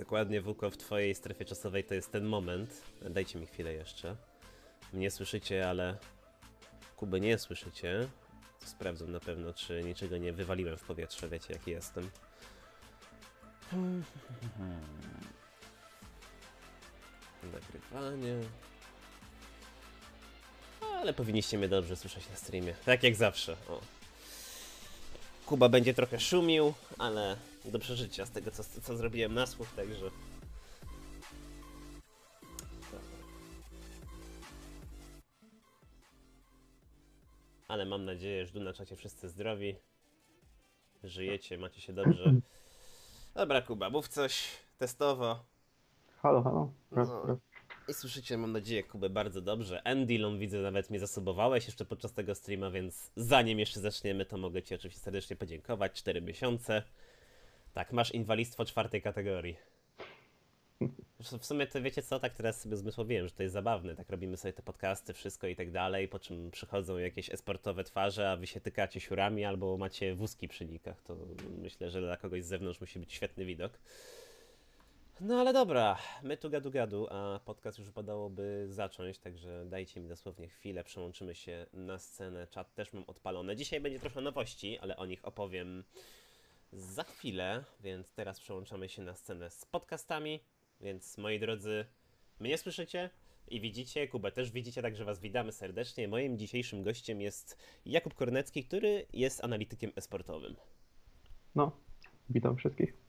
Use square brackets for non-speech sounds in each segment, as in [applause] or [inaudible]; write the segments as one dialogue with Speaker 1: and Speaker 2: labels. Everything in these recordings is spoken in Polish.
Speaker 1: Dokładnie, Wuko, w twojej strefie czasowej to jest ten moment. Dajcie mi chwilę jeszcze. Mnie słyszycie, ale Kuby nie słyszycie. To sprawdzę na pewno, czy niczego nie wywaliłem w powietrze, wiecie jaki jestem. Nagrywanie. Ale powinniście mnie dobrze słyszeć na streamie. Tak jak zawsze. O. Kuba będzie trochę szumił, ale do przeżycia z tego, co, co zrobiłem na słuch, także. Ale mam nadzieję, że tu na czacie wszyscy zdrowi. Żyjecie, macie się dobrze. [clears throat] Dobra, Kuba, mów coś testowo.
Speaker 2: Halo, halo. Raz,
Speaker 1: No.
Speaker 2: raz.
Speaker 1: I słyszycie, mam nadzieję, Kubę bardzo dobrze. Endilon, widzę, nawet mnie zasobowałeś jeszcze podczas tego streama, więc zanim jeszcze zaczniemy, to mogę Ci oczywiście serdecznie podziękować. Cztery miesiące. Tak, masz inwalidztwo czwartej kategorii. W sumie to wiecie co, tak teraz sobie zmysłowiłem, że to jest zabawne, tak robimy sobie te podcasty, wszystko i tak dalej, po czym przychodzą jakieś esportowe twarze, a wy się tykacie siurami albo macie wózki przy nikach, to myślę, że dla kogoś z zewnątrz musi być świetny widok. No ale dobra, my tu gadu gadu, a podcast już wypadałoby zacząć, także dajcie mi dosłownie chwilę, przełączymy się na scenę, czat też mam odpalony. Dzisiaj będzie trochę nowości, ale o nich opowiem za chwilę, więc teraz przełączamy się na scenę z podcastami, więc moi drodzy, mnie słyszycie i widzicie, Kubę też widzicie, także was witamy serdecznie. Moim dzisiejszym gościem jest Jakub Kornecki, który jest analitykiem esportowym.
Speaker 2: No, witam wszystkich.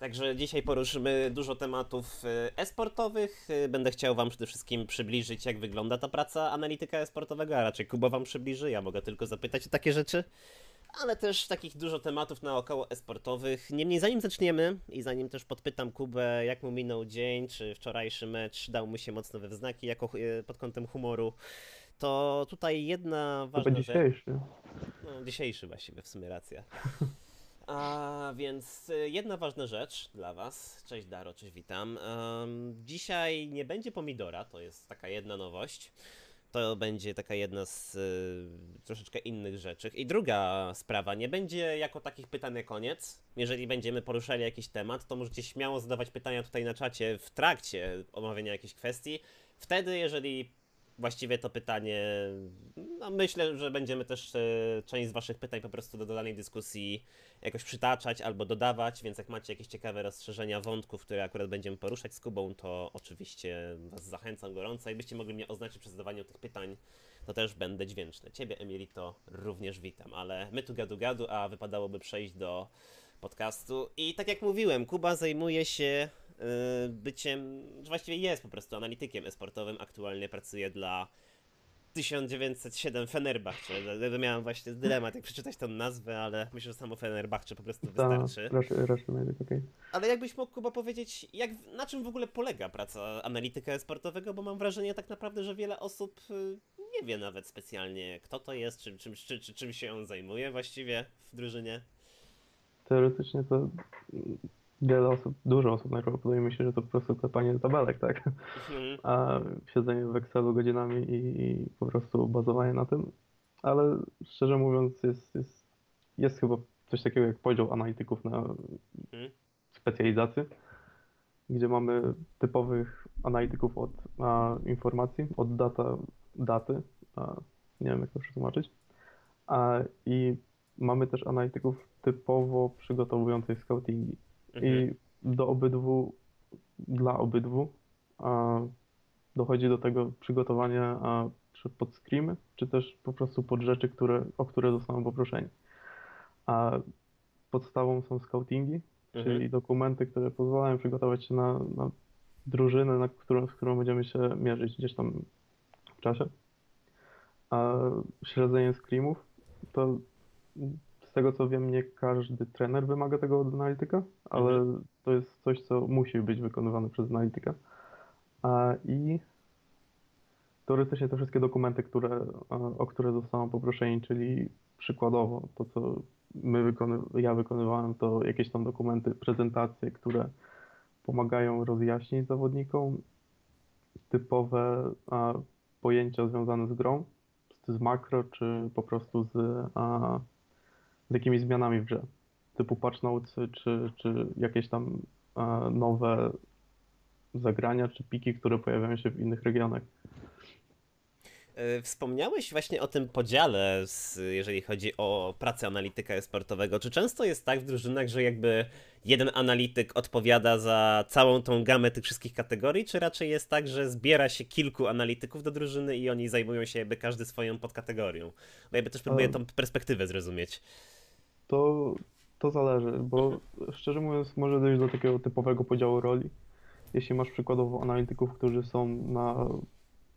Speaker 1: Także dzisiaj poruszymy dużo tematów y, e-sportowych. Y, Będę chciał Wam przede wszystkim przybliżyć, jak wygląda ta praca analityka e-sportowego, a raczej Kuba Wam przybliży, ja mogę tylko zapytać o takie rzeczy. Ale też takich dużo tematów naokoło e-sportowych. Niemniej zanim zaczniemy i zanim też podpytam Kubę, jak mu minął dzień, czy wczorajszy mecz dał mu się mocno we wznaki jako, y, pod kątem humoru, to tutaj jedna ważna rzecz...
Speaker 2: dzisiejszy.
Speaker 1: No, dzisiejszy właściwie, w sumie racja. [laughs] A więc y, jedna ważna rzecz dla Was. Cześć Daro, cześć, witam. Em, dzisiaj nie będzie pomidora, to jest taka jedna nowość. To będzie taka jedna z y, troszeczkę innych rzeczy. I druga sprawa, nie będzie jako takich pytań na koniec. Jeżeli będziemy poruszali jakiś temat, to możecie śmiało zadawać pytania tutaj na czacie w trakcie omawiania jakiejś kwestii. Wtedy, jeżeli właściwie to pytanie. No myślę, że będziemy też e, część z Waszych pytań po prostu do danej dyskusji jakoś przytaczać albo dodawać, więc jak macie jakieś ciekawe rozszerzenia wątków, które akurat będziemy poruszać z Kubą, to oczywiście Was zachęcam gorąco. Jakbyście mogli mnie oznaczyć przy zadawaniu tych pytań, to też będę dźwięczny. Ciebie, Emilito, również witam, ale my tu gadu gadu, a wypadałoby przejść do podcastu. I tak jak mówiłem, Kuba zajmuje się byciem, że właściwie jest po prostu analitykiem esportowym. Aktualnie pracuje dla 1907 Fenerbahce. Miałem właśnie dylemat, jak przeczytać tą nazwę, ale myślę, że samo Fenerbahce po prostu
Speaker 2: Ta,
Speaker 1: wystarczy.
Speaker 2: raczej będzie okej.
Speaker 1: Ale jakbyś mógł, Kuba, powiedzieć, jak, na czym w ogóle polega praca analityka sportowego, bo mam wrażenie tak naprawdę, że wiele osób y, nie wie nawet specjalnie, kto to jest, czym, czym, czy, czy, czym się on zajmuje właściwie w drużynie.
Speaker 2: Teoretycznie to wiele osób, dużo osób najprawdopodobniej myśli, że to po prostu klepanie tabelek, tak?
Speaker 1: Mhm.
Speaker 2: A siedzenie w Excelu godzinami i, i po prostu bazowanie na tym. Ale szczerze mówiąc, jest, jest, jest chyba coś takiego jak podział analityków na
Speaker 1: Mhm.
Speaker 2: specjalizacje, gdzie mamy typowych analityków od a, informacji, od data, daty, a, nie wiem jak to przetłumaczyć, a, i mamy też analityków typowo przygotowujących scoutingi.
Speaker 1: Mhm.
Speaker 2: I do obydwu, dla obydwu a, dochodzi do tego przygotowania a, czy pod screamy, czy też po prostu pod rzeczy, które, o które zostaną poproszeni. A podstawą są scoutingi,
Speaker 1: Mhm.
Speaker 2: czyli dokumenty, które pozwalają przygotować się na, na drużynę, na którą, z którą będziemy się mierzyć gdzieś tam w czasie. A śledzenie screamów, to tego co wiem, nie każdy trener wymaga tego od analityka, ale
Speaker 1: Mhm.
Speaker 2: to jest coś, co musi być wykonywane przez analityka. I teoretycznie te wszystkie dokumenty, które, o które zostaną poproszeni, czyli przykładowo to, co my wykony, ja wykonywałem, to jakieś tam dokumenty, prezentacje, które pomagają rozjaśnić zawodnikom typowe pojęcia związane z grą, z, z makro, czy po prostu z, z jakimiś zmianami w grze, typu patch notes, czy, czy jakieś tam a, nowe zagrania, czy piki, które pojawiają się w innych regionach.
Speaker 1: E, wspomniałeś właśnie o tym podziale, jeżeli chodzi o pracę analityka sportowego. Czy często jest tak w drużynach, że jakby jeden analityk odpowiada za całą tą gamę tych wszystkich kategorii, czy raczej jest tak, że zbiera się kilku analityków do drużyny i oni zajmują się jakby każdy swoją podkategorią? Bo jakby też próbuję tą perspektywę zrozumieć.
Speaker 2: To, to zależy, bo szczerze mówiąc może dojść do takiego typowego podziału roli. Jeśli masz przykładowo analityków, którzy są na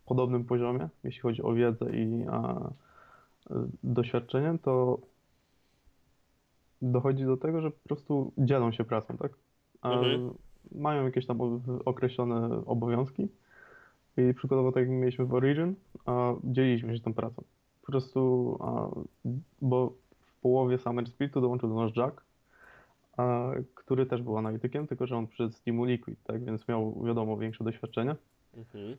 Speaker 2: podobnym poziomie, jeśli chodzi o wiedzę i a, doświadczenie, to dochodzi do tego, że po prostu dzielą się pracą, tak? Mhm. Mają jakieś tam określone obowiązki i przykładowo tak jak mieliśmy w Origin, a, dzieliliśmy się tą pracą. Po prostu, a, bo połowie Summer Splitu dołączył do nas Jack, a, który też był analitykiem, tylko że on przez Steamu Liquid, tak, więc miał wiadomo większe doświadczenie. Mhm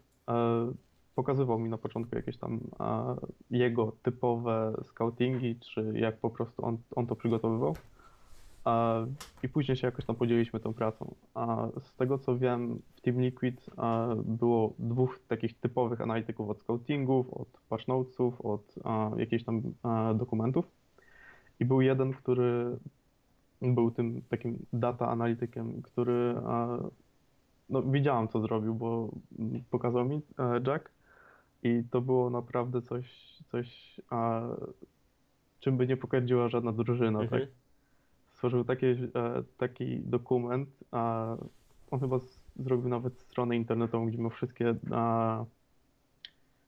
Speaker 2: pokazywał mi na początku jakieś tam a, jego typowe scoutingi, czy jak po prostu on, on to przygotowywał. A, I później się jakoś tam podzieliliśmy tą pracą. A z tego co wiem, w Team Liquid a, było dwóch takich typowych analityków od scoutingów, od patch notesów, od jakichś tam dokumentów. I był jeden, który był tym takim data analitykiem, który no, widziałem co zrobił, bo pokazał mi e, Jack i to było naprawdę coś, coś czym by nie pokardziła żadna drużyna, mhm. tak? Stworzył taki, e, taki dokument, a on chyba zrobił nawet stronę internetową, gdzie ma wszystkie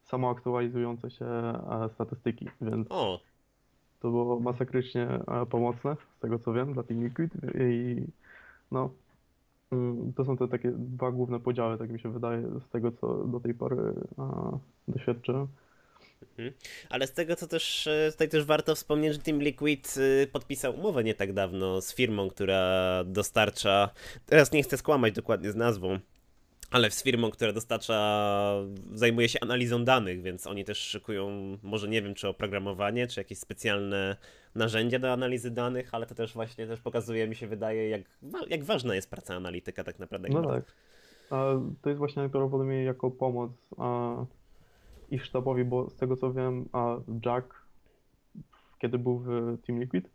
Speaker 2: samoaktualizujące się a, statystyki, więc o. to było masakrycznie a, pomocne, z tego co wiem, dla Team Liquid i no, Mm, to są te takie dwa główne podziały, tak mi się wydaje, z tego co do tej pory a, doświadczyłem.
Speaker 1: Mhm. Ale z tego, co też e, tutaj też warto wspomnieć, że Team Liquid podpisał umowę nie tak dawno z firmą, która dostarcza. Teraz nie chcę skłamać dokładnie z nazwą, ale z firmą, która dostarcza, zajmuje się analizą danych, więc oni też szykują, może nie wiem, czy oprogramowanie, czy jakieś specjalne narzędzia do analizy danych, ale to też właśnie też pokazuje, mi się wydaje, jak, jak ważna jest praca analityka tak naprawdę.
Speaker 2: No tak. To jest właśnie najprawdopodobniej jako pomoc ich sztabowi, bo z tego co wiem, a Jack, kiedy był w Team Liquid,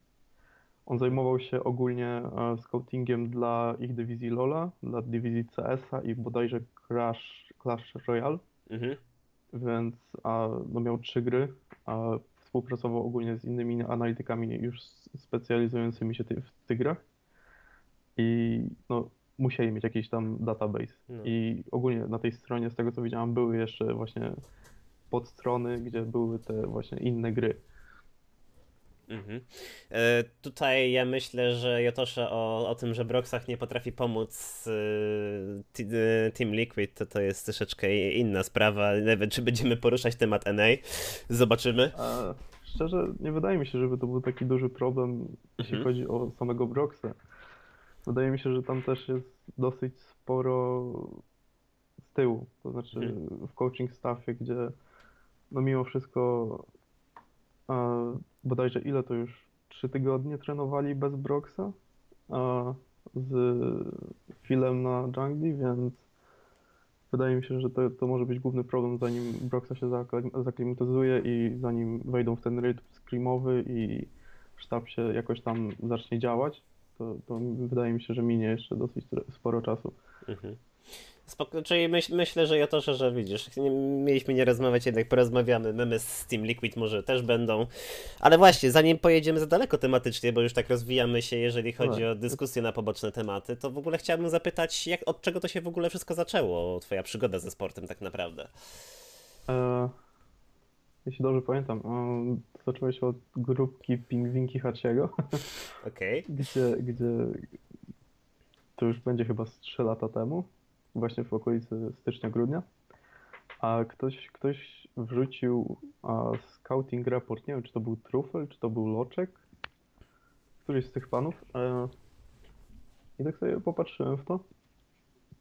Speaker 2: on zajmował się ogólnie e, scoutingiem dla ich dywizji LoLa, dla dywizji CS-a i bodajże Crash, Clash Royale. Mhm. Więc a, no miał trzy gry, a współpracował ogólnie z innymi analitykami już specjalizującymi się ty, w tych grach. I no, musieli mieć jakiś tam database. No. I ogólnie na tej stronie, z tego co widziałem, były jeszcze właśnie podstrony, gdzie były te właśnie inne gry.
Speaker 1: Mhm. E, tutaj ja myślę, że Jotosza o, o tym, że Broxach nie potrafi pomóc e, e, Team Liquid, to, to jest troszeczkę inna sprawa. Nie wiem, czy będziemy poruszać temat NA. Zobaczymy. A,
Speaker 2: szczerze, nie wydaje mi się, żeby to był taki duży problem, jeśli mhm. chodzi o samego Broxa. Wydaje mi się, że tam też jest dosyć sporo z tyłu, to znaczy mhm. w coaching staffie, gdzie no mimo wszystko bodajże ile to już? Trzy tygodnie trenowali bez Broxa z Filem na jungli, więc wydaje mi się, że to, to może być główny problem, zanim Broxa się zaklimatyzuje i zanim wejdą w ten rytm screamowy i sztab się jakoś tam zacznie działać, to, to wydaje mi się, że minie jeszcze dosyć sporo czasu. Mhm.
Speaker 1: Spoko czyli myśl, myślę, że ja to, że, że widzisz, nie, mieliśmy nie rozmawiać, jednak porozmawiamy. Memy z Steam Liquid może też będą. Ale właśnie, zanim pojedziemy za daleko tematycznie, bo już tak rozwijamy się, jeżeli chodzi no. o dyskusję na poboczne tematy, to w ogóle chciałbym zapytać, jak, od czego to się w ogóle wszystko zaczęło, twoja przygoda ze sportem tak naprawdę? E,
Speaker 2: jeśli dobrze pamiętam, e, to zaczęło się od grupki Pingwinki Haciego. [laughs]
Speaker 1: Okej. Okay.
Speaker 2: Gdzie, gdzie to już będzie chyba z 3 lata temu właśnie w okolicy stycznia-grudnia, a ktoś, ktoś wrzucił a, scouting report, nie wiem czy to był Truffle, czy to był Loczek, któryś z tych panów. E, I tak sobie popatrzyłem w to.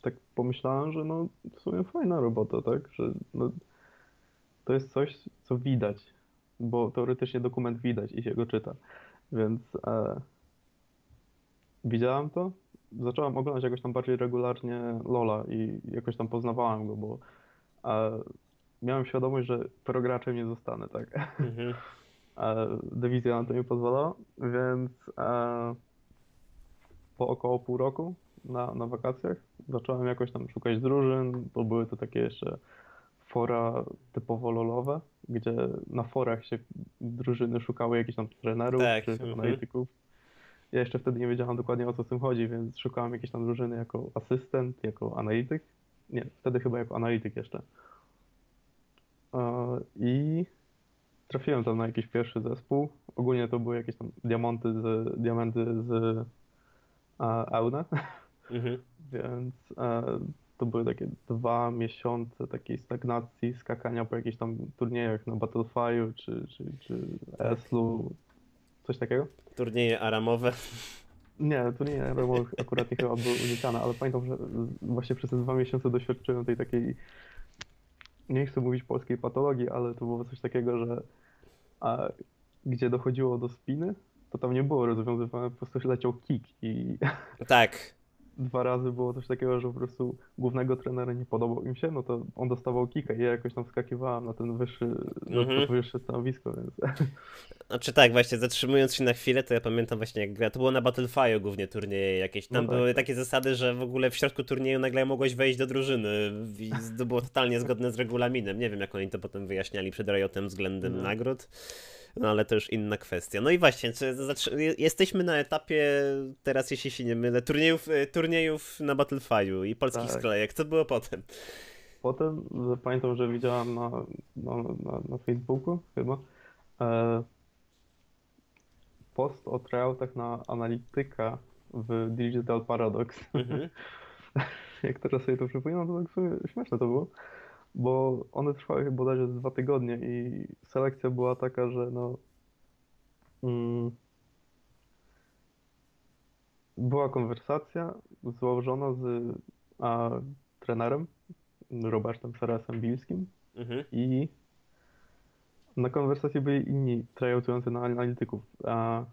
Speaker 2: Tak pomyślałem, że no w sumie fajna robota, tak? Że no, to jest coś, co widać, bo teoretycznie dokument widać i się go czyta. Więc e, widziałem to, zacząłem oglądać jakoś tam bardziej regularnie Lola i jakoś tam poznawałem go, bo e, miałem świadomość, że prograczem nie zostanę, tak? Mhm. [laughs] E, dywizja na to mi pozwala, więc e, po około pół roku na, na wakacjach zacząłem jakoś tam szukać drużyn, bo były to takie jeszcze fora typowo lolowe, gdzie na forach się drużyny szukały jakichś tam trenerów tak. czy mhm. analityków. Ja jeszcze wtedy nie wiedziałem dokładnie o co z tym chodzi, więc szukałem jakiejś tam drużyny jako asystent, jako analityk. Nie, wtedy chyba jako analityk jeszcze. E, I trafiłem tam na jakiś pierwszy zespół. Ogólnie to były jakieś tam diamenty z, diamenty z Eune. Mhm. [laughs] Więc e, to były takie dwa miesiące takiej stagnacji, skakania po jakichś tam turniejach na Battlefire czy, czy, czy Eslu, coś takiego.
Speaker 1: Turnieje aramowe.
Speaker 2: Nie, turnieje aramowe akurat nie chyba były unikane, ale pamiętam, że właśnie przez te dwa miesiące doświadczyłem tej takiej, nie chcę mówić polskiej patologii, ale to było coś takiego, że a, gdzie dochodziło do spiny, to tam nie było rozwiązywane, po prostu leciał kick i...
Speaker 1: Tak
Speaker 2: dwa razy było coś takiego, że po prostu głównego trenera nie podobał im się, no to on dostawał kika i ja jakoś tam wskakiwałem na ten wyższy, mm -hmm. to wyższe stanowisko, więc... [laughs]
Speaker 1: Znaczy tak, właśnie zatrzymując się na chwilę, to ja pamiętam właśnie jak gra, to było na Battlefire głównie turnieje jakieś, tam no tak, były tak. takie zasady, że w ogóle w środku turnieju nagle mogłeś wejść do drużyny i to było totalnie zgodne z regulaminem, nie wiem jak oni to potem wyjaśniali przed Riotem względem no. nagród. No ale to już inna kwestia. No i właśnie, jesteśmy na etapie, teraz jeśli się nie mylę, turniejów, y, turniejów na Battlefire'u i polskich tak. sklejek. Co było potem?
Speaker 2: Potem pamiętam, że widziałem na, na, na, na Facebooku chyba e, post o tryoutach na analityka w Digital Paradox. Mhm. [laughs] Jak teraz sobie to przypominam, to tak śmieszne to było bo one trwały bodajże dwa tygodnie i selekcja była taka, że no mm, była konwersacja założona z a, trenerem Robertem Seresem Bilskim mhm. i na konwersacji byli inni tryoutujący na analityków. A,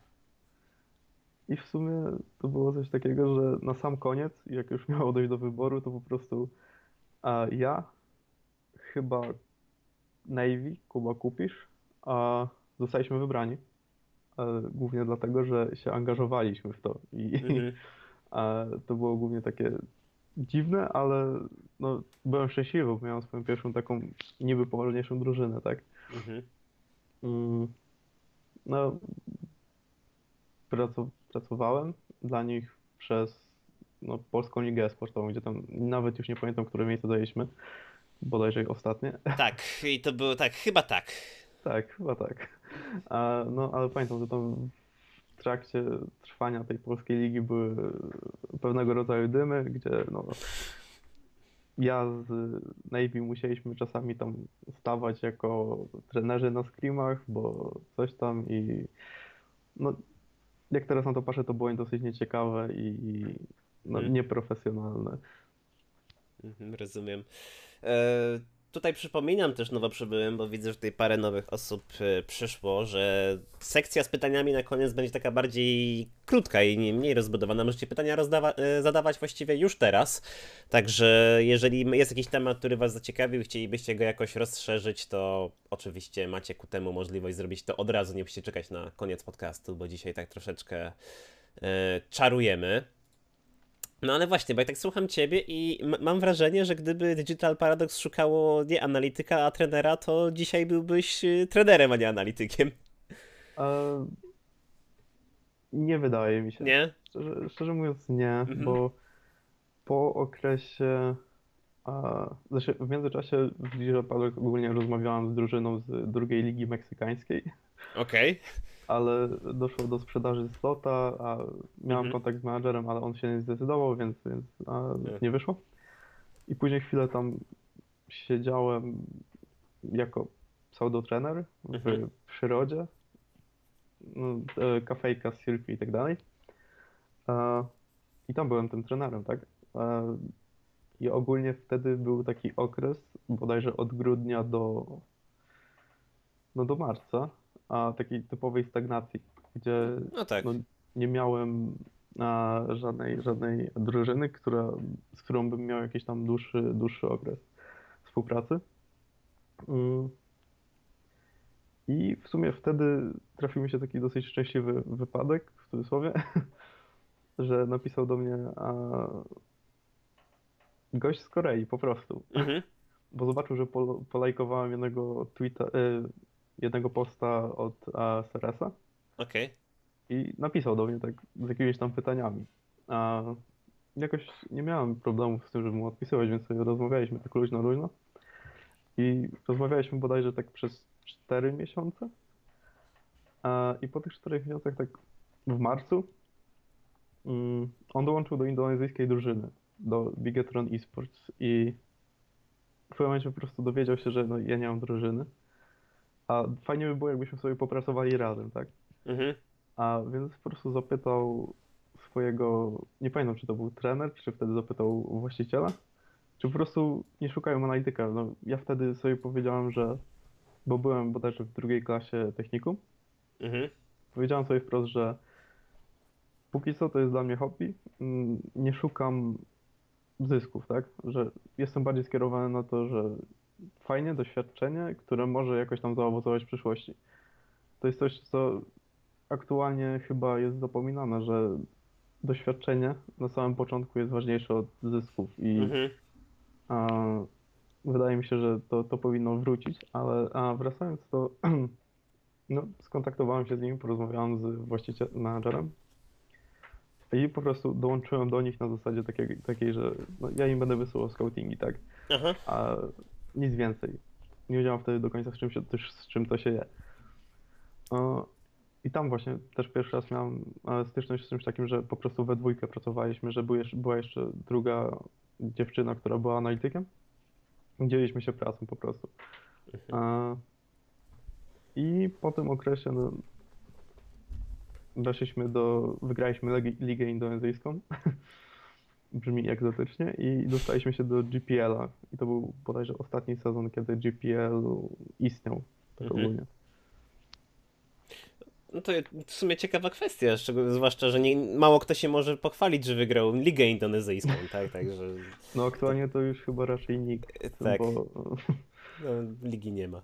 Speaker 2: I w sumie to było coś takiego, że na sam koniec, jak już miało dojść do wyboru, to po prostu a, ja chyba Navy, Kuba Kupisz, a zostaliśmy wybrani. E, głównie dlatego, że się angażowaliśmy w to i mhm. [laughs] to było głównie takie dziwne, ale no, byłem szczęśliwy, bo miałem swoją pierwszą taką niby poważniejszą drużynę, tak? Mhm. Mm, no, pracowałem dla nich przez no, Polską Ligę Sportową, gdzie tam nawet już nie pamiętam, które miejsce zajęliśmy bodajże ostatnie.
Speaker 1: Tak, i to było tak, chyba tak.
Speaker 2: Tak, chyba tak. A, no, ale pamiętam, że tam w trakcie trwania tej polskiej ligi były pewnego rodzaju dymy, gdzie no, ja z Navy musieliśmy czasami tam stawać jako trenerzy na scrimach, bo coś tam i no, jak teraz na to patrzę, to było dosyć nieciekawe i no, hmm. nieprofesjonalne.
Speaker 1: Mhm, rozumiem. E, tutaj przypominam też nowo przybyłem, bo widzę, że tutaj parę nowych osób e, przyszło, że sekcja z pytaniami na koniec będzie taka bardziej krótka i mniej rozbudowana. Możecie pytania e, zadawać właściwie już teraz. Także jeżeli jest jakiś temat, który Was zaciekawił chcielibyście go jakoś rozszerzyć, to oczywiście macie ku temu możliwość zrobić to od razu. Nie musicie czekać na koniec podcastu, bo dzisiaj tak troszeczkę czarujemy. No ale właśnie, bo ja tak słucham ciebie i mam wrażenie, że gdyby Digital Paradox szukało nie analityka, a trenera, to dzisiaj byłbyś y, trenerem, a nie analitykiem. E,
Speaker 2: nie wydaje mi się.
Speaker 1: Nie?
Speaker 2: Szczerze, szczerze mówiąc nie, mhm. bo po okresie a, znaczy w międzyczasie w Digital Paradox ogólnie rozmawiałem z drużyną z drugiej ligi meksykańskiej.
Speaker 1: Okej. Okay
Speaker 2: ale doszło do sprzedaży slota, a miałem mhm. kontakt z menadżerem, ale on się nie zdecydował, więc, więc nie wyszło. I później chwilę tam siedziałem jako pseudotrener w
Speaker 1: Mhm.
Speaker 2: przyrodzie, no, e, kafejka, surfy i tak dalej. E, I tam byłem tym trenerem, tak? E, I ogólnie wtedy był taki okres, bodajże od grudnia do, no do marca, a takiej typowej stagnacji, gdzie
Speaker 1: No tak.
Speaker 2: no, nie miałem a, żadnej, żadnej drużyny, która, z którą bym miał jakiś tam dłuższy, dłuższy okres współpracy. Mm. I w sumie wtedy trafił mi się taki dosyć szczęśliwy wypadek, w cudzysłowie, [laughs] że napisał do mnie a, gość z Korei po prostu,
Speaker 1: Mhm.
Speaker 2: bo zobaczył, że pol, polajkowałem jednego tweeta, y, jednego posta od a, Seresa
Speaker 1: Okej.
Speaker 2: i napisał do mnie tak z jakimiś tam pytaniami. A jakoś nie miałem problemów z tym, żeby mu odpisywać, więc sobie rozmawialiśmy tak luźno, luźno. I rozmawialiśmy bodajże tak przez 4 miesiące. A, I po tych 4 miesiącach, tak w marcu, mm, on dołączył do indonezyjskiej drużyny, do Bigetron Esports i w pewnym momencie po prostu dowiedział się, że no, ja nie mam drużyny. A fajnie by było, jakbyśmy sobie popracowali razem, tak?
Speaker 1: Mhm.
Speaker 2: A więc po prostu zapytał swojego, nie pamiętam czy to był trener, czy wtedy zapytał właściciela, czy po prostu nie szukają analityka. No, ja wtedy sobie powiedziałem, że, bo byłem bodajże w drugiej klasie technikum,
Speaker 1: Mhm.
Speaker 2: powiedziałem sobie wprost, że póki co to jest dla mnie hobby, mm, nie szukam zysków, tak? Że jestem bardziej skierowany na to, że fajnie, doświadczenie, które może jakoś tam zaowocować w przyszłości. To jest coś, co aktualnie chyba jest zapominane, że doświadczenie na samym początku jest ważniejsze od zysków i
Speaker 1: Mhm.
Speaker 2: a, wydaje mi się, że to, to powinno wrócić, ale a wracając to [clears throat] no, skontaktowałem się z nimi, porozmawiałem z właścicielem, menadżerem i po prostu dołączyłem do nich na zasadzie takiej, takiej że no, ja im będę wysyłał scoutingi, tak?
Speaker 1: Aha.
Speaker 2: a nic więcej. Nie wiedziałem wtedy do końca z czym, się, też, z czym to się je. O, I tam właśnie też pierwszy raz miałem e, styczność z czymś takim, że po prostu we dwójkę pracowaliśmy, że była jeszcze druga dziewczyna, która była analitykiem. Dzieliliśmy się pracą po prostu. E, I po tym okresie no, weszliśmy do, wygraliśmy ligę indonezyjską. [laughs] Brzmi egzotycznie i dostaliśmy się do GPL-a i to był bodajże ostatni sezon, kiedy GPL istniał tak
Speaker 1: Mhm.
Speaker 2: ogólnie.
Speaker 1: No to w sumie ciekawa kwestia, zwłaszcza, że nie, mało kto się może pochwalić, że wygrał Ligę Indonezyjską, [laughs] tak? Także
Speaker 2: No aktualnie to już chyba raczej nikt,
Speaker 1: tak,
Speaker 2: bo
Speaker 1: no, ligi nie ma.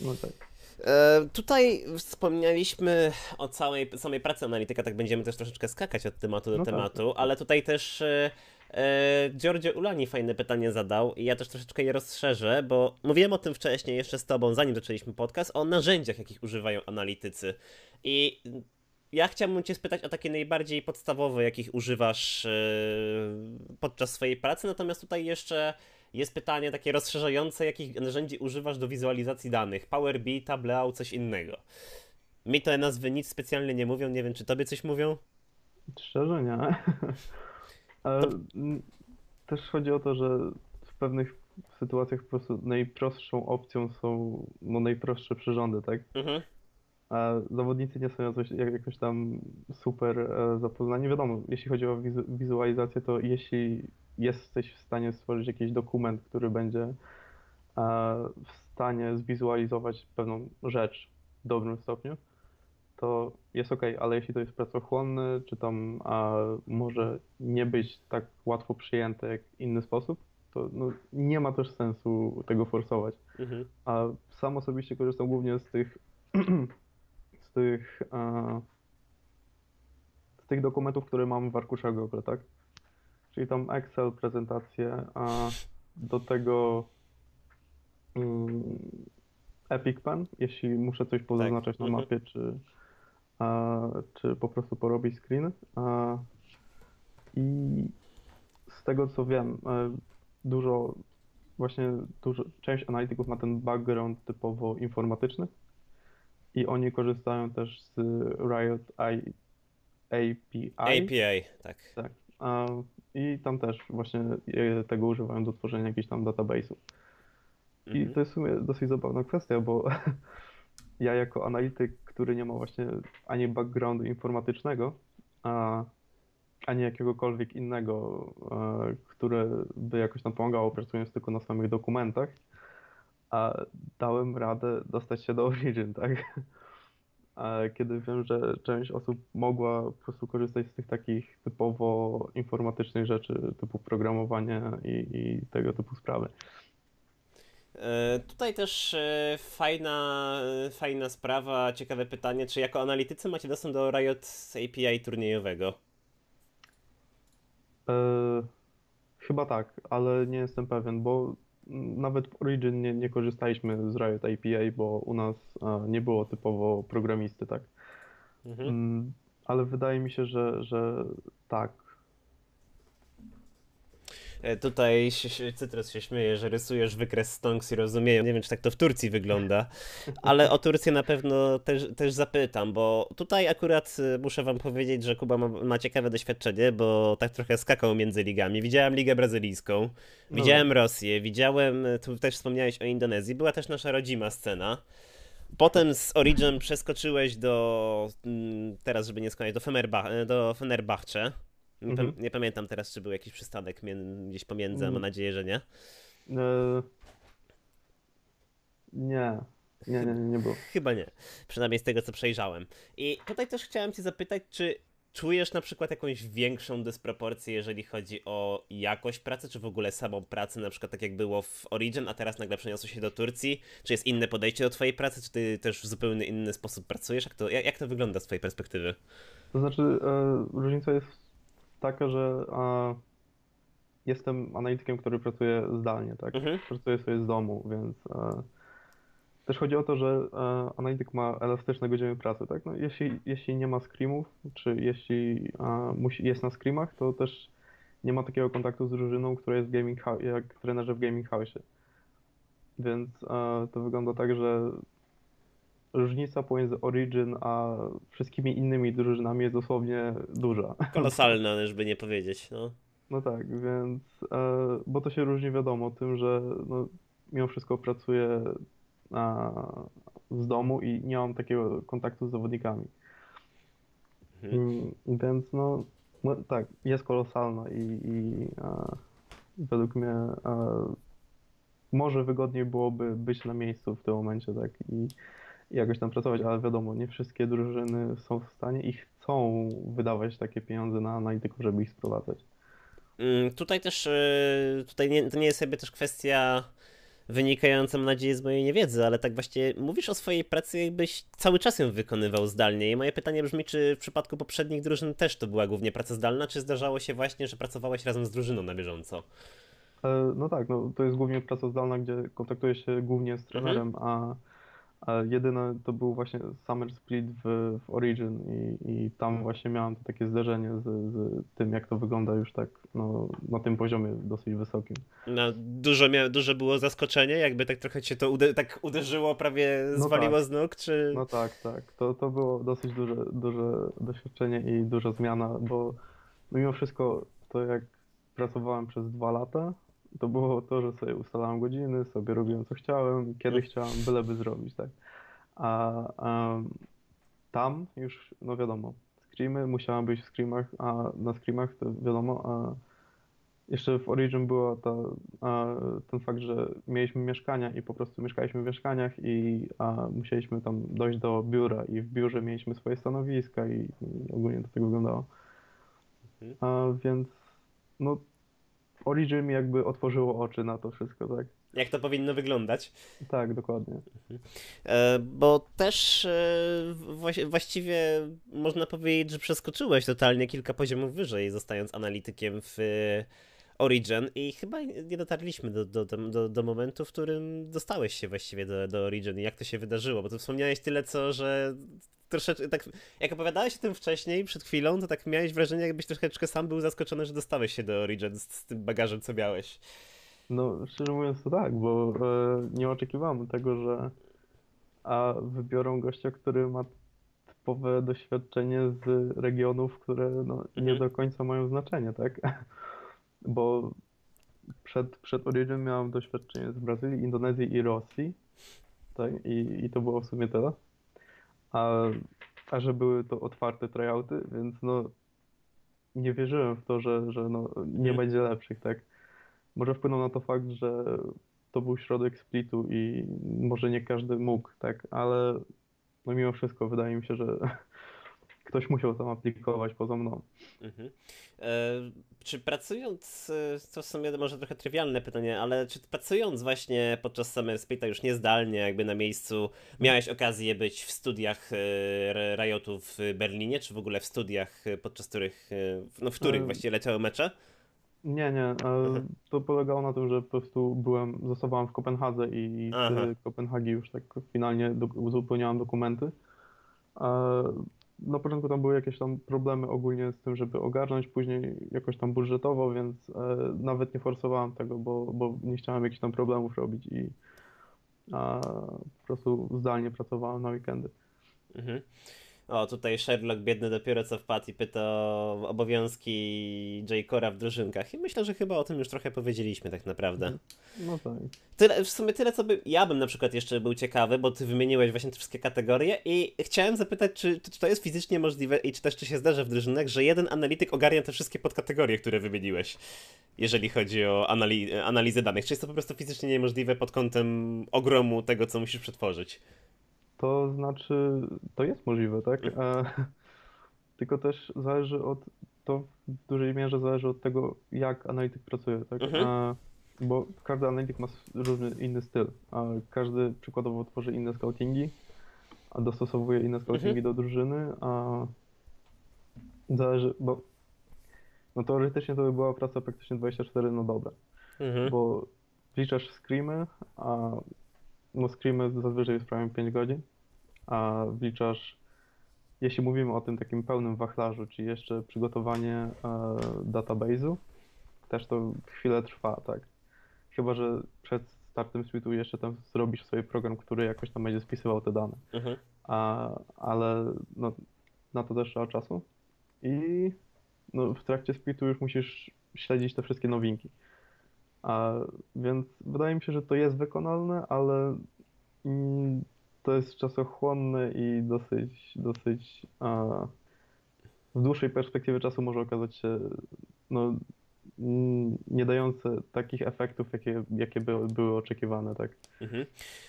Speaker 2: no tak.
Speaker 1: E, tutaj wspomnieliśmy o całej samej pracy analityka, tak będziemy też troszeczkę skakać od tematu do
Speaker 2: No tak,
Speaker 1: tematu, ale tutaj też e, e, Giorgio Ulani fajne pytanie zadał i ja też troszeczkę je rozszerzę, bo mówiłem o tym wcześniej jeszcze z tobą, zanim zaczęliśmy podcast, o narzędziach, jakich używają analitycy. I ja chciałbym cię spytać o takie najbardziej podstawowe, jakich używasz e, podczas swojej pracy, natomiast tutaj jeszcze jest pytanie takie rozszerzające, jakich narzędzi używasz do wizualizacji danych? Power BI, Tableau, coś innego. Mi te nazwy nic specjalnie nie mówią, nie wiem, czy tobie coś mówią?
Speaker 2: Szczerze nie. [laughs]
Speaker 1: To-
Speaker 2: też chodzi o to, że w pewnych sytuacjach po prostu najprostszą opcją są no, najprostsze przyrządy, tak?
Speaker 1: Mhm.
Speaker 2: A zawodnicy nie są jakoś, jak- jakoś tam super e, zapoznani. Wiadomo, jeśli chodzi o wizu wizualizację, to jeśli jesteś w stanie stworzyć jakiś dokument, który będzie e, w stanie zwizualizować pewną rzecz w dobrym stopniu, to jest ok, ale jeśli to jest pracochłonne, czy tam może nie być tak łatwo przyjęte jak inny sposób, to no, nie ma też sensu tego forsować.
Speaker 1: Mhm.
Speaker 2: A sam osobiście korzystam głównie z tych [clears throat] tych e, z tych dokumentów, które mam w arkuszach Google, tak? Czyli tam Excel, prezentacje, a do tego mm, Epic Pen, jeśli muszę coś pozaznaczać na
Speaker 1: mhm.
Speaker 2: mapie, czy, a, czy po prostu porobić screen. A, I z tego co wiem, e, dużo właśnie dużo, część analityków ma ten background typowo informatyczny i oni korzystają też z Riot I, API,
Speaker 1: API, tak.
Speaker 2: tak, I tam też właśnie tego używają do tworzenia jakichś tam database'ów. I
Speaker 1: Mhm.
Speaker 2: to jest w sumie dosyć zabawna kwestia, bo [laughs] ja jako analityk, który nie ma właśnie ani backgroundu informatycznego, a, ani jakiegokolwiek innego, e, które by jakoś tam pomagało, pracując tylko na samych dokumentach, a dałem radę dostać się do Origin, tak? A kiedy wiem, że część osób mogła po prostu korzystać z tych takich typowo informatycznych rzeczy, typu programowanie i, i tego typu sprawy.
Speaker 1: E, Tutaj też e, fajna, e, fajna sprawa, ciekawe pytanie, czy jako analitycy macie dostęp do Riot API turniejowego?
Speaker 2: E, chyba tak, ale nie jestem pewien, bo nawet w Origin nie, nie korzystaliśmy z Riot API, bo u nas nie było typowo programisty, tak?
Speaker 1: Mhm.
Speaker 2: Mm, ale wydaje mi się, że, że tak.
Speaker 1: E, Tutaj się, się, Cytrus się śmieje, że rysujesz wykres stonks i rozumieją. Nie wiem, czy tak to w Turcji wygląda, ale o Turcję na pewno też, też zapytam, bo tutaj akurat y, muszę wam powiedzieć, że Kuba ma, ma ciekawe doświadczenie, bo tak trochę skakał między ligami. Widziałem Ligę Brazylijską,
Speaker 2: No
Speaker 1: widziałem Rosję, widziałem, y, tu też wspomniałeś o Indonezji, była też nasza rodzima scena. Potem z Origin przeskoczyłeś do, mm, teraz żeby nie skłaniać, do, Fenerbah- do Fenerbahce. Nie,
Speaker 2: Mhm.
Speaker 1: nie pamiętam teraz, czy był jakiś przystanek gdzieś pomiędzy, a mam nadzieję, że nie.
Speaker 2: E, nie, nie, nie, nie, nie było. [laughs]
Speaker 1: Chyba nie. Przynajmniej z tego, co przejrzałem. I tutaj też chciałem cię zapytać, czy czujesz na przykład jakąś większą dysproporcję, jeżeli chodzi o jakość pracy, czy w ogóle samą pracę, na przykład tak jak było w Origin, a teraz nagle przeniosło się do Turcji? Czy jest inne podejście do twojej pracy, czy ty też w zupełnie inny sposób pracujesz? Jak to, jak, jak to wygląda z twojej perspektywy?
Speaker 2: To znaczy, e, różnica jest taka, że e, jestem analitykiem, który pracuje zdalnie, tak?
Speaker 1: Mhm.
Speaker 2: Pracuję sobie z domu, więc e, też chodzi o to, że e, analityk ma elastyczne godziny pracy, tak? No, jeśli, jeśli nie ma screamów, czy jeśli musi, jest na screamach, to też nie ma takiego kontaktu z drużyną, która jest w gaming jak trenerzy w gaming house. Więc to wygląda tak, że różnica pomiędzy Origin a wszystkimi innymi drużynami jest dosłownie duża.
Speaker 1: Kolosalna, żeby nie powiedzieć, no.
Speaker 2: No tak, więc, e, bo to się różni wiadomo tym, że no, mimo wszystko pracuję a, z domu i nie mam takiego kontaktu z zawodnikami.
Speaker 1: Mhm.
Speaker 2: Mm, Więc no, no tak, jest kolosalna i, i e, według mnie e, może wygodniej byłoby być na miejscu w tym momencie, tak, i, i jakoś tam pracować, ale wiadomo, nie wszystkie drużyny są w stanie i chcą wydawać takie pieniądze na analityków, żeby ich sprowadzać.
Speaker 1: Mm, Tutaj też, y, tutaj nie, to nie jest jakby też kwestia wynikająca, mam nadzieję, z mojej niewiedzy, ale tak właśnie mówisz o swojej pracy, jakbyś cały czas ją wykonywał zdalnie. I moje pytanie brzmi, czy w przypadku poprzednich drużyn też to była głównie praca zdalna, czy zdarzało się właśnie, że pracowałeś razem z drużyną na bieżąco?
Speaker 2: E, No tak, no, to jest głównie praca zdalna, gdzie kontaktuję się głównie z trenerem, a, a jedyne to był właśnie Summer Split w, w Origin i, i tam właśnie miałem to takie zderzenie z, z tym, jak to wygląda już tak no, na tym poziomie dosyć wysokim.
Speaker 1: No, dużo, mia- duże było zaskoczenie, jakby tak trochę cię to tak uderzyło, prawie
Speaker 2: No
Speaker 1: zwaliło
Speaker 2: tak.
Speaker 1: z nóg, czy...
Speaker 2: No tak, tak, to, to było dosyć duże, duże doświadczenie i duża zmiana, bo mimo wszystko to jak pracowałem przez dwa lata, to było to, że sobie ustalałem godziny, sobie robiłem co chciałem, kiedy chciałem, byleby zrobić, tak. A em, tam już, no wiadomo, screamy, musiałem być w screamach, a na screamach to wiadomo, a jeszcze w Origin była ta, a, ten fakt, że mieliśmy mieszkania i po prostu mieszkaliśmy w mieszkaniach i a, musieliśmy tam dojść do biura i w biurze mieliśmy swoje stanowiska i, i ogólnie to tak wyglądało.
Speaker 1: Mhm.
Speaker 2: A, więc no Origin mi jakby otworzyło oczy na to wszystko, tak?
Speaker 1: Jak to powinno wyglądać?
Speaker 2: Tak, dokładnie.
Speaker 1: E, Bo też e, właś- właściwie można powiedzieć, że przeskoczyłeś totalnie kilka poziomów wyżej, zostając analitykiem w e, Origin i chyba nie dotarliśmy do, do, do, do, do momentu, w którym dostałeś się właściwie do, do Origin i jak to się wydarzyło, bo tu wspomniałeś tyle co, że troszeczkę tak, jak opowiadałeś o tym wcześniej, przed chwilą, to tak miałeś wrażenie, jakbyś troszeczkę sam był zaskoczony, że dostałeś się do Origin z, z tym bagażem, co miałeś.
Speaker 2: No, szczerze mówiąc to tak, bo e, nie oczekiwałem tego, że a wybiorą gościa, który ma typowe doświadczenie z regionów, które no, nie
Speaker 1: Mhm.
Speaker 2: do końca mają znaczenie, tak? [laughs] Bo przed, przed Origin miałem doświadczenie z Brazylii, Indonezji i Rosji, tak? I, i to było w sumie tyle. A, a że były to otwarte tryouty, więc no nie wierzyłem w to, że, że no, nie będzie lepszych, tak? Może wpłynął na to fakt, że to był środek splitu i może nie każdy mógł, tak? Ale no mimo wszystko wydaje mi się, że ktoś musiał tam aplikować poza mną.
Speaker 1: Mhm. E, czy pracując, e, to w sumie może trochę trywialne pytanie, ale czy pracując właśnie podczas Summer Splita już niezdalnie, jakby na miejscu, miałeś okazję być w studiach e, Riotu w Berlinie, czy w ogóle w studiach, e, podczas których, no w których
Speaker 2: E,
Speaker 1: właściwie leciały mecze?
Speaker 2: Nie, nie.
Speaker 1: Mhm.
Speaker 2: To polegało na tym, że po prostu byłem, zostawałem w Kopenhadze i
Speaker 1: Aha.
Speaker 2: z Kopenhagi już tak finalnie do, uzupełniałem dokumenty. Na początku tam były jakieś tam problemy ogólnie z tym, żeby ogarnąć, później jakoś tam budżetowo, więc e, nawet nie forsowałem tego, bo, bo nie chciałem jakichś tam problemów robić i po prostu zdalnie pracowałem na weekendy.
Speaker 1: Mhm. O, tutaj Sherlock biedny dopiero co wpadł i pyta o obowiązki J. Cora w drużynkach. I myślę, że chyba o tym już trochę powiedzieliśmy tak naprawdę.
Speaker 2: No tak.
Speaker 1: Tyle, w sumie tyle, co by, ja bym na przykład jeszcze był ciekawy, bo ty wymieniłeś właśnie te wszystkie kategorie i chciałem zapytać, czy, czy to jest fizycznie możliwe i czy też czy się zdarza w drużynach, że jeden analityk ogarnia te wszystkie podkategorie, które wymieniłeś, jeżeli chodzi o anali analizę danych. Czy jest to po prostu fizycznie niemożliwe pod kątem ogromu tego, co musisz przetworzyć?
Speaker 2: To znaczy, to jest możliwe, tak? E, [laughs] tylko też zależy od, to w dużej mierze zależy od tego, jak analityk pracuje, tak?
Speaker 1: Mhm.
Speaker 2: E, bo każdy analityk ma różny inny styl, a każdy przykładowo tworzy inne scoutingi, a dostosowuje inne scoutingi do drużyny, a zależy, bo no teoretycznie to by była praca praktycznie 24 na dobę
Speaker 1: Mhm.
Speaker 2: bo wliczasz screamy, a no screamy zazwyczaj sprawiają 5 godzin, a wliczasz, jeśli mówimy o tym takim pełnym wachlarzu, czyli jeszcze przygotowanie e, database'u, też to chwilę trwa, tak. Chyba, że przed startem splitu jeszcze tam zrobisz sobie program, który jakoś tam będzie spisywał te dane.
Speaker 1: Mhm.
Speaker 2: A, ale no, na to też trzeba czasu. I no, w trakcie splitu już musisz śledzić te wszystkie nowinki. A, więc wydaje mi się, że to jest wykonalne, ale mm, to jest czasochłonne i dosyć, dosyć a, w dłuższej perspektywie czasu może okazać się no, nie dające takich efektów, jakie, jakie były, były oczekiwane, tak?
Speaker 1: Mhm.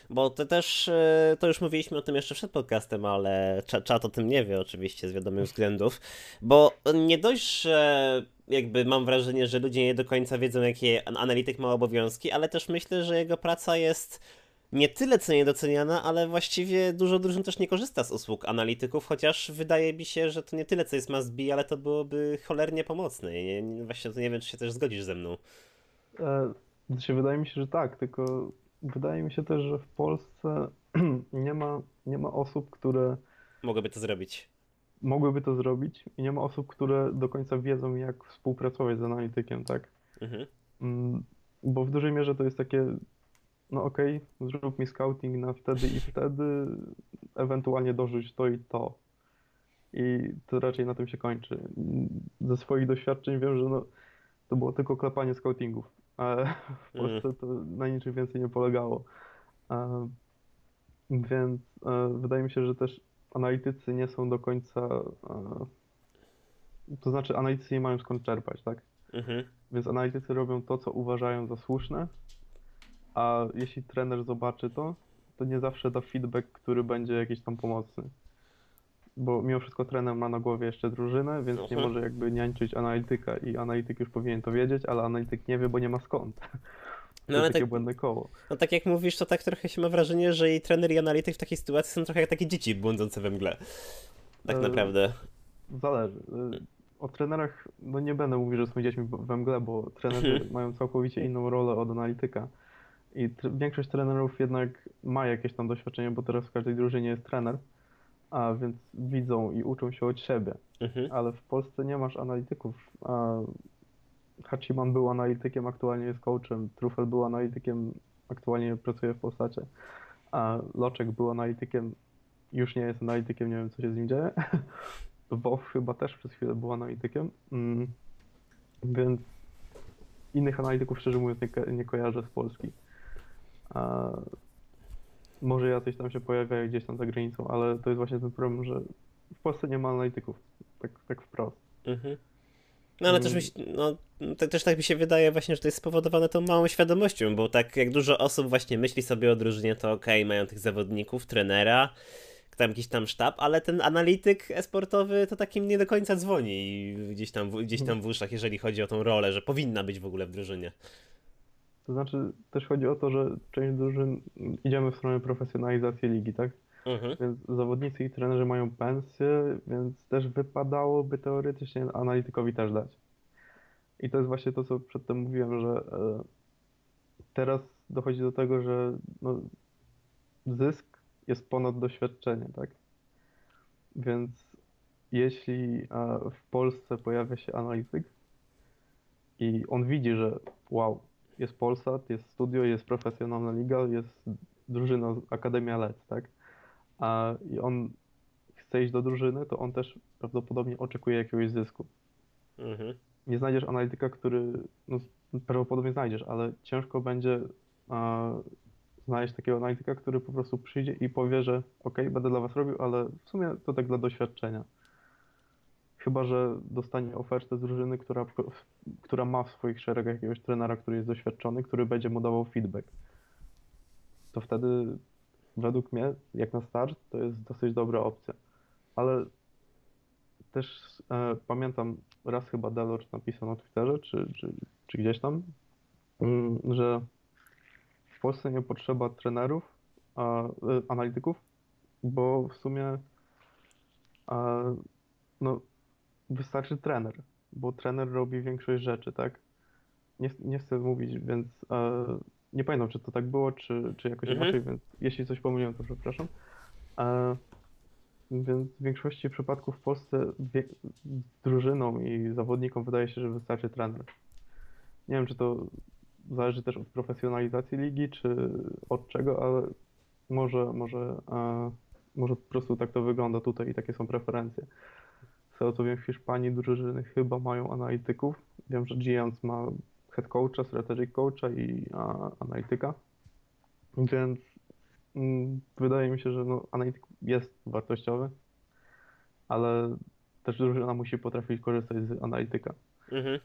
Speaker 1: Bo to też, e, to już mówiliśmy o tym jeszcze przed podcastem, ale cza- czat o tym nie wie oczywiście z wiadomych względów, bo nie dość, że jakby mam wrażenie, że ludzie nie do końca wiedzą, jakie an- analityk ma obowiązki, ale też myślę, że jego praca jest nie tyle co niedoceniana, ale właściwie dużo drużyn też nie korzysta z usług analityków, chociaż wydaje mi się, że to nie tyle co jest must be, ale to byłoby cholernie pomocne. I nie, nie, właśnie to nie wiem, czy się też zgodzisz ze mną.
Speaker 2: E, Znaczy, wydaje mi się, że tak, tylko wydaje mi się też, że w Polsce [clears throat] nie ma, nie ma osób, które
Speaker 1: Mogłoby to zrobić.
Speaker 2: mogłyby to zrobić i nie ma osób, które do końca wiedzą, jak współpracować z analitykiem, tak?
Speaker 1: Mhm.
Speaker 2: Mm, Bo w dużej mierze to jest takie, no okej, zrób mi scouting na wtedy i wtedy, ewentualnie dorzuć to i to. I to raczej na tym się kończy. Ze swoich doświadczeń wiem, że no, to było tylko klepanie scoutingów, ale w
Speaker 1: Mhm.
Speaker 2: Polsce to na niczym więcej nie polegało. Więc e, wydaje mi się, że też analitycy nie są do końca, e, to znaczy analitycy nie mają skąd czerpać, tak?
Speaker 1: Mhm.
Speaker 2: Więc analitycy robią to, co uważają za słuszne, a jeśli trener zobaczy to, to nie zawsze da feedback, który będzie jakiś tam pomocny. Bo mimo wszystko trener ma na głowie jeszcze drużynę, więc nie może jakby niańczyć analityka i analityk już powinien to wiedzieć, ale analityk nie wie, bo nie ma skąd. [laughs]
Speaker 1: No ale
Speaker 2: takie
Speaker 1: tak,
Speaker 2: błędne koło.
Speaker 1: no tak jak mówisz, to tak trochę się ma wrażenie, że i trener i analityk w takiej sytuacji są trochę jak takie dzieci błądzące we mgle. Tak
Speaker 2: E,
Speaker 1: naprawdę.
Speaker 2: Zależy. Y, O trenerach, no nie będę mówił, że są dziećmi we mgle, bo trenerzy [laughs] mają całkowicie inną rolę od analityka. I większość trenerów jednak ma jakieś tam doświadczenie, bo teraz w każdej drużynie jest trener, a więc widzą i uczą się od siebie.
Speaker 1: Mhm.
Speaker 2: Ale w Polsce nie masz analityków. Hachiman był analitykiem, aktualnie jest coachem. Trufel był analitykiem, aktualnie pracuje w Polsacie. A Loczek był analitykiem już nie jest analitykiem, nie wiem co się z nim dzieje. [laughs] WoW chyba też przez chwilę był analitykiem, mm, więc innych analityków szczerze mówiąc nie, ko- nie kojarzę z Polski. A, może jacyś tam się pojawiają gdzieś tam za granicą, ale to jest właśnie ten problem, że w Polsce nie ma analityków, tak, tak wprost.
Speaker 1: Mhm. No ale też, mi, się- no, te- też tak mi się wydaje właśnie, że to jest spowodowane tą małą świadomością, bo tak jak dużo osób właśnie myśli sobie o drużynie, to okej, mają tych zawodników, trenera, tam jakiś tam sztab, ale ten analityk esportowy to takim nie do końca dzwoni gdzieś tam, gdzieś tam w uszach, jeżeli chodzi o tą rolę, że powinna być w ogóle w drużynie.
Speaker 2: To znaczy też chodzi o to, że część drużyn idziemy w stronę profesjonalizacji ligi, tak?
Speaker 1: Mhm.
Speaker 2: Więc zawodnicy i trenerzy mają pensje, więc też wypadałoby teoretycznie analitykowi też dać. I to jest właśnie to, co przedtem mówiłem, że e, teraz dochodzi do tego, że no, zysk jest ponad doświadczenie, tak? Więc jeśli e, w Polsce pojawia się analityk i on widzi, że wow, jest Polsat, jest studio, jest profesjonalna liga, jest drużyna Akademia LED, tak? a i on chce iść do drużyny, to on też prawdopodobnie oczekuje jakiegoś zysku.
Speaker 1: Mhm.
Speaker 2: Nie znajdziesz analityka, który, no prawdopodobnie znajdziesz, ale ciężko będzie a, znaleźć takiego analityka, który po prostu przyjdzie i powie, że ok, będę dla was robił, ale w sumie to tak dla doświadczenia. Chyba, że dostanie ofertę z drużyny, która, która ma w swoich szeregach jakiegoś trenera, który jest doświadczony, który będzie mu dawał feedback. To wtedy według mnie, jak na start, to jest dosyć dobra opcja. Ale też e, pamiętam, raz chyba Delor napisał na Twitterze, czy, czy, czy gdzieś tam, mm, że w Polsce nie potrzeba trenerów, a, e, analityków, bo w sumie a, no, wystarczy trener, bo trener robi większość rzeczy, tak? Nie, nie chcę mówić, więc e, nie pamiętam, czy to tak było, czy, czy jakoś
Speaker 1: Mhm.
Speaker 2: inaczej, więc jeśli coś pomyliłem, to przepraszam. E, więc w większości przypadków w Polsce wie, drużynom i zawodnikom wydaje się, że wystarczy trener. Nie wiem, czy to zależy też od profesjonalizacji ligi, czy od czego, ale może, może, e, może po prostu tak to wygląda tutaj i takie są preferencje. Tego co wiem, w Hiszpanii drużyny chyba mają analityków. Wiem, że Giants ma head coacha, strategic coacha i a, analityka. Więc mm, wydaje mi się, że no, analityk jest wartościowy, ale też drużyna musi potrafić korzystać z analityka.
Speaker 1: Mhm.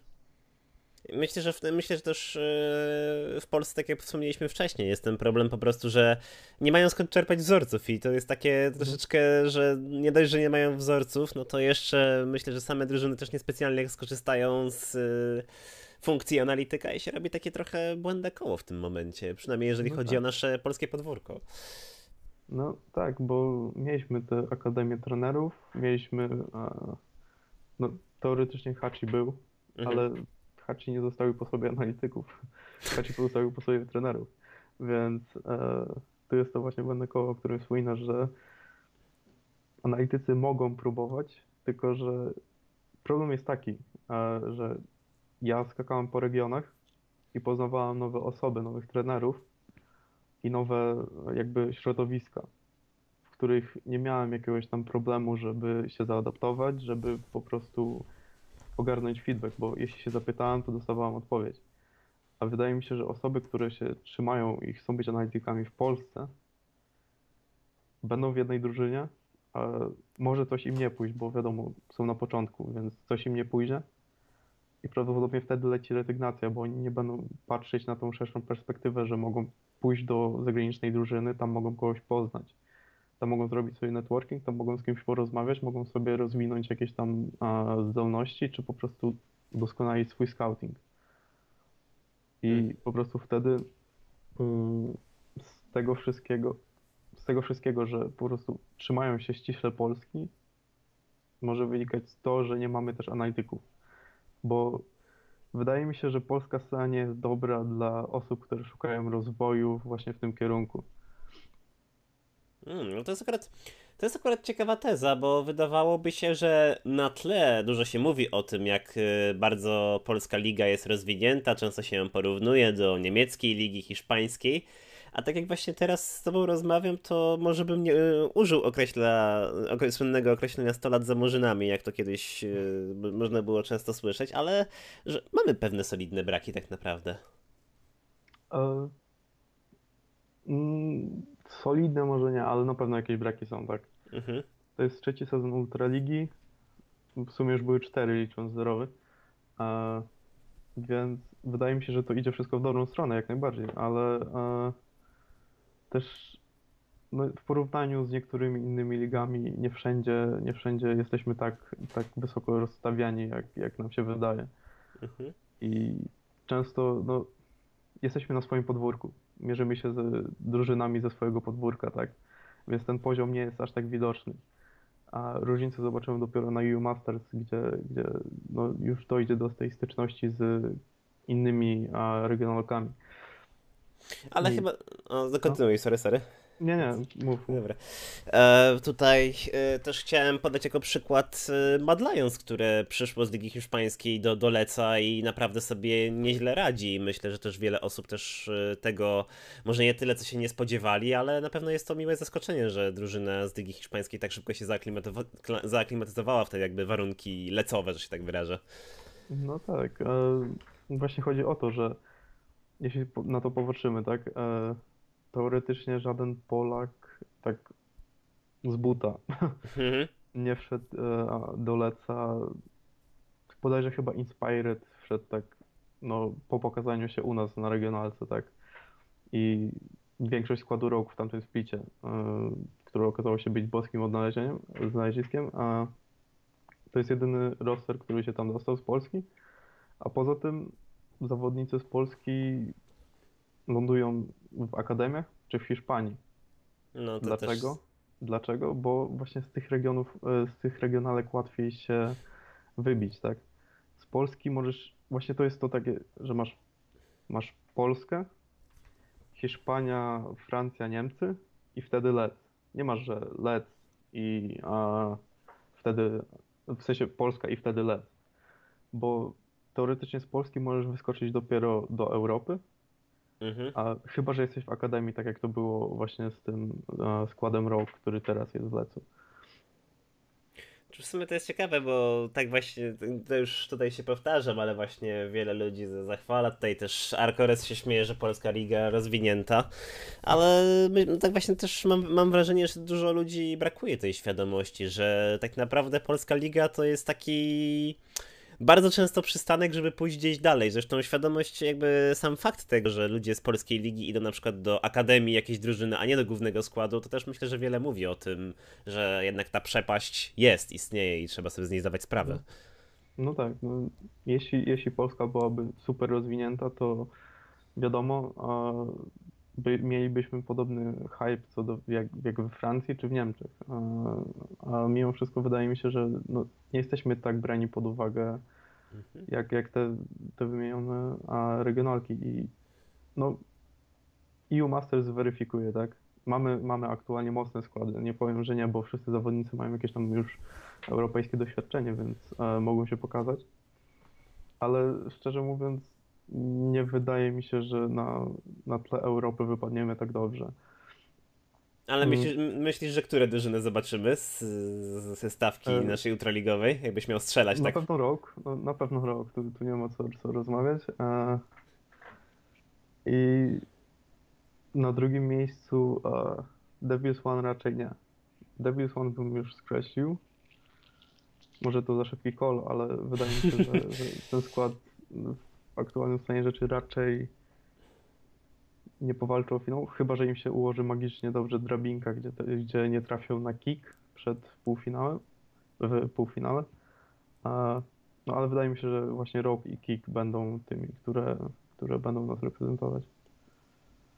Speaker 1: Myślę, że w, myślę, że też yy, w Polsce, tak jak wspomnieliśmy wcześniej, jest ten problem po prostu, że nie mają skąd czerpać wzorców i to jest takie troszeczkę, że nie dość, że nie mają wzorców, no to jeszcze myślę, że same drużyny też niespecjalnie skorzystają z yy, funkcji analityka i się robi takie trochę błędne koło w tym momencie, przynajmniej jeżeli
Speaker 2: No
Speaker 1: chodzi
Speaker 2: tak.
Speaker 1: o nasze polskie podwórko.
Speaker 2: No tak, bo mieliśmy tę Akademię Trenerów, mieliśmy, e, no teoretycznie Hachi był,
Speaker 1: Mhm.
Speaker 2: ale Hachi nie zostawił po sobie analityków. [laughs] Hachi pozostawił po sobie trenerów. Więc e, tu jest to właśnie błędne koło, o którym wspominasz, że analitycy mogą próbować, tylko że problem jest taki, e, że ja skakałem po regionach i poznawałem nowe osoby, nowych trenerów i nowe jakby środowiska, w których nie miałem jakiegoś tam problemu, żeby się zaadaptować, żeby po prostu ogarnąć feedback, bo jeśli się zapytałem, to dostawałem odpowiedź. A wydaje mi się, że osoby, które się trzymają i chcą być analitykami w Polsce, będą w jednej drużynie, a może coś im nie pójść, bo wiadomo, są na początku, więc coś im nie pójdzie. I prawdopodobnie wtedy leci rezygnacja, bo oni nie będą patrzeć na tą szerszą perspektywę, że mogą pójść do zagranicznej drużyny, tam mogą kogoś poznać. Tam mogą zrobić sobie networking, tam mogą z kimś porozmawiać, mogą sobie rozwinąć jakieś tam a, zdolności, czy po prostu udoskonalić swój scouting. I
Speaker 1: Mhm.
Speaker 2: po prostu wtedy mm, z tego wszystkiego, z tego wszystkiego, że po prostu trzymają się ściśle Polski, może wynikać to, że nie mamy też analityków. Bo wydaje mi się, że polska scena nie jest dobra dla osób, które szukają rozwoju właśnie w tym kierunku.
Speaker 1: Mm, no to jest akurat. To jest akurat ciekawa teza, bo wydawałoby się, że na tle dużo się mówi o tym, jak y, bardzo polska liga jest rozwinięta, często się ją porównuje do niemieckiej ligi, hiszpańskiej, A tak jak właśnie teraz z tobą rozmawiam, to może bym nie y, użył określa, słynnego określenia 100 lat za murzynami, jak to kiedyś y, można było często słyszeć, ale że mamy pewne solidne braki tak naprawdę.
Speaker 2: E, mm, solidne może nie, ale na pewno jakieś braki są, tak. Mhm. To jest trzeci sezon Ultraligi. W sumie już były cztery, licząc zerowy. E, więc wydaje mi się, że to idzie wszystko w dobrą stronę, jak najbardziej, ale e, też no, w porównaniu z niektórymi innymi ligami nie wszędzie, nie wszędzie jesteśmy tak, tak wysoko rozstawiani, jak, jak nam się wydaje. Mhm. I często no, jesteśmy na swoim podwórku. Mierzymy się z drużynami ze swojego podwórka, tak? Więc ten poziom nie jest aż tak widoczny. A różnicę zobaczymy dopiero na EU Masters, gdzie, gdzie no, już dojdzie do tej styczności z innymi regionalkami.
Speaker 1: Ale I... chyba. O, kontynuuj, no. sorry, sorry.
Speaker 2: Nie, nie, mów.
Speaker 1: Dobra. E, tutaj e, też chciałem podać jako przykład e, Mad Lions, które przyszło z Ligi Hiszpańskiej do, do Leca i naprawdę sobie nieźle radzi. Myślę, że też wiele osób też e, tego, może nie tyle, co się nie spodziewali, ale na pewno jest to miłe zaskoczenie, że drużyna z Ligi Hiszpańskiej tak szybko się zaaklimatyzowa zaaklimatyzowała w te jakby warunki lecowe, że się tak wyrażę.
Speaker 2: No tak. E, właśnie chodzi o to, że jeśli na to popatrzymy, tak, e, teoretycznie żaden Polak tak z buta mhm. [laughs] nie wszedł e, do Leca. Bodajże chyba Inspired wszedł tak no, po pokazaniu się u nas na regionalce, tak. I większość składu roku w tamtym splicie, e, które okazało się być boskim odnalezieniem, znaleziskiem, a to jest jedyny roster, który się tam dostał z Polski. A poza tym zawodnicy z Polski lądują w akademiach czy w Hiszpanii. No, Dlaczego? Też... Dlaczego? Bo właśnie z tych regionów, e, z tych regionalek łatwiej się wybić, tak? Z Polski możesz, właśnie to jest to takie, że masz, masz Polskę, Hiszpania, Francja, Niemcy i wtedy Lec. Nie masz, że Lec i a, wtedy, w sensie Polska i wtedy Lec. Bo teoretycznie z Polski możesz wyskoczyć dopiero do Europy, Mhm. A chyba, że jesteś w akademii, tak jak to było właśnie z tym e, składem Rogue, który teraz jest w Lecu.
Speaker 1: W sumie to jest ciekawe, bo tak właśnie, to już tutaj się powtarzam, ale właśnie wiele ludzi zachwala. Tutaj też Arkores się śmieje, że polska liga rozwinięta, ale tak właśnie też mam, mam wrażenie, że dużo ludzi brakuje tej świadomości, że tak naprawdę polska liga to jest taki bardzo często przystanek, żeby pójść gdzieś dalej. Zresztą świadomość, jakby sam fakt tego, że ludzie z polskiej ligi idą na przykład do akademii jakiejś drużyny, a nie do głównego składu, to też myślę, że wiele mówi o tym, że jednak ta przepaść jest, istnieje i trzeba sobie z niej zdawać sprawę.
Speaker 2: No, no tak, no, jeśli, jeśli Polska byłaby super rozwinięta, to wiadomo, a by, mielibyśmy podobny hype co do, jak, jak we Francji czy w Niemczech. A, a mimo wszystko wydaje mi się, że no, nie jesteśmy tak brani pod uwagę mhm. jak, jak te, te wymienione a regionalki. I no, EU Masters weryfikuje, tak? Mamy, mamy aktualnie mocne składy. Nie powiem, że nie, bo wszyscy zawodnicy mają jakieś tam już europejskie doświadczenie, więc e, mogą się pokazać. Ale szczerze mówiąc, nie wydaje mi się, że na, na tle Europy wypadniemy tak dobrze.
Speaker 1: Ale mm. myślisz, myślisz, że które drużyny zobaczymy z, ze stawki e... naszej ultraligowej? Jakbyś miał strzelać,
Speaker 2: na
Speaker 1: tak?
Speaker 2: Na pewno rok, no, na pewno rok, tu, tu nie ma co, co rozmawiać. E... I na drugim miejscu e... Devious One raczej nie. Devious One bym już skreślił. Może to za szybki call, ale wydaje mi się, że, że ten skład w aktualnym stanie rzeczy raczej nie powalczą o finał, chyba że im się ułoży magicznie dobrze drabinka, gdzie, gdzie nie trafią na kick przed półfinałem, w półfinale. No ale wydaje mi się, że właśnie Rob i Kick będą tymi, które, które będą nas reprezentować.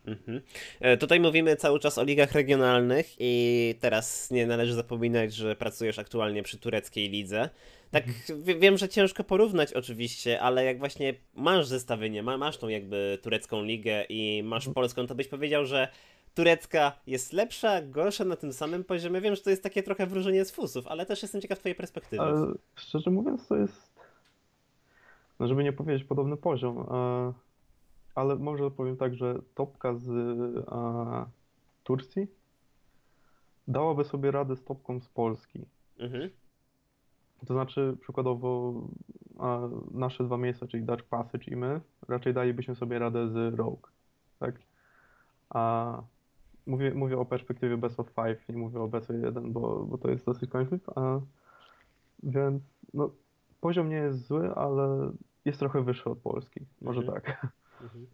Speaker 1: Mhm. E, tutaj mówimy cały czas o ligach regionalnych i teraz nie należy zapominać, że pracujesz aktualnie przy tureckiej lidze. Tak, mhm. wiem, że ciężko porównać oczywiście, ale jak właśnie masz zestawienie, masz tą jakby turecką ligę i masz mhm. polską, to byś powiedział, że turecka jest lepsza, gorsza na tym samym poziomie. Wiem, że to jest takie trochę wróżenie z fusów, ale też jestem ciekaw twojej perspektywy. Ale
Speaker 2: szczerze mówiąc, to jest, no żeby nie powiedzieć, podobny poziom. Ale może powiem tak, że topka z a, Turcji dałaby sobie radę z topką z Polski.
Speaker 1: Mhm.
Speaker 2: To znaczy, przykładowo, a, nasze dwa miejsca, czyli Dutch Passage i my, raczej dalibyśmy sobie radę z Rogue, tak? A mówię, mówię o perspektywie Best of Five, nie mówię o Best of 1, bo, bo to jest dosyć konflikt, a więc no, poziom nie jest zły, ale jest trochę wyższy od Polski, może
Speaker 1: Mhm.
Speaker 2: tak.
Speaker 1: Mhm.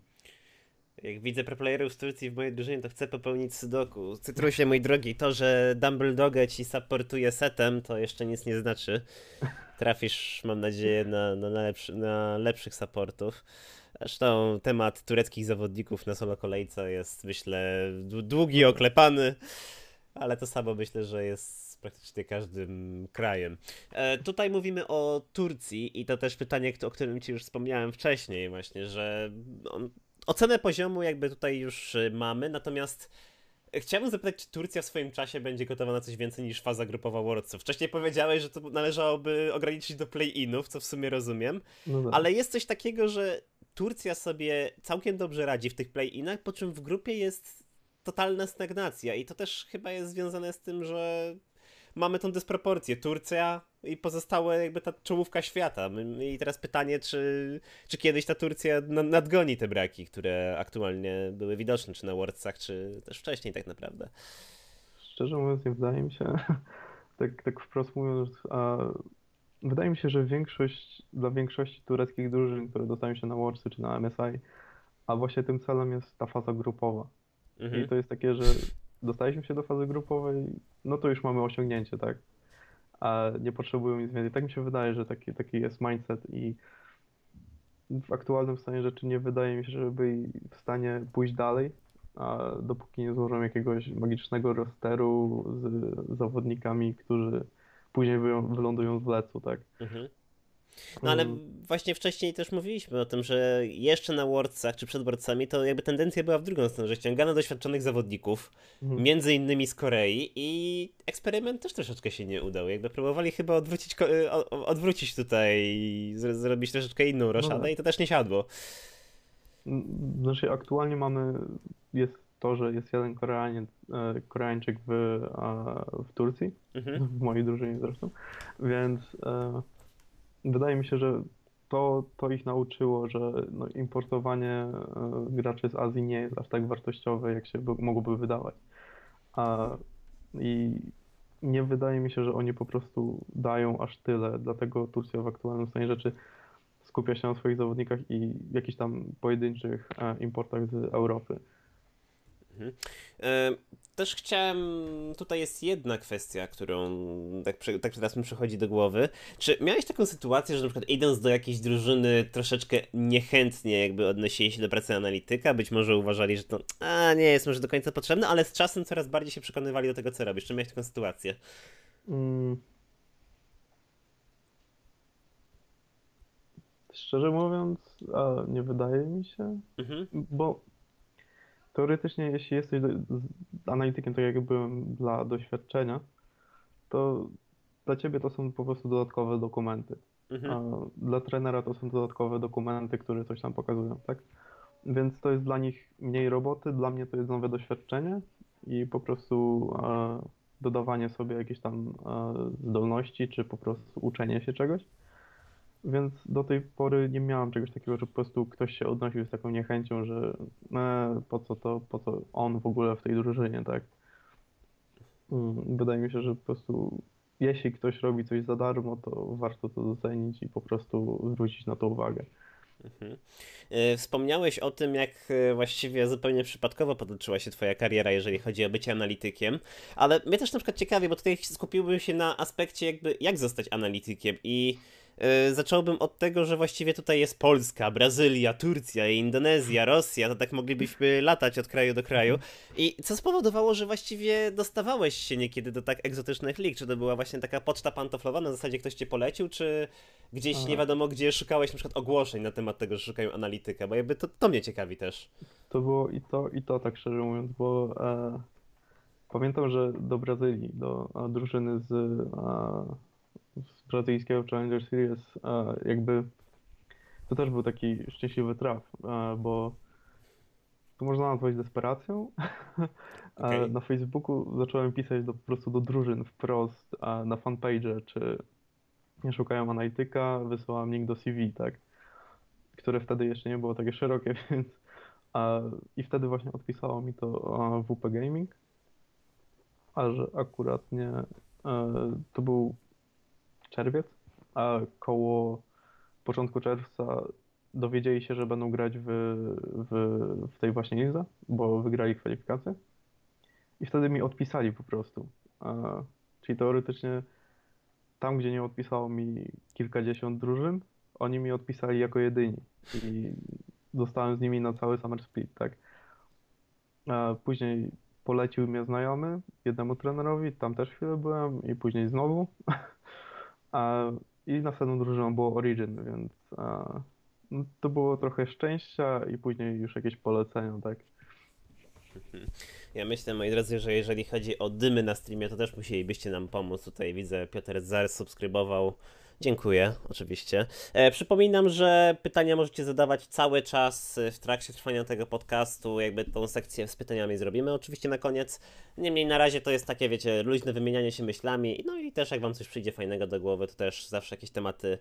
Speaker 1: Jak widzę proplayerów z Turcji w mojej drużynie, to chcę popełnić sudoku. Cytrusie, mój drogi, to, że Dumbledore ci supportuje setem, to jeszcze nic nie znaczy. Trafisz, mam nadzieję, na, na, lepszy, na lepszych supportów. Zresztą temat tureckich zawodników na solo kolejce jest, myślę, dłu- długi, oklepany, ale to samo myślę, że jest praktycznie każdym krajem. E, tutaj mówimy o Turcji i to też pytanie, o którym ci już wspomniałem wcześniej właśnie, że on, ocenę poziomu jakby tutaj już y, mamy, natomiast chciałbym zapytać, czy Turcja w swoim czasie będzie gotowa na coś więcej niż faza grupowa Worldsów. Wcześniej powiedziałeś, że to należałoby ograniczyć do play-inów, co w sumie rozumiem,
Speaker 2: No tak.
Speaker 1: ale jest coś takiego, że Turcja sobie całkiem dobrze radzi w tych play-inach, po czym w grupie jest totalna stagnacja i to też chyba jest związane z tym, że mamy tą dysproporcję. Turcja i pozostałe jakby ta czołówka świata. I teraz pytanie, czy, czy kiedyś ta Turcja na- nadgoni te braki, które aktualnie były widoczne, czy na Worldsach, czy też wcześniej tak naprawdę.
Speaker 2: Szczerze mówiąc, nie wydaje mi się, [laughs] tak, tak wprost mówiąc, a, wydaje mi się, że większość, dla większości tureckich drużyn, które dostają się na Worldsy czy na MSI, a właśnie tym celem jest ta faza grupowa.
Speaker 1: Mhm.
Speaker 2: I to jest takie, że dostaliśmy się do fazy grupowej, no to już mamy osiągnięcie, tak? A nie potrzebują nic więcej. Tak mi się wydaje, że taki, taki jest mindset i w aktualnym stanie rzeczy nie wydaje mi się, że byli w stanie pójść dalej, a dopóki nie złożą jakiegoś magicznego rosteru z zawodnikami, którzy później wy- wylądują w lecu, tak?
Speaker 1: Mhm. No ale
Speaker 2: Mm,
Speaker 1: właśnie wcześniej też mówiliśmy o tym, że jeszcze na Worldsach czy przed Worldsami to jakby tendencja była w drugą stronę, że ściągano doświadczonych zawodników,
Speaker 2: mhm.
Speaker 1: między innymi z Korei i eksperyment też troszeczkę się nie udał. Jakby próbowali chyba odwrócić, odwrócić tutaj, zr- zrobić troszeczkę inną roszadę
Speaker 2: tak.
Speaker 1: i to też nie siadło.
Speaker 2: Mm, Znaczy aktualnie mamy, jest to, że jest jeden Koreaniec, e, Koreańczyk w, w Turcji,
Speaker 1: Mhm.
Speaker 2: w mojej drużynie zresztą, więc e, wydaje mi się, że to, to ich nauczyło, że no, importowanie e, graczy z Azji nie jest aż tak wartościowe, jak się by, mogłoby wydawać. A, I nie wydaje mi się, że oni po prostu dają aż tyle, dlatego Turcja w aktualnym stanie rzeczy skupia się na swoich zawodnikach i jakichś tam pojedynczych e, importach z Europy.
Speaker 1: E, Też chciałem, tutaj jest jedna kwestia, którą tak, tak teraz mi przychodzi do głowy. Czy miałeś taką sytuację, że na przykład idąc do jakiejś drużyny troszeczkę niechętnie jakby odnosili się do pracy analityka, być może uważali, że to a, nie jest może do końca potrzebne, ale z czasem coraz bardziej się przekonywali do tego, co robisz. Czy miałeś taką sytuację?
Speaker 2: Mm. Szczerze mówiąc, nie wydaje mi się,
Speaker 1: Mhm.
Speaker 2: bo teoretycznie, jeśli jesteś analitykiem, tak jak byłem dla doświadczenia, to dla ciebie to są po prostu dodatkowe dokumenty.
Speaker 1: Mhm.
Speaker 2: A dla trenera to są dodatkowe dokumenty, które coś tam pokazują, tak? Więc to jest dla nich mniej roboty, dla mnie to jest nowe doświadczenie i po prostu e, dodawanie sobie jakiejś tam e, zdolności, czy po prostu uczenie się czegoś. Więc do tej pory nie miałem czegoś takiego, że po prostu ktoś się odnosił z taką niechęcią, że e, po co to, po co on w ogóle w tej drużynie, tak? Mm, Wydaje mi się, że po prostu jeśli ktoś robi coś za darmo, to warto to docenić i po prostu zwrócić na to uwagę.
Speaker 1: Mhm. E, Wspomniałeś o tym, jak e, właściwie zupełnie przypadkowo potoczyła się Twoja kariera, jeżeli chodzi o bycie analitykiem, ale mnie też na przykład ciekawi, bo tutaj skupiłbym się na aspekcie jakby jak zostać analitykiem i zacząłbym od tego, że właściwie tutaj jest Polska, Brazylia, Turcja, Indonezja, Rosja, to tak moglibyśmy latać od kraju do kraju i co spowodowało, że właściwie dostawałeś się niekiedy do tak egzotycznych lig, czy to była właśnie taka poczta pantoflowa, na zasadzie ktoś Cię polecił, czy gdzieś
Speaker 2: Aha.
Speaker 1: nie wiadomo gdzie szukałeś na przykład ogłoszeń na temat tego, że szukają analityka, bo jakby to, to mnie ciekawi też.
Speaker 2: To było i to, i to, tak szczerze mówiąc, bo e, pamiętam, że do Brazylii, do e, drużyny z, e, z brazylijskiego Challenger Series, jakby to też był taki szczęśliwy traf, bo to można nazwać desperacją. [laughs] Okay. Na Facebooku zacząłem pisać do, po prostu do drużyn wprost, na fanpage, czy nie szukają analityka, wysyłałem link do CV, tak? Które wtedy jeszcze nie było takie szerokie, [laughs] więc i wtedy właśnie odpisało mi to WP Gaming, a że akurat nie, e, to był czerwiec, a koło początku czerwca dowiedzieli się, że będą grać w, w, w tej właśnie lidze, bo wygrali kwalifikację. I wtedy mi odpisali po prostu. Czyli teoretycznie tam, gdzie nie odpisało mi kilkadziesiąt drużyn, oni mi odpisali jako jedyni. I zostałem z nimi na cały Summer Split, tak. Później polecił mnie znajomy jednemu trenerowi, tam też chwilę byłem i później znowu. [laughs] I następną drużyną było Origin, więc no, to było trochę szczęścia i później już jakieś polecenia, tak. [laughs]
Speaker 1: Ja myślę, moi drodzy, że jeżeli chodzi o dymy na streamie, to też musielibyście nam pomóc. Tutaj widzę, Piotr Zar subskrybował Dziękuję, oczywiście. E, przypominam, że pytania możecie zadawać cały czas w trakcie trwania tego podcastu. Jakby tą sekcję z pytaniami zrobimy oczywiście na koniec. Niemniej na razie to jest takie, wiecie, luźne wymienianie się myślami. No i też jak wam coś przyjdzie fajnego do głowy, to też zawsze jakieś tematy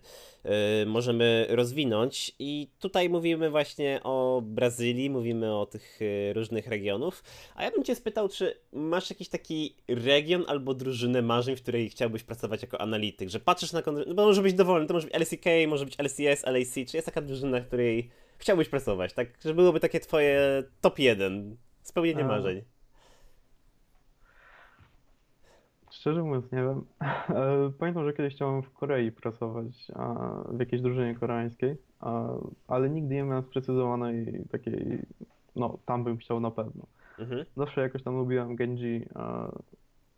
Speaker 1: y, możemy rozwinąć. I tutaj mówimy właśnie o Brazylii, mówimy o tych y, różnych regionów. A ja bym cię spytał, czy masz jakiś taki region albo drużynę marzeń, w której chciałbyś pracować jako analityk, że patrzysz na... Bo może być dowolny, to może być LCK, może być LCS, LAC, czy jest taka drużyna, w której chciałbyś pracować, tak? Że byłoby takie twoje top 1, spełnienie A... marzeń.
Speaker 2: Szczerze mówiąc, nie wiem. E, pamiętam, że kiedyś chciałem w Korei pracować, w jakiejś drużynie koreańskiej, ale nigdy nie miałem sprecyzowanej takiej, no tam bym chciał na pewno. Mhm. Zawsze jakoś tam lubiłem Genji,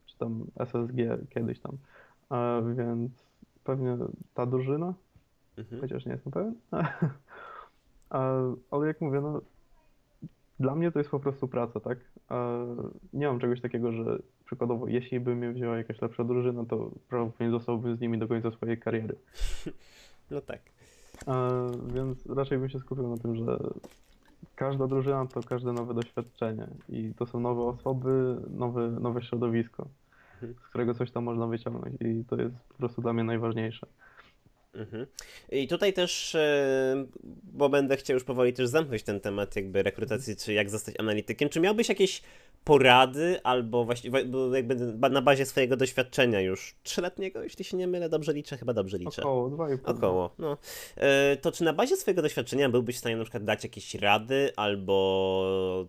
Speaker 2: czy tam SSG kiedyś tam, więc pewnie ta drużyna, mhm. chociaż nie jestem pewien. [laughs] Ale jak mówię, no dla mnie to jest po prostu praca, tak? Nie mam czegoś takiego, że przykładowo, jeśli by mnie wzięła jakaś lepsza drużyna, to prawdopodobnie zostałbym z nimi do końca swojej kariery. [laughs]
Speaker 1: No tak.
Speaker 2: Więc raczej bym się skupił na tym, że każda drużyna to każde nowe doświadczenie i to są nowe osoby, nowe, nowe środowisko z którego coś tam można wyciągnąć i to jest po prostu dla mnie najważniejsze.
Speaker 1: Mhm. I tutaj też, e, bo będę chciał już powoli też zamknąć ten temat jakby rekrutacji, czy jak zostać analitykiem. Czy miałbyś jakieś porady albo właściwie jakby na bazie swojego doświadczenia już trzyletniego, jeśli się nie mylę, dobrze liczę, chyba dobrze liczę.
Speaker 2: Około, dwa i pół.
Speaker 1: Około, no. E, to czy na bazie swojego doświadczenia byłbyś w stanie na przykład dać jakieś rady albo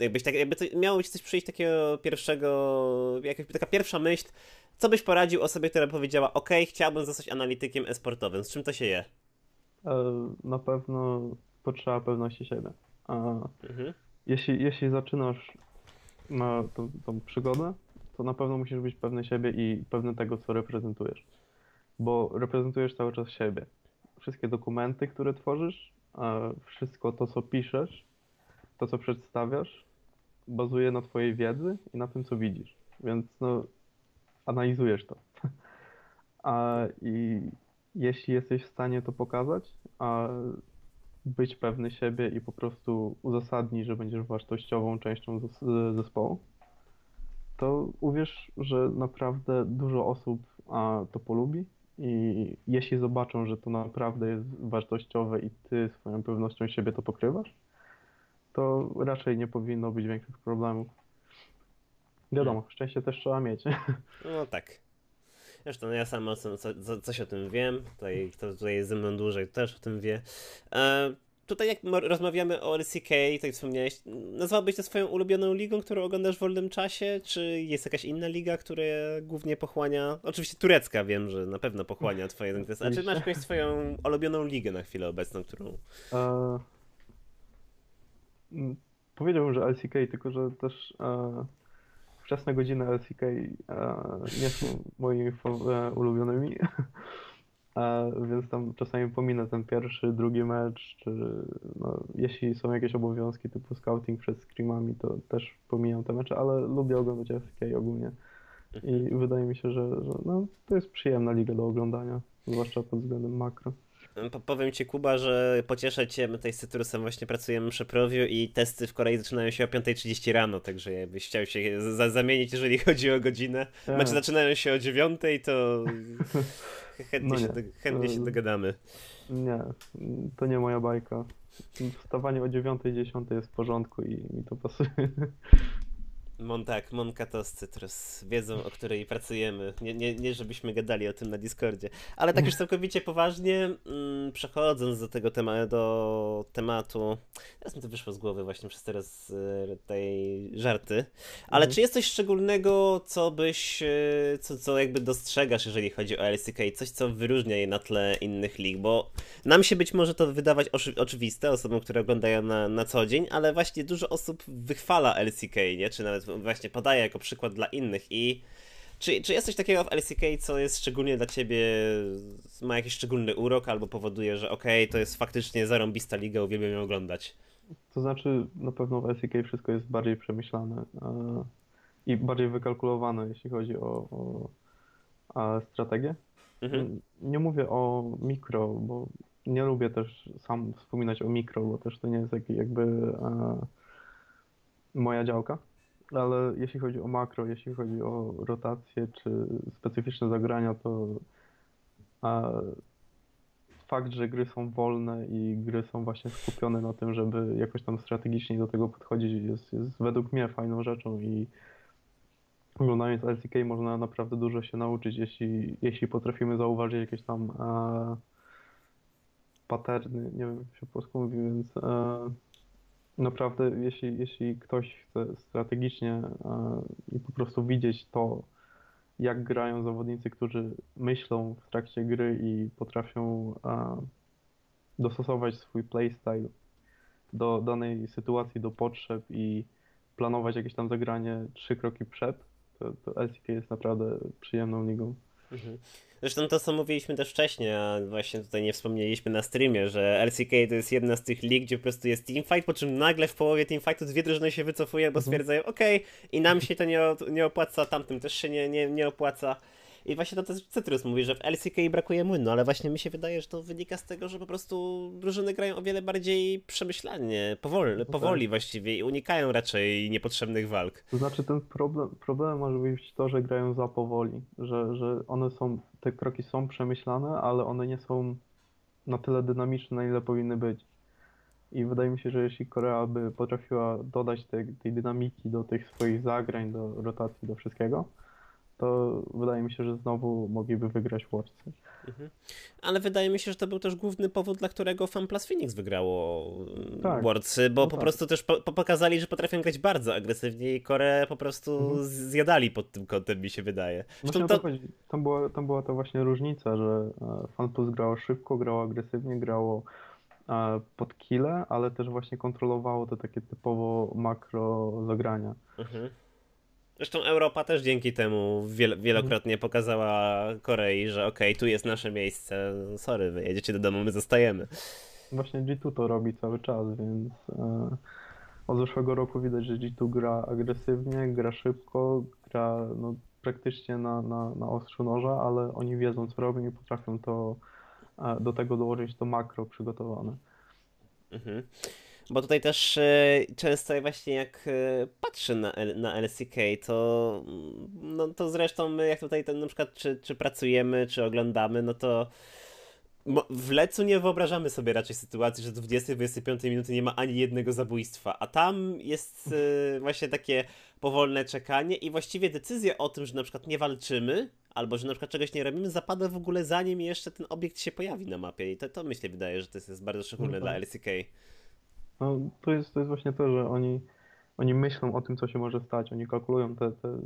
Speaker 1: jakbyś tak, jakby to, miało być coś przyjść takiego pierwszego, jakaś taka pierwsza myśl, co byś poradził osobie, która powiedziała, ok, chciałbym zostać analitykiem e-sportowym, z czym to się je?
Speaker 2: E, na pewno potrzeba pewności siebie. Mhm. Jeśli, jeśli zaczynasz na tą, tą przygodę, to na pewno musisz być pewny siebie i pewny tego, co reprezentujesz. Bo reprezentujesz cały czas siebie. Wszystkie dokumenty, które tworzysz, wszystko to, co piszesz, to, co przedstawiasz, bazuje na twojej wiedzy i na tym, co widzisz. Więc no, analizujesz to. [laughs] A, I jeśli jesteś w stanie to pokazać, a być pewny siebie i po prostu uzasadnić, że będziesz wartościową częścią zespołu, to uwierz, że naprawdę dużo osób a, to polubi i jeśli zobaczą, że to naprawdę jest wartościowe i ty swoją pewnością siebie to pokrywasz, to raczej nie powinno być większych problemów. Wiadomo, hmm. szczęście też trzeba mieć. [laughs]
Speaker 1: No tak. Zresztą no ja sam o co, co, coś o tym wiem. Tutaj, kto tutaj jest ze mną dłużej, też o tym wie. E, tutaj jak rozmawiamy o LCK, tak wspomniałeś, nazwałbyś to swoją ulubioną ligą, którą oglądasz w wolnym czasie? Czy jest jakaś inna liga, która głównie pochłania? Oczywiście turecka wiem, że na pewno pochłania twoje interesy. A czy masz jakąś swoją ulubioną ligę na chwilę obecną, którą... E,
Speaker 2: powiedziałbym, że LCK, tylko że też e, wczesne godziny LCK e, nie są moimi e, ulubionymi. [laughs] E, więc tam czasami pominę ten pierwszy, drugi mecz, czy no, jeśli są jakieś obowiązki typu scouting przed screamami, to też pomijam te mecze, ale lubię oglądać LCK ogólnie. I mhm. wydaje mi się, że, że no, to jest przyjemna liga do oglądania, zwłaszcza pod względem makro.
Speaker 1: Powiem ci, Kuba, że pocieszę cię, my tutaj z Cytrusem właśnie pracujemy przy Prowiu i testy w Korei zaczynają się o 5.30 rano, także jakbyś chciał się za zamienić, jeżeli chodzi o godzinę. Tak. Znaczy zaczynają się o 9.00, to [laughs] chętnie, no się, do, chętnie się dogadamy.
Speaker 2: Nie, to nie moja bajka. Wstawanie o 9.10 jest w porządku i mi to pasuje.
Speaker 1: Mon, tak, Monka to z Cytrus. Wiedzą, o której pracujemy. Nie, nie, nie, żebyśmy gadali o tym na Discordzie. Ale tak już całkowicie poważnie, mm, przechodząc do tego tema do tematu. Teraz mi to wyszło z głowy właśnie przez teraz y, tej żarty. Ale mhm. czy jest coś szczególnego, co byś, y, co, co jakby dostrzegasz, jeżeli chodzi o LCK? Coś, co wyróżnia je na tle innych lig? Bo nam się być może to wydawać oczy, oczywiste, osobom, które oglądają na, na co dzień, ale właśnie dużo osób wychwala LCK, nie? Czy nawet właśnie podaję jako przykład dla innych i czy, czy jest coś takiego w LCK, co jest szczególnie dla ciebie, ma jakiś szczególny urok albo powoduje, że okej, okay, to jest faktycznie zarąbista liga, uwielbiam ją oglądać?
Speaker 2: To znaczy, na pewno w LCK wszystko jest bardziej przemyślane e, i bardziej wykalkulowane, jeśli chodzi o, o strategię. Mhm. Nie mówię o mikro, bo nie lubię też sam wspominać o mikro, bo też to nie jest jakby e, moja działka ale jeśli chodzi o makro, jeśli chodzi o rotację czy specyficzne zagrania, to fakt, że gry są wolne i gry są właśnie skupione na tym, żeby jakoś tam strategicznie do tego podchodzić, jest, jest według mnie fajną rzeczą i oglądając LCK można naprawdę dużo się nauczyć, jeśli, jeśli potrafimy zauważyć jakieś tam a, paterny, nie wiem jak się po polsku mówi, więc a, naprawdę, jeśli, jeśli ktoś chce strategicznie e, i po prostu widzieć to, jak grają zawodnicy, którzy myślą w trakcie gry i potrafią e, dostosować swój playstyle do danej sytuacji, do potrzeb i planować jakieś tam zagranie trzy kroki przed, to, to LCK jest naprawdę przyjemną ligą. Mhm.
Speaker 1: Zresztą to, co mówiliśmy też wcześniej, a właśnie tutaj nie wspomnieliśmy na streamie, że LCK to jest jedna z tych lig, gdzie po prostu jest teamfight, po czym nagle w połowie teamfightu dwie drużyny się wycofuje, bo mhm. stwierdzają, okej, okay, i nam się to nie, nie opłaca, tamtym też się nie, nie, nie opłaca. I właśnie to też Cytrus mówi, że w LCK brakuje młynu, ale właśnie mi się wydaje, że to wynika z tego, że po prostu drużyny grają o wiele bardziej przemyślanie, powoli, no powoli tak. właściwie i unikają raczej niepotrzebnych walk.
Speaker 2: To znaczy ten problem, problem może być to, że grają za powoli, że, że one są, te kroki są przemyślane, ale one nie są na tyle dynamiczne, na ile powinny być. I wydaje mi się, że jeśli Korea by potrafiła dodać te, tej dynamiki do tych swoich zagrań, do rotacji, do wszystkiego, to wydaje mi się, że znowu mogliby wygrać Worldsy. Mhm.
Speaker 1: Ale wydaje mi się, że to był też główny powód, dla którego FanPlus Phoenix wygrało mm, tak. Bo no po tak. prostu też po, pokazali, że potrafią grać bardzo agresywnie i Koreę po prostu mhm. zjadali pod tym kątem, mi się wydaje.
Speaker 2: Zresztą to... tam, była, tam była ta właśnie różnica, że e, FanPlus grało szybko, grało agresywnie, grało e, pod kile, ale też właśnie kontrolowało te takie typowo makro zagrania. Mhm.
Speaker 1: Zresztą Europa też dzięki temu wielokrotnie pokazała Korei, że okej, okay, tu jest nasze miejsce, sorry, wy jedziecie do domu, my zostajemy.
Speaker 2: Właśnie G2 to robi cały czas, więc e, od zeszłego roku widać, że G2 gra agresywnie, gra szybko, gra no, praktycznie na, na, na ostrzu noża, ale oni wiedzą co robią i potrafią to e, do tego dołożyć to makro przygotowane. Mhm.
Speaker 1: Bo tutaj też e, często właśnie jak e, patrzę na, na LCK, to, mm, no, to zresztą my jak tutaj ten, na przykład czy, czy pracujemy, czy oglądamy, no to w Lecu nie wyobrażamy sobie raczej sytuacji, że do 20-25 minuty nie ma ani jednego zabójstwa, a tam jest e, właśnie takie powolne czekanie i właściwie decyzja o tym, że na przykład nie walczymy, albo że na przykład czegoś nie robimy, zapada w ogóle zanim jeszcze ten obiekt się pojawi na mapie i to, to myślę wydaje, że to jest bardzo szczególne no dla. LCK.
Speaker 2: No, to, jest, to jest właśnie to, że oni, oni myślą o tym, co się może stać, oni kalkulują te, te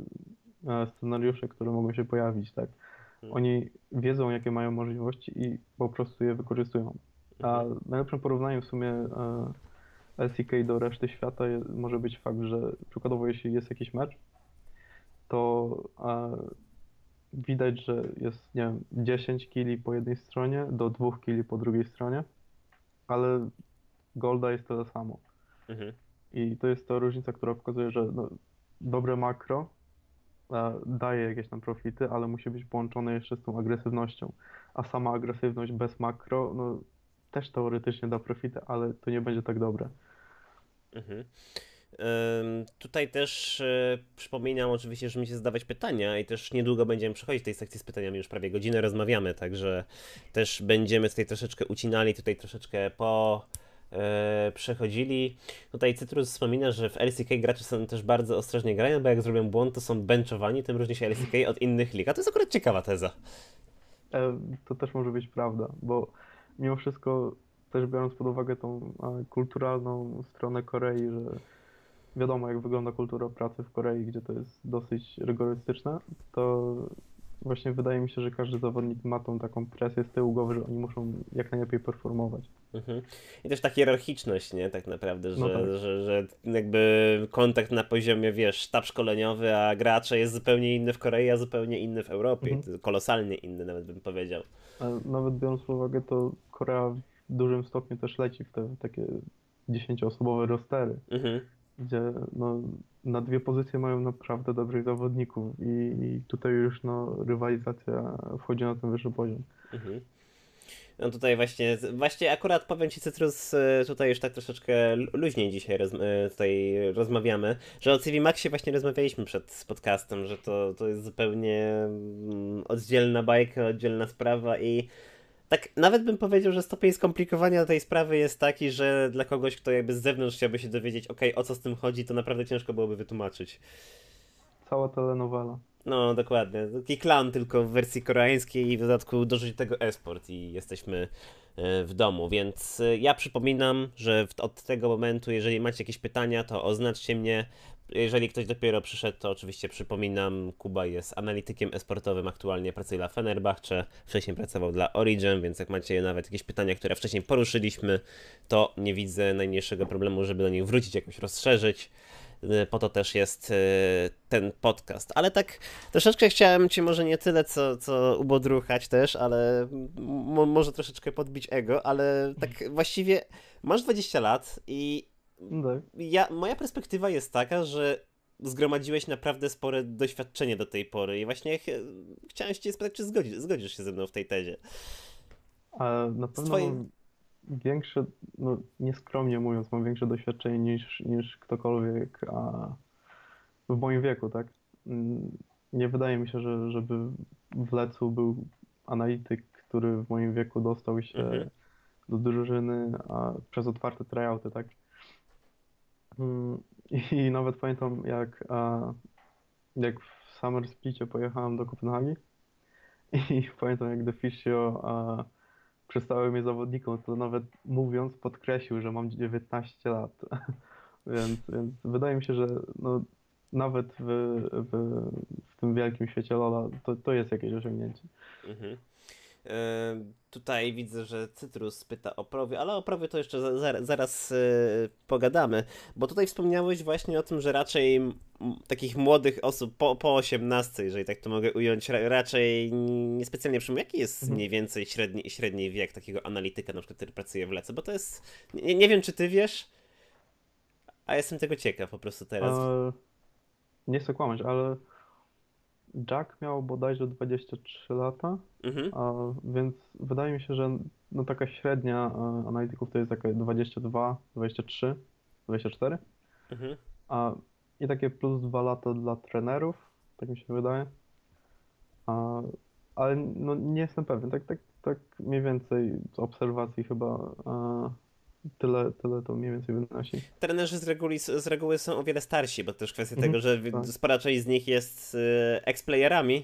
Speaker 2: e, scenariusze, które mogą się pojawić, tak. Mhm. Oni wiedzą, jakie mają możliwości i po prostu je wykorzystują. A mhm. najlepszym porównaniem w sumie e, LCK do reszty świata może być fakt, że przykładowo jeśli jest jakiś mecz, to e, widać, że jest, nie wiem, 10 kili po jednej stronie do 2 kili po drugiej stronie, ale Golda jest tyle samo. Mhm. I to jest ta różnica, która pokazuje, że no, dobre makro daje jakieś tam profity, ale musi być połączone jeszcze z tą agresywnością. A sama agresywność bez makro, no też teoretycznie da profity, ale to nie będzie tak dobre.
Speaker 1: Mhm. Tutaj też e, przypominam oczywiście, że mi się zadawać pytania i też niedługo będziemy przechodzić tej sekcji z pytaniami, już prawie godzinę rozmawiamy, także też będziemy tutaj troszeczkę ucinali, tutaj troszeczkę po e, przechodzili. Tutaj Cytrus wspomina, że w LCK gracze są też bardzo ostrożnie grają, bo jak zrobią błąd, to są benchowani, tym różni się LCK [laughs] od innych lig. A to jest akurat ciekawa teza.
Speaker 2: E, to też może być prawda, bo mimo wszystko też biorąc pod uwagę tą kulturalną stronę Korei, że wiadomo jak wygląda kultura pracy w Korei, gdzie to jest dosyć rygorystyczne, to właśnie wydaje mi się, że każdy zawodnik ma tą taką presję z tyłu głowy, że oni muszą jak najlepiej performować.
Speaker 1: Mhm. I też taka hierarchiczność, nie? Tak naprawdę, że, no tak. że, że jakby kontakt na poziomie, wiesz, sztab szkoleniowy, a gracze jest zupełnie inny w Korei, a zupełnie inny w Europie. Mhm. Kolosalnie inny nawet bym powiedział.
Speaker 2: A nawet biorąc pod uwagę, to Korea w dużym stopniu też leci w te takie dziesięcioosobowe rostery. Mhm gdzie no, na dwie pozycje mają naprawdę dobrych zawodników i, i tutaj już no, rywalizacja wchodzi na ten wyższy poziom. Mhm.
Speaker 1: No tutaj właśnie, właśnie akurat powiem Ci Cytrus, e, tutaj już tak troszeczkę luźniej dzisiaj roz, e, tutaj rozmawiamy, że o CV Maxie właśnie rozmawialiśmy przed podcastem, że to, to jest zupełnie mm, oddzielna bajka, oddzielna sprawa i tak nawet bym powiedział, że stopień skomplikowania tej sprawy jest taki, że dla kogoś, kto jakby z zewnątrz chciałby się dowiedzieć, ok, o co z tym chodzi, to naprawdę ciężko byłoby wytłumaczyć.
Speaker 2: Cała telenowela.
Speaker 1: No, dokładnie. Taki klan tylko w wersji koreańskiej i w dodatku dorzucić tego esport i jesteśmy e, w domu, więc e, ja przypominam, że od tego momentu, jeżeli macie jakieś pytania, to oznaczcie mnie, jeżeli ktoś dopiero przyszedł, to oczywiście przypominam, Kuba jest analitykiem esportowym, aktualnie pracuje dla Fenerbahce, wcześniej pracował dla Origin, więc jak macie nawet jakieś pytania, które wcześniej poruszyliśmy, to nie widzę najmniejszego problemu, żeby do nich wrócić, jakoś rozszerzyć. Y, po to też jest y, ten podcast. Ale tak troszeczkę chciałem Cię może nie tyle co, co ubodruchać też, ale może troszeczkę podbić ego, ale tak właściwie masz 20 lat i tak. Ja, moja perspektywa jest taka, że zgromadziłeś naprawdę spore doświadczenie do tej pory i właśnie ch chciałem się spytać, czy zgodzisz, zgodzisz się ze mną w tej tezie.
Speaker 2: A na pewno twoim... większe, no nieskromnie mówiąc, mam większe doświadczenie niż, niż ktokolwiek a w moim wieku, tak? Mm, nie wydaje mi się, że żeby w Lecu był analityk, który w moim wieku dostał się mhm. do drużyny a przez otwarte tryouty, tak? Mm, I nawet pamiętam, jak, jak w Summer Splicie pojechałem do Kopenhagi i [laughs] pamiętam, jak Deficio przedstawił mnie zawodnikom, to nawet mówiąc podkreślił, że mam 19 lat. [laughs] więc, więc wydaje mi się, że no, nawet w, w, w tym wielkim świecie Lola to, to jest jakieś osiągnięcie. Mhm.
Speaker 1: Tutaj widzę, że Cytrus pyta o prowie, ale o prowie to jeszcze zaraz, zaraz e, pogadamy, bo tutaj wspomniałeś właśnie o tym, że raczej takich młodych osób po, po 18, jeżeli tak to mogę ująć, raczej niespecjalnie przyjmują. Jaki jest mhm. mniej więcej średni, średni wiek takiego analityka, na przykład, który pracuje w Lece? Bo to jest, nie, nie wiem czy ty wiesz, a jestem tego ciekaw po prostu teraz.
Speaker 2: Nie chcę kłamać, ale Jack miał bodajże 23 lata, mhm. a, więc wydaje mi się, że no taka średnia e, analityków to jest taka 22, 23, 24. Mhm. A, I takie plus 2 lata dla trenerów, tak mi się wydaje. A, ale no, nie jestem pewien, tak, tak, tak mniej więcej z obserwacji chyba a, tyle, tyle to mniej więcej wynosi.
Speaker 1: Trenerzy z reguły, z reguły są o wiele starsi, bo to też kwestia mhm, tego, że tak. spora część z nich jest y, ex-playerami,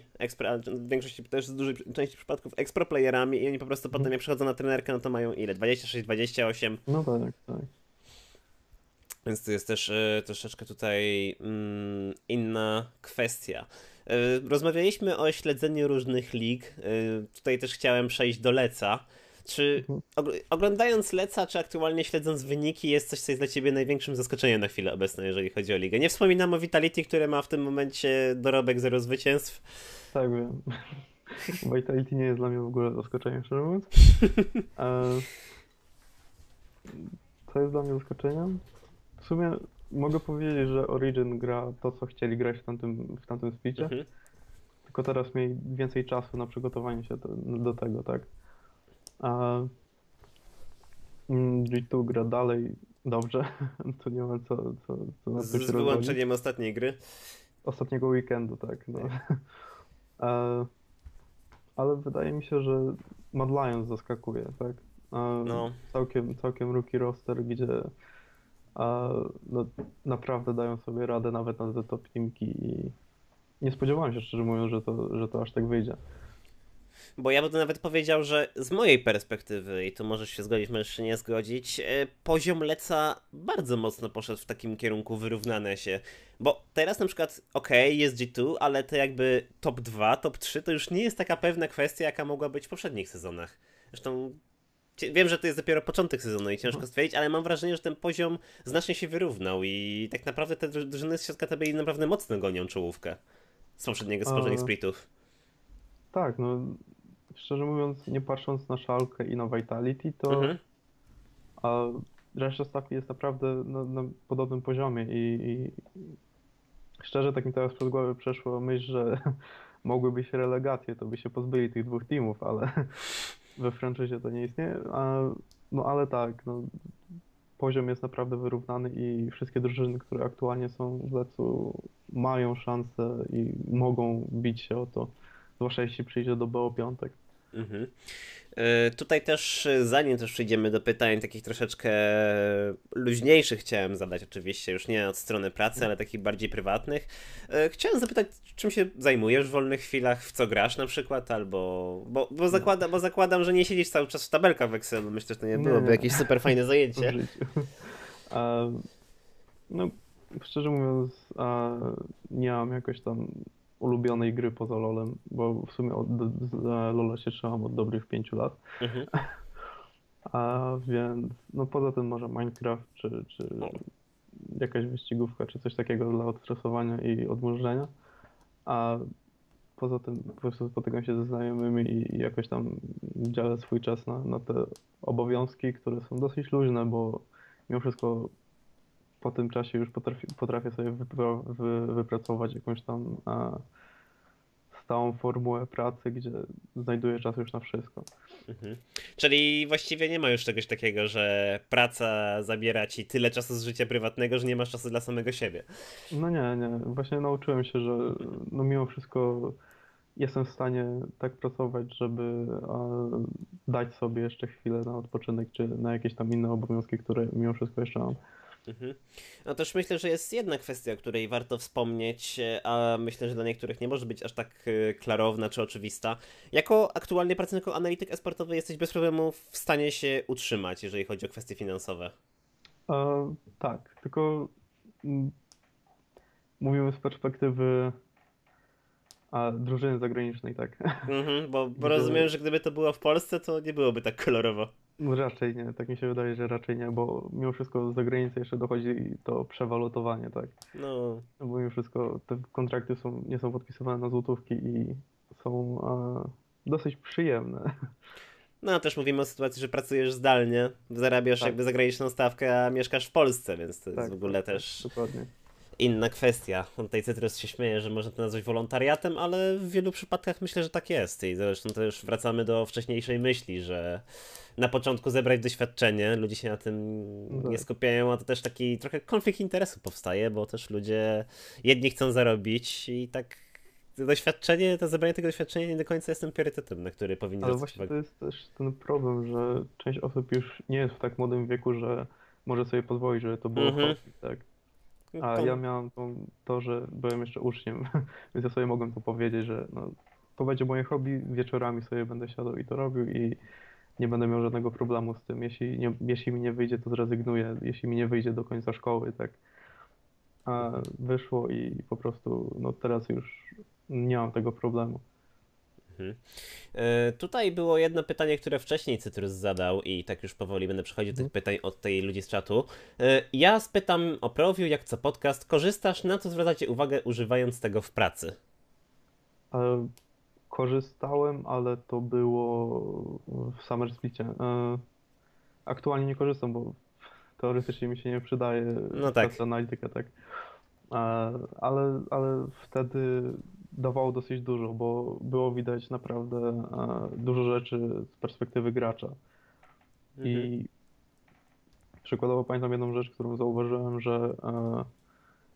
Speaker 1: w większości też w dużej części przypadków ekspro-playerami i oni po prostu mhm. potem jak przychodzą na trenerkę, no to mają ile? 26, 28?
Speaker 2: No tak, tak.
Speaker 1: Więc to jest też y, troszeczkę tutaj mm, inna kwestia. Y, rozmawialiśmy o śledzeniu różnych lig. Tutaj też chciałem przejść do Leca. Czy oglądając Leca, czy aktualnie śledząc wyniki, jest coś, co jest dla ciebie największym zaskoczeniem na chwilę obecną, jeżeli chodzi o ligę? Nie wspominam o Vitality, które ma w tym momencie dorobek zero zwycięstw.
Speaker 2: Tak, wiem. [laughs] Vitality nie jest dla mnie w ogóle zaskoczeniem, szczerze mówiąc. [laughs] Co jest dla mnie zaskoczeniem? W sumie mogę powiedzieć, że Origin gra to, co chcieli grać w tamtym, w tamtym speedzie,
Speaker 1: Mhm.
Speaker 2: tylko teraz mieli więcej czasu na przygotowanie się do tego, tak. A mm, G2 gra dalej dobrze, [laughs] to nie ma co, co, co na
Speaker 1: Z, wyłączeniem ostatniej gry.
Speaker 2: Ostatniego weekendu, tak. No. [laughs] E, ale wydaje mi się, że Mad Lions zaskakuje, tak. E,
Speaker 1: No.
Speaker 2: Całkiem, całkiem rookie roster, gdzie e, no, naprawdę dają sobie radę nawet na te top teamki i nie spodziewałem się szczerze mówiąc, że to, że to aż tak wyjdzie.
Speaker 1: Bo ja bym nawet powiedział, że z mojej perspektywy, i tu możesz się zgodzić, możesz się nie zgodzić, e, poziom Leca bardzo mocno poszedł w takim kierunku wyrównane się. Bo teraz na przykład, okej, jest G2, ale to jakby top 2, top 3 to już nie jest taka pewna kwestia, jaka mogła być w poprzednich sezonach. Zresztą wiem, że to jest dopiero początek sezonu i ciężko stwierdzić, ale mam wrażenie, że ten poziom znacznie się wyrównał i tak naprawdę te dru- drużyny z środka tabeli naprawdę mocno gonią czołówkę z poprzedniego, z poprzednich
Speaker 2: A-
Speaker 1: splitów.
Speaker 2: Tak, no szczerze mówiąc, nie patrząc na szalkę i na Vitality, to
Speaker 1: Mhm.
Speaker 2: a reszta stawki jest naprawdę na, na podobnym poziomie i, i szczerze tak mi teraz przez głowę przeszło myśl, że [laughs] mogły być relegacje, to by się pozbyli tych dwóch teamów, ale [laughs] we franczyzie to nie istnieje. A, no ale tak, no, poziom jest naprawdę wyrównany i wszystkie drużyny, które aktualnie są w lecu mają szansę i mogą bić się o to, zwłaszcza jeśli przyjdzie do BO piątek.
Speaker 1: Mhm. E, Tutaj też, e, zanim też przejdziemy do pytań takich troszeczkę luźniejszych, chciałem zadać oczywiście, już nie od strony pracy, ale takich bardziej prywatnych. E, Chciałem zapytać, czym się zajmujesz w wolnych chwilach, w co grasz na przykład, albo... Bo, bo, zakłada, bo zakładam, że nie siedzisz cały czas w tabelkach w Excelu, myślę, że to nie byłoby
Speaker 2: nie.
Speaker 1: jakieś super fajne [laughs] zajęcie.
Speaker 2: A, no, szczerze mówiąc, a, nie mam jakoś tam ulubionej gry poza LoLem, bo w sumie od, LoLa się trzymam od dobrych pięciu lat.
Speaker 1: Mhm. [laughs]
Speaker 2: A więc, no poza tym może Minecraft, czy, czy jakaś wyścigówka, czy coś takiego dla odstresowania i odmurzenia. A poza tym po prostu spotykam się ze znajomymi i jakoś tam dzielę swój czas na, na te obowiązki, które są dosyć luźne, bo mimo wszystko po tym czasie już potrafię, potrafię sobie wypra- wy, wypracować jakąś tam a, stałą formułę pracy, gdzie znajduję czas już na wszystko.
Speaker 1: Mhm. Czyli właściwie nie ma już czegoś takiego, że praca zabiera ci tyle czasu z życia prywatnego, że nie masz czasu dla samego siebie.
Speaker 2: No nie, nie. Właśnie nauczyłem się, że no mimo wszystko jestem w stanie tak pracować, żeby e, dać sobie jeszcze chwilę na odpoczynek, czy na jakieś tam inne obowiązki, które mimo wszystko jeszcze mam.
Speaker 1: Mhm. No też myślę, że jest jedna kwestia, o której warto wspomnieć, e, a myślę, że dla niektórych nie może być aż tak e, klarowna czy oczywista. Jako aktualnie pracujący jako analityk esportowy jesteś bez problemu w stanie się utrzymać, jeżeli chodzi o kwestie finansowe.
Speaker 2: E, tak, tylko mm, mówimy z perspektywy a, drużyny zagranicznej, tak.
Speaker 1: Mhm, bo, bo rozumiem, że gdyby to było w Polsce, to nie byłoby tak kolorowo.
Speaker 2: No raczej nie, tak mi się wydaje, że raczej nie, bo mimo wszystko z zagranicy jeszcze dochodzi to przewalutowanie, tak.
Speaker 1: No,
Speaker 2: No bo mimo wszystko te kontrakty są, nie są podpisywane na złotówki i są e, dosyć przyjemne.
Speaker 1: no też mówimy o sytuacji, że pracujesz zdalnie, zarabiasz
Speaker 2: Tak.
Speaker 1: jakby zagraniczną stawkę, a mieszkasz w Polsce, więc to jest
Speaker 2: Tak,
Speaker 1: w ogóle
Speaker 2: tak, tak,
Speaker 1: też
Speaker 2: dokładnie.
Speaker 1: Inna kwestia. Tutaj Cytrus się śmieje, że można to nazwać wolontariatem, ale w wielu przypadkach myślę, że tak jest. I zresztą to już wracamy do wcześniejszej myśli, że na początku zebrać doświadczenie, ludzie się na tym
Speaker 2: No
Speaker 1: nie
Speaker 2: tak.
Speaker 1: skupiają, a to też taki trochę konflikt interesu powstaje, bo też ludzie jedni chcą zarobić i tak to doświadczenie, to zebranie tego doświadczenia nie do końca jest tym priorytetem, na który powinni
Speaker 2: Ale właśnie to
Speaker 1: uwagę.
Speaker 2: jest też ten problem, że część osób już nie jest w tak młodym wieku, że może sobie pozwolić, żeby to było
Speaker 1: Mhm.
Speaker 2: hobby, tak. A ja miałem tą, to, że byłem jeszcze uczniem, [laughs] więc ja sobie mogłem to powiedzieć, że no, to będzie moje hobby, wieczorami sobie będę siadał i to robił i nie będę miał żadnego problemu z tym. Jeśli, nie, jeśli mi nie wyjdzie, to zrezygnuję, jeśli mi nie wyjdzie do końca szkoły, tak. A wyszło i po prostu, no teraz już nie mam tego problemu.
Speaker 1: Mhm. E, Tutaj było jedno pytanie, które wcześniej Cytrus zadał i tak już powoli będę przechodził do tych pytań od tej ludzi z czatu. E, Ja spytam o Prowiu, jak co podcast, korzystasz, na co zwracacie uwagę używając tego w pracy?
Speaker 2: E, Korzystałem, ale to było w Summer Splicie. E, Aktualnie nie korzystam, bo teoretycznie mi się nie przydaje
Speaker 1: No tak.
Speaker 2: analityka, tak. Ale, ale wtedy dawało dosyć dużo, bo było widać naprawdę e, dużo rzeczy z perspektywy gracza.
Speaker 1: Mhm.
Speaker 2: I przykładowo pamiętam jedną rzecz, którą zauważyłem, że e,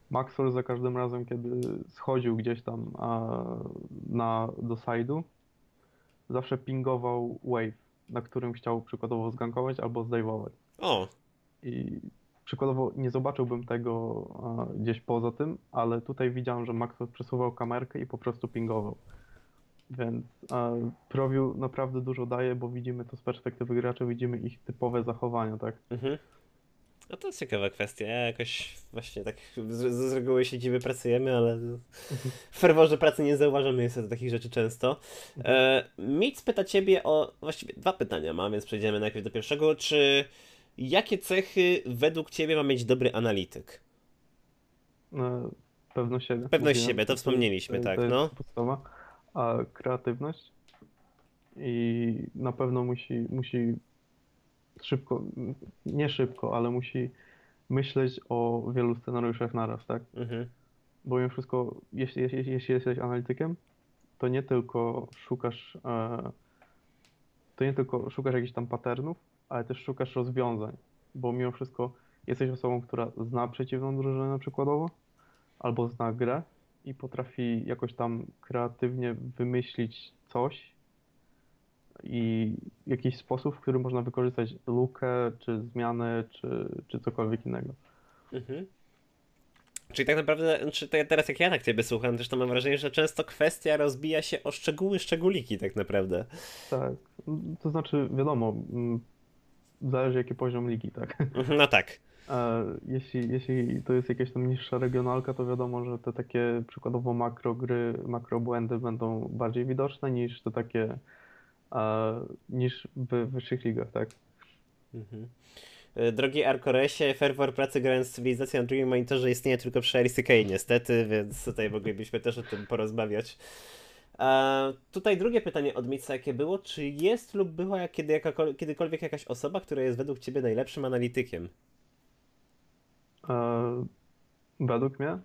Speaker 2: Maxwell za każdym razem, kiedy schodził gdzieś tam e, na, do side'u, zawsze pingował wave, na którym chciał przykładowo zgankować albo zdejmować.
Speaker 1: O,
Speaker 2: I przykładowo nie zobaczyłbym tego e, gdzieś poza tym, ale tutaj widziałem, że Maxwell przesuwał kamerkę i po prostu pingował. Więc e, Preview naprawdę dużo daje, bo widzimy to z perspektywy graczy, widzimy ich typowe zachowania, tak?
Speaker 1: mhm. No to ciekawa kwestia. Ja jakoś właśnie tak z, z reguły siedzimy, pracujemy, ale w ferworze pracy nie zauważamy niestety takich rzeczy często. E, Mitz pyta ciebie o, właściwie dwa pytania mam, więc przejdziemy najpierw do pierwszego. Czy jakie cechy według ciebie ma mieć dobry analityk?
Speaker 2: E, Pewność siebie.
Speaker 1: Pewność
Speaker 2: mówiłem.
Speaker 1: siebie, to wspomnieliśmy,
Speaker 2: to,
Speaker 1: tak,
Speaker 2: to jest
Speaker 1: no.
Speaker 2: podstawa. A kreatywność i na pewno musi, musi szybko, nie szybko, ale musi myśleć o wielu scenariuszach naraz, tak?
Speaker 1: Mhm.
Speaker 2: Bo mimo wszystko, jeśli, jeśli, jeśli jesteś analitykiem, to nie tylko szukasz, e, to nie tylko szukasz jakichś tam patternów, ale też szukasz rozwiązań, bo mimo wszystko jesteś osobą, która zna przeciwną drużynę przykładowo, albo zna grę i potrafi jakoś tam kreatywnie wymyślić coś i jakiś sposób, w którym można wykorzystać lukę, czy zmianę, czy, czy cokolwiek innego.
Speaker 1: Mhm. Czyli tak naprawdę, czy ja teraz jak ja tak ciebie słucham, też to mam wrażenie, że często kwestia rozbija się o szczegóły, szczególiki tak naprawdę.
Speaker 2: Tak, to znaczy wiadomo, mm, zależy jaki poziom ligi, tak.
Speaker 1: Mhm, No tak.
Speaker 2: E, Jeśli, jeśli to jest jakaś tam niższa regionalka, to wiadomo, że te takie przykładowo makro gry, makro błędy będą bardziej widoczne niż te takie e, niż w wyższych ligach, tak?
Speaker 1: Mhm. E, Drogi Arkoresie, fervor pracy grając w cywilizację na drugim monitorze istnieje tylko przy RCK niestety, więc tutaj moglibyśmy też o tym porozmawiać. E, tutaj drugie pytanie od Mica, jakie było? Czy jest lub była kiedy, jakakol- kiedykolwiek jakaś osoba, która jest według Ciebie najlepszym analitykiem?
Speaker 2: E, Według mnie e,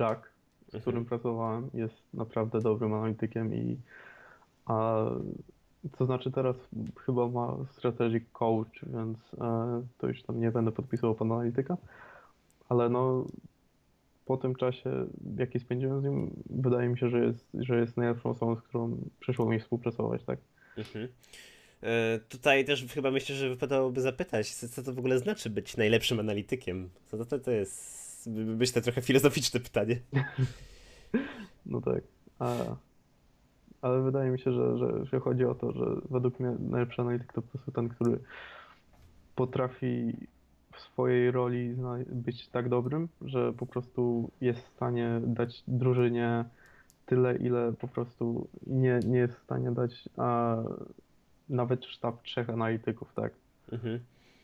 Speaker 2: Jack, z
Speaker 1: Mhm.
Speaker 2: którym pracowałem, jest naprawdę dobrym analitykiem i a, to znaczy teraz chyba ma strategic coach, więc e, to już tam nie będę podpisywał pod analityka, ale no po tym czasie, jaki spędziłem z nim, wydaje mi się, że jest, że jest najlepszą osobą, z którą przyszło mi współpracować, tak?
Speaker 1: Mhm. E, Tutaj też chyba myślę, że wypadałoby zapytać, co, to w ogóle znaczy być najlepszym analitykiem? Co to, to jest, myślę, trochę filozoficzne pytanie. [laughs]
Speaker 2: No tak. A, ale wydaje mi się, że, że, że chodzi o to, że według mnie najlepszy analityk to po prostu ten, który potrafi w swojej roli być tak dobrym, że po prostu jest w stanie dać drużynie tyle, ile po prostu nie, nie jest w stanie dać a, nawet sztab trzech analityków, tak?
Speaker 1: Mhm.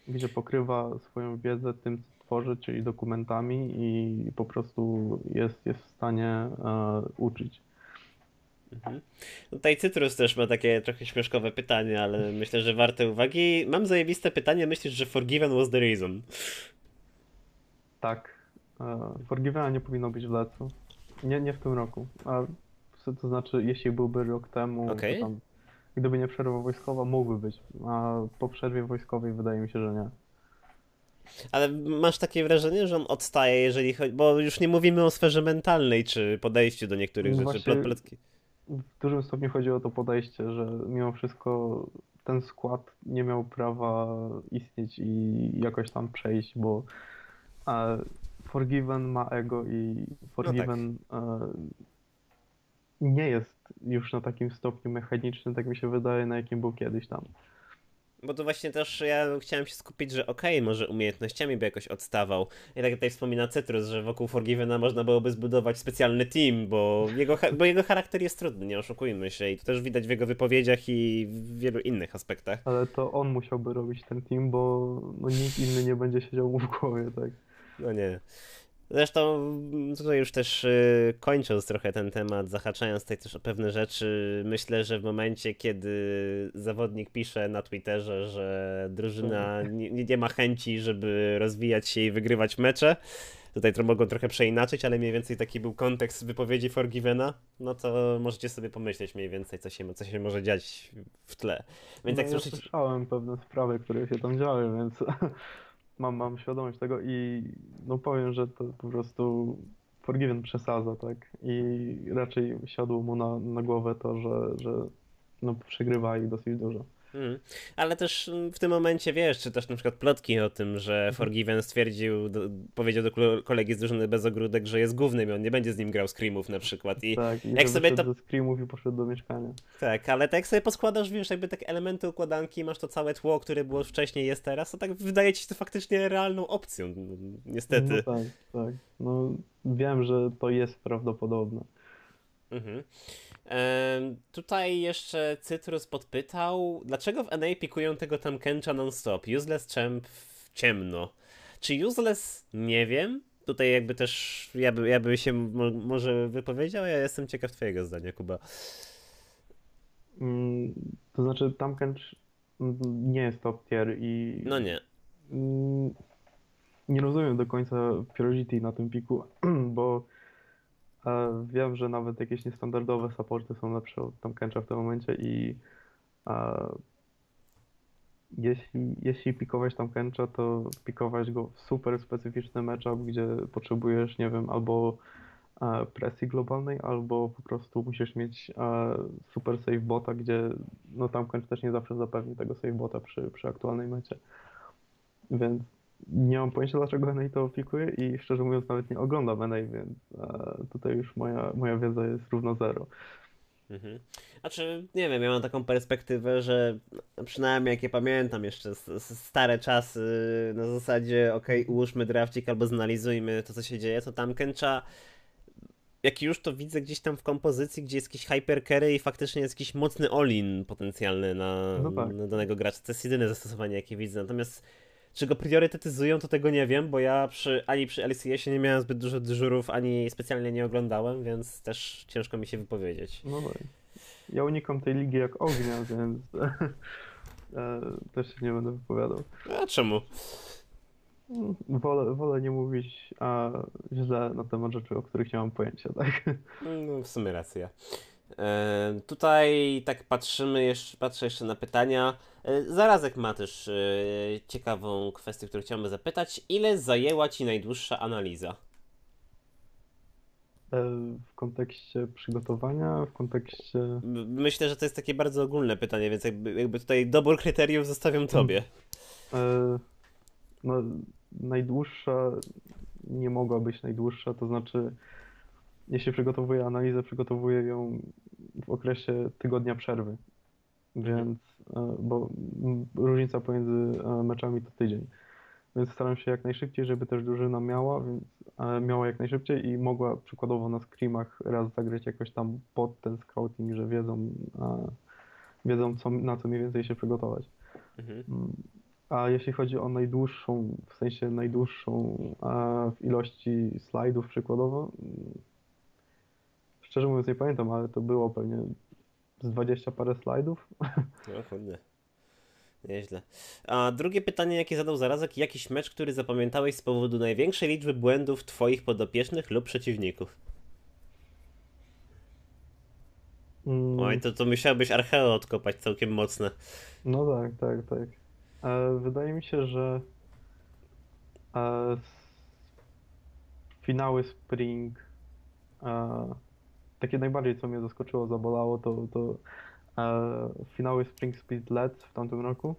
Speaker 2: Gdzie pokrywa swoją wiedzę tym, co tworzy, czyli dokumentami i po prostu jest, jest w stanie e, uczyć.
Speaker 1: Mhm. Tutaj Cytrus też ma takie trochę śmieszkowe pytanie, ale myślę, że warte uwagi. Mam zajebiste pytanie, myślisz, że Forgiven was the reason?
Speaker 2: Tak. E, Forgivena nie powinno być w lecu. Nie, nie w tym roku. A to, znaczy, jeśli byłby rok temu, to tam, gdyby nie przerwa wojskowa, mógłby być. A po przerwie wojskowej wydaje mi się, że nie.
Speaker 1: Ale masz takie wrażenie, że on odstaje, jeżeli chodzi. Bo już nie mówimy o sferze mentalnej, czy podejściu do niektórych
Speaker 2: No
Speaker 1: rzeczy.
Speaker 2: właśnie-
Speaker 1: Plot, plotki.
Speaker 2: W dużym stopniu chodzi o to podejście, że mimo wszystko ten skład nie miał prawa istnieć i jakoś tam przejść, bo e, Forgiven ma ego i Forgiven e, nie jest już na takim stopniu mechanicznym, tak mi się wydaje, na jakim był kiedyś tam.
Speaker 1: Bo to właśnie też ja chciałem się skupić, że okej, może umiejętnościami by jakoś odstawał. I tak tutaj wspomina Cytrus, że wokół Forgivena można byłoby zbudować specjalny team, bo jego, bo jego charakter jest trudny, nie oszukujmy się. I to też widać w jego wypowiedziach i w wielu innych aspektach.
Speaker 2: Ale to on musiałby robić ten team, bo no, nikt inny nie będzie siedział mu w głowie, tak?
Speaker 1: No nie. Zresztą mm, tutaj już też y, kończąc trochę ten temat, zahaczając tutaj też o pewne rzeczy, myślę, że w momencie, kiedy zawodnik pisze na Twitterze, że drużyna [laughs] nie, nie ma chęci, żeby rozwijać się i wygrywać mecze, tutaj to mogą trochę przeinaczyć, ale mniej więcej taki był kontekst wypowiedzi Forgivena, no to możecie sobie pomyśleć mniej więcej, co się, co się może dziać w tle. Więc
Speaker 2: no
Speaker 1: jak
Speaker 2: ja
Speaker 1: słyszycie...
Speaker 2: słyszałem pewne sprawy, które się tam działy, więc [laughs] mam, mam świadomość tego i no powiem, że to po prostu Forgiven przesadza, tak? I raczej siadło mu na, na głowę to, że, że no, przegrywali dosyć dużo.
Speaker 1: Hmm. Ale też w tym momencie wiesz, czy też na przykład plotki o tym, że mhm. Forgiven stwierdził, do, powiedział do kolegi z drużyny bez ogródek, że jest głównym i on nie będzie z nim grał screamów na przykład.
Speaker 2: I tak, i jak sobie to... do screamów i poszedł do mieszkania.
Speaker 1: Tak, ale tak jak sobie poskładasz, wiesz, jakby takie elementy układanki, masz to całe tło, które było wcześniej, jest teraz, to tak wydaje ci się to faktycznie realną opcją, niestety.
Speaker 2: No tak, tak. No wiem, że to jest prawdopodobne.
Speaker 1: Mhm. Tutaj jeszcze Cytrus podpytał, dlaczego w NA pikują tego tam Kencha non-stop? Useless Champ w ciemno. Czy Useless? Nie wiem. Tutaj jakby też ja, by, ja bym się mo może wypowiedział, ja jestem ciekaw twojego zdania, Kuba.
Speaker 2: Mm, to znaczy tam Kench nie jest top tier i...
Speaker 1: No nie.
Speaker 2: Mm, nie rozumiem do końca Purity na tym piku, [clears throat] bo Wiem, że nawet jakieś niestandardowe supporty są lepsze od Tom Kencha w tym momencie i jeśli, jeśli pikować tam Kencha, to pikować go w super specyficzny matchup, gdzie potrzebujesz, nie wiem, albo presji globalnej, albo po prostu musisz mieć super save bota, gdzie no tam Kench też nie zawsze zapewni tego save bota przy, przy aktualnej mecie. Więc nie mam pojęcia, dlaczego NA to opikuje i szczerze mówiąc nawet nie oglądam NA, więc e, tutaj już moja, moja wiedza jest równo zero.
Speaker 1: Mhm. Znaczy, nie wiem, ja mam taką perspektywę, że przynajmniej jak ja pamiętam jeszcze stare czasy na zasadzie ok, ułóżmy draftik albo zanalizujmy to, co się dzieje, to tam Kencha jak już to widzę gdzieś tam w kompozycji, gdzie jest jakiś hypercarry i faktycznie jest jakiś mocny all-in potencjalny na, no tak. na danego gracza. To jest jedyne zastosowanie, jakie widzę. Natomiast czy go priorytetyzują, to tego nie wiem, bo ja przy, ani przy LCS nie miałem zbyt dużo dyżurów, ani specjalnie nie oglądałem, więc też ciężko mi się wypowiedzieć.
Speaker 2: No. Ja unikam tej ligi jak ognia, [laughs] więc e, też się nie będę wypowiadał.
Speaker 1: A czemu?
Speaker 2: Wolę, wolę nie mówić a, źle na temat rzeczy, o których nie mam pojęcia, tak?
Speaker 1: No, w sumie racja. E, tutaj tak patrzymy, jeszcze, patrzę jeszcze na pytania. E, zarazek ma też e, ciekawą kwestię, którą chciałbym zapytać. Ile zajęła Ci najdłuższa analiza?
Speaker 2: W kontekście przygotowania, w kontekście.
Speaker 1: Myślę, że to jest takie bardzo ogólne pytanie, więc jakby, jakby tutaj dobór kryteriów zostawiam Tobie.
Speaker 2: No, najdłuższa nie mogła być najdłuższa, to znaczy jeśli przygotowuję analizę, przygotowuję ją w okresie tygodnia przerwy. Więc, e, bo różnica pomiędzy e, meczami to tydzień. Więc staram się jak najszybciej, żeby też drużyna miała, więc e, miała jak najszybciej i mogła przykładowo na screamach raz zagrać jakoś tam pod ten scouting, że wiedzą, wiedzą co, na co mniej więcej się przygotować. Mhm. Mm, a jeśli chodzi o najdłuższą, w sensie najdłuższą w ilości slajdów przykładowo, Szczerze mówiąc nie pamiętam, ale to było pewnie z 20 parę slajdów.
Speaker 1: No kurde. Nieźle. A drugie pytanie, jakie zadał Zarazek, jakiś mecz, który zapamiętałeś z powodu największej liczby błędów twoich podopiecznych lub przeciwników? Mm. Oj, to, to musiałbyś archeo odkopać całkiem mocne.
Speaker 2: No tak, tak, tak. E, wydaje mi się, że e, finały Spring e, takie najbardziej, co mnie zaskoczyło, zabolało, to, to e, finały Spring Speed LED w tamtym roku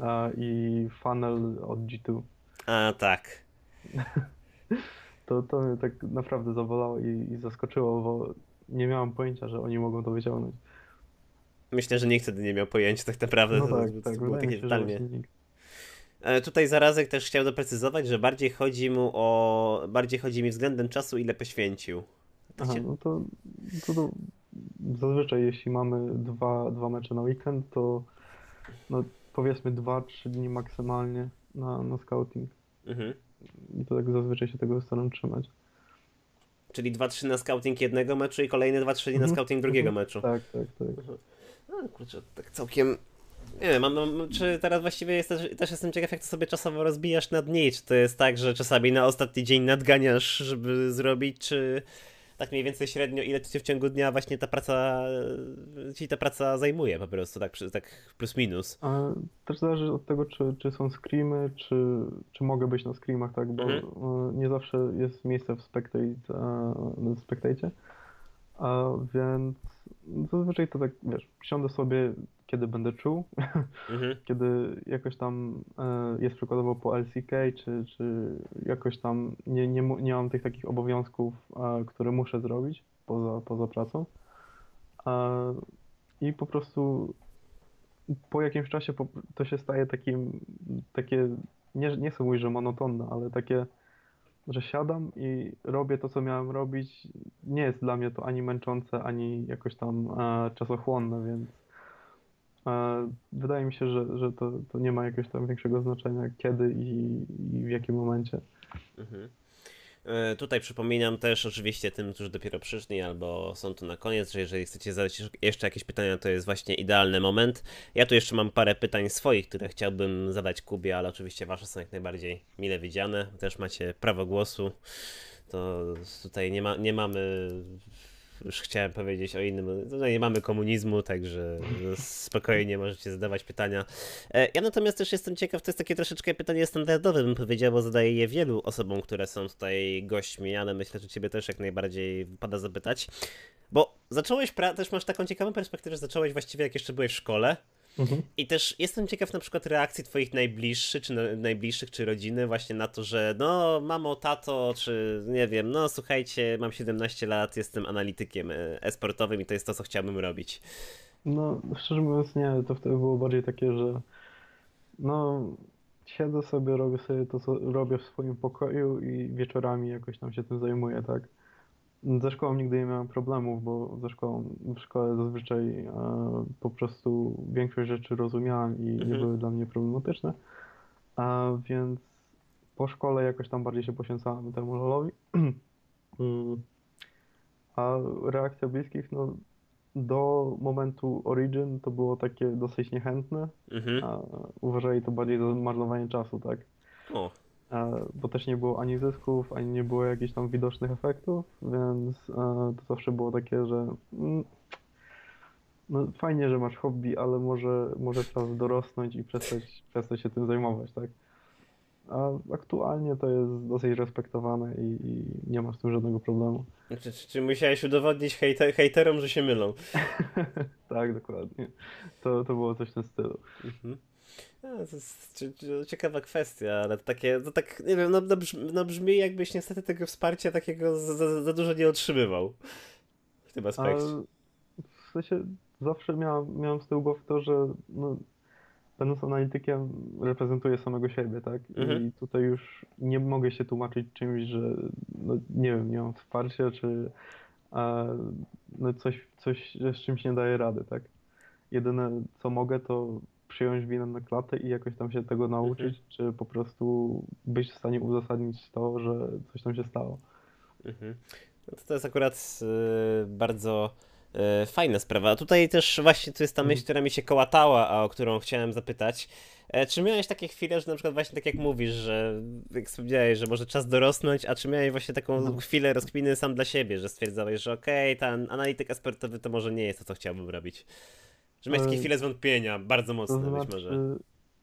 Speaker 2: e, i Funnel od G2.
Speaker 1: A, tak. [laughs]
Speaker 2: to, to mnie tak naprawdę zabolało i, i zaskoczyło, bo nie miałam pojęcia, że oni mogą to wyciągnąć.
Speaker 1: Myślę, że nikt wtedy nie miał pojęcia tak naprawdę.
Speaker 2: No tak, to, tak, było takie totalnie.
Speaker 1: E, tutaj Zarazek też chciał doprecyzować, że bardziej chodzi mu o. Bardziej chodzi mi względem czasu, ile poświęcił.
Speaker 2: Aha, no to, to, to zazwyczaj jeśli mamy dwa, dwa mecze na weekend, to no, powiedzmy 2-3 dni maksymalnie na, na scouting.
Speaker 1: Mhm.
Speaker 2: i to tak zazwyczaj się tego staram trzymać.
Speaker 1: Czyli 2-3 na scouting jednego meczu i kolejne 2-3 na mhm. scouting drugiego
Speaker 2: mhm.
Speaker 1: meczu.
Speaker 2: Tak, tak, tak.
Speaker 1: No kurczę, tak całkiem nie wiem, mam, mam, czy teraz właściwie jest też, też jestem ciekaw, jak to sobie czasowo rozbijasz na dni. Czy to jest tak, że czasami na ostatni dzień nadganiasz, żeby zrobić, czy tak mniej więcej średnio, ile ci w ciągu dnia właśnie ta praca, ci ta praca zajmuje po prostu, tak, tak plus minus. A
Speaker 2: też zależy od tego, czy, czy są screamy, czy, czy mogę być na screamach, tak, bo mhm. E, nie zawsze jest miejsce w spectate, w spectate więc zazwyczaj to tak, wiesz, siądę sobie, kiedy będę czuł, mhm. [laughs] kiedy jakoś tam e, jest przykładowo po LCK, czy, czy jakoś tam nie, nie, nie mam tych takich obowiązków, które muszę zrobić poza, poza pracą. I po prostu po jakimś czasie to się staje takim, takie, nie, nie chcę mówić, że monotonne, ale takie że siadam i robię to, co miałem robić. Nie jest dla mnie to ani męczące, ani jakoś tam e, czasochłonne, więc e, wydaje mi się, że, że to, to nie ma jakiegoś tam większego znaczenia kiedy i, i w jakim momencie. Mhm.
Speaker 1: E, tutaj przypominam też oczywiście tym, którzy dopiero przyszli albo są tu na koniec, że jeżeli chcecie zadać jeszcze jakieś pytania, to jest właśnie idealny moment. Ja tu jeszcze mam parę pytań swoich, które chciałbym zadać Kubie, ale oczywiście wasze są jak najbardziej mile widziane. Też macie prawo głosu. To tutaj nie, ma, nie mamy już chciałem powiedzieć o innym. Tutaj nie mamy komunizmu, także spokojnie możecie zadawać pytania. E, ja natomiast też jestem ciekaw, to jest takie troszeczkę pytanie standardowe, bym powiedział, bo zadaję je wielu osobom, które są tutaj gośćmi, ale myślę, że ciebie też jak najbardziej wypada zapytać. Bo zacząłeś, też masz taką ciekawą perspektywę, że zacząłeś właściwie jak jeszcze byłeś w szkole. Mhm. I też jestem ciekaw na przykład reakcji twoich najbliższych, czy najbliższych, czy rodziny właśnie na to, że no mamo, tato, czy nie wiem, no słuchajcie, mam 17 lat, jestem analitykiem e, e-sportowym i to jest to, co chciałbym robić.
Speaker 2: No, szczerze mówiąc nie, to wtedy było bardziej takie, że no siedzę sobie, robię sobie to, co robię w swoim pokoju i wieczorami jakoś tam się tym zajmuję, tak? Ze szkołą nigdy nie miałem problemów, bo ze szkołą, w szkole zazwyczaj e, po prostu większość rzeczy rozumiałem i mhm. nie były dla mnie problematyczne. A więc po szkole jakoś tam bardziej się poświęcałem temu lolowi. [clears throat] Mm. A reakcja bliskich, no do momentu Origin to było takie dosyć niechętne. Mhm. A uważali to bardziej za marnowanie czasu, tak? O bo też nie było ani zysków, ani nie było jakichś tam widocznych efektów, więc e, to zawsze było takie, że mm, no fajnie, że masz hobby, ale może, może czas dorosnąć i przestać, przestać się tym zajmować, tak? A aktualnie to jest dosyć respektowane i, i nie ma z tym żadnego problemu.
Speaker 1: Czy, czy, czy musiałeś udowodnić hejter, hejterom, że się mylą? [laughs]
Speaker 2: tak, dokładnie. To, to było coś w tym stylu. Mhm.
Speaker 1: No, to jest ciekawa kwestia, ale takie, to tak, nie wiem, no, no, brzmi, no brzmi jakbyś niestety tego wsparcia takiego za, za, za dużo nie otrzymywał w tym aspekcie.
Speaker 2: W sensie zawsze miałem, miałem z tyłu głowy to, że no, będąc analitykiem reprezentuję samego siebie, tak? Mhm. I tutaj już nie mogę się tłumaczyć czymś, że no, nie wiem, nie mam wsparcia, czy a, no, coś, coś z czymś nie daję rady, tak? Jedyne co mogę to przyjąć winę na klatę i jakoś tam się tego nauczyć, mhm. czy po prostu być w stanie uzasadnić to, że coś tam się stało.
Speaker 1: Mhm. No to, to jest akurat y, bardzo y, fajna sprawa. A tutaj też właśnie tu jest ta myśl, mhm. która mi się kołatała, a o którą chciałem zapytać. E, czy miałeś takie chwile, że na przykład właśnie tak jak mówisz, że jak wspomniałeś, że może czas dorosnąć, a czy miałeś właśnie taką no. chwilę rozkminy sam dla siebie, że stwierdzałeś, że okej, okay, ta analityka sportowa to może nie jest to, co chciałbym robić? Że miałeś takie chwile zwątpienia, bardzo mocne to znaczy, być może.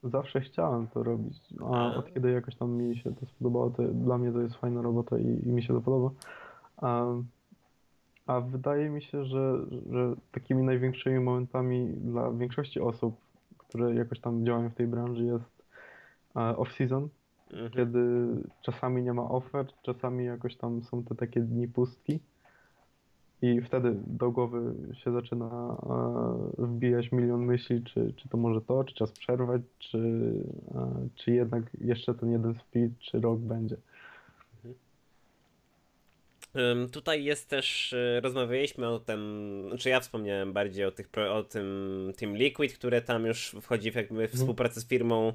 Speaker 2: Zawsze chciałem to robić, a, a, od kiedy jakoś tam mi się to spodobało, to dla mnie to jest fajna robota i, i mi się to podoba. A, a wydaje mi się, że, że takimi największymi momentami dla większości osób, które jakoś tam działają w tej branży jest off-season, mhm. kiedy czasami nie ma ofert, czasami jakoś tam są te takie dni pustki. I wtedy do głowy się zaczyna e, wbijać milion myśli, czy, czy to może to, czy czas przerwać, czy, e, czy jednak jeszcze ten jeden split, czy rok będzie.
Speaker 1: Tutaj jest też, e, rozmawialiśmy o tym, czy znaczy ja wspomniałem bardziej o, tych, o tym Team Liquid, które tam już wchodzi w jakby mhm. współpracę z firmą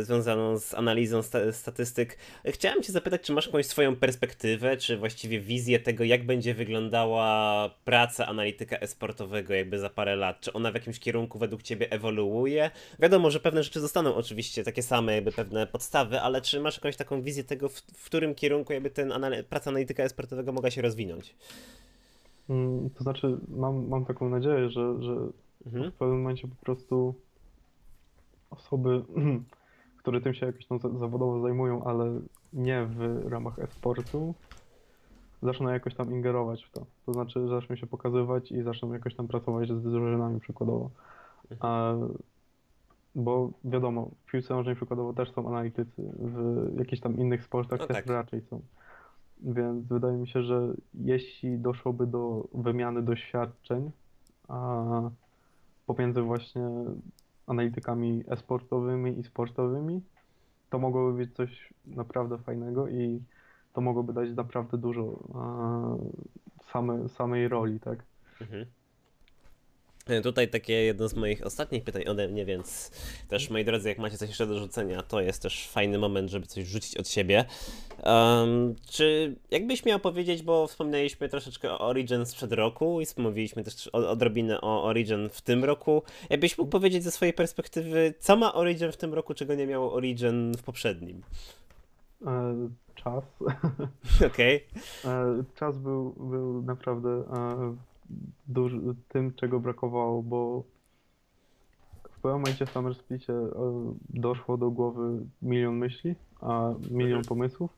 Speaker 1: związaną z analizą sta statystyk. Chciałem Cię zapytać, czy masz jakąś swoją perspektywę, czy właściwie wizję tego, jak będzie wyglądała praca analityka esportowego jakby za parę lat? Czy ona w jakimś kierunku według Ciebie ewoluuje? Wiadomo, że pewne rzeczy zostaną oczywiście takie same, jakby pewne podstawy, ale czy masz jakąś taką wizję tego, w, w którym kierunku jakby ten praca analityka esportowego mogła się rozwinąć?
Speaker 2: Mm, to znaczy, mam, mam taką nadzieję, że, że mhm. w pewnym momencie po prostu osoby, [clears throat] które tym się jakoś tam zawodowo zajmują, ale nie w ramach e-sportu, zaczną jakoś tam ingerować w to. To znaczy, zaczną się pokazywać i zaczną jakoś tam pracować z drużynami przykładowo. Mhm. A, bo wiadomo, w piłce nożnej przykładowo też są analitycy, w jakichś tam innych sportach no też tak. raczej są. Więc wydaje mi się, że jeśli doszłoby do wymiany doświadczeń a, pomiędzy właśnie analitykami e-sportowymi i sportowymi, to mogłoby być coś naprawdę fajnego i to mogłoby dać naprawdę dużo a, same, samej roli, tak? Mhm.
Speaker 1: E, tutaj takie jedno z moich ostatnich pytań ode mnie, więc też moi drodzy, jak macie coś jeszcze do rzucenia, to jest też fajny moment, żeby coś rzucić od siebie. Um, czy jakbyś miał powiedzieć, bo wspomnieliśmy troszeczkę o Origin sprzed roku i mówiliśmy też odrobinę o Origin w tym roku. Jakbyś mógł powiedzieć ze swojej perspektywy, co ma Origin w tym roku, czego nie miało Origin w poprzednim?
Speaker 2: E, czas. [laughs] [laughs]
Speaker 1: Okej.
Speaker 2: Okay. E, czas był, był naprawdę duży, tym, czego brakowało, bo w pewnym momencie w Summer Splicie e, doszło do głowy milion myśli, a milion mhm. pomysłów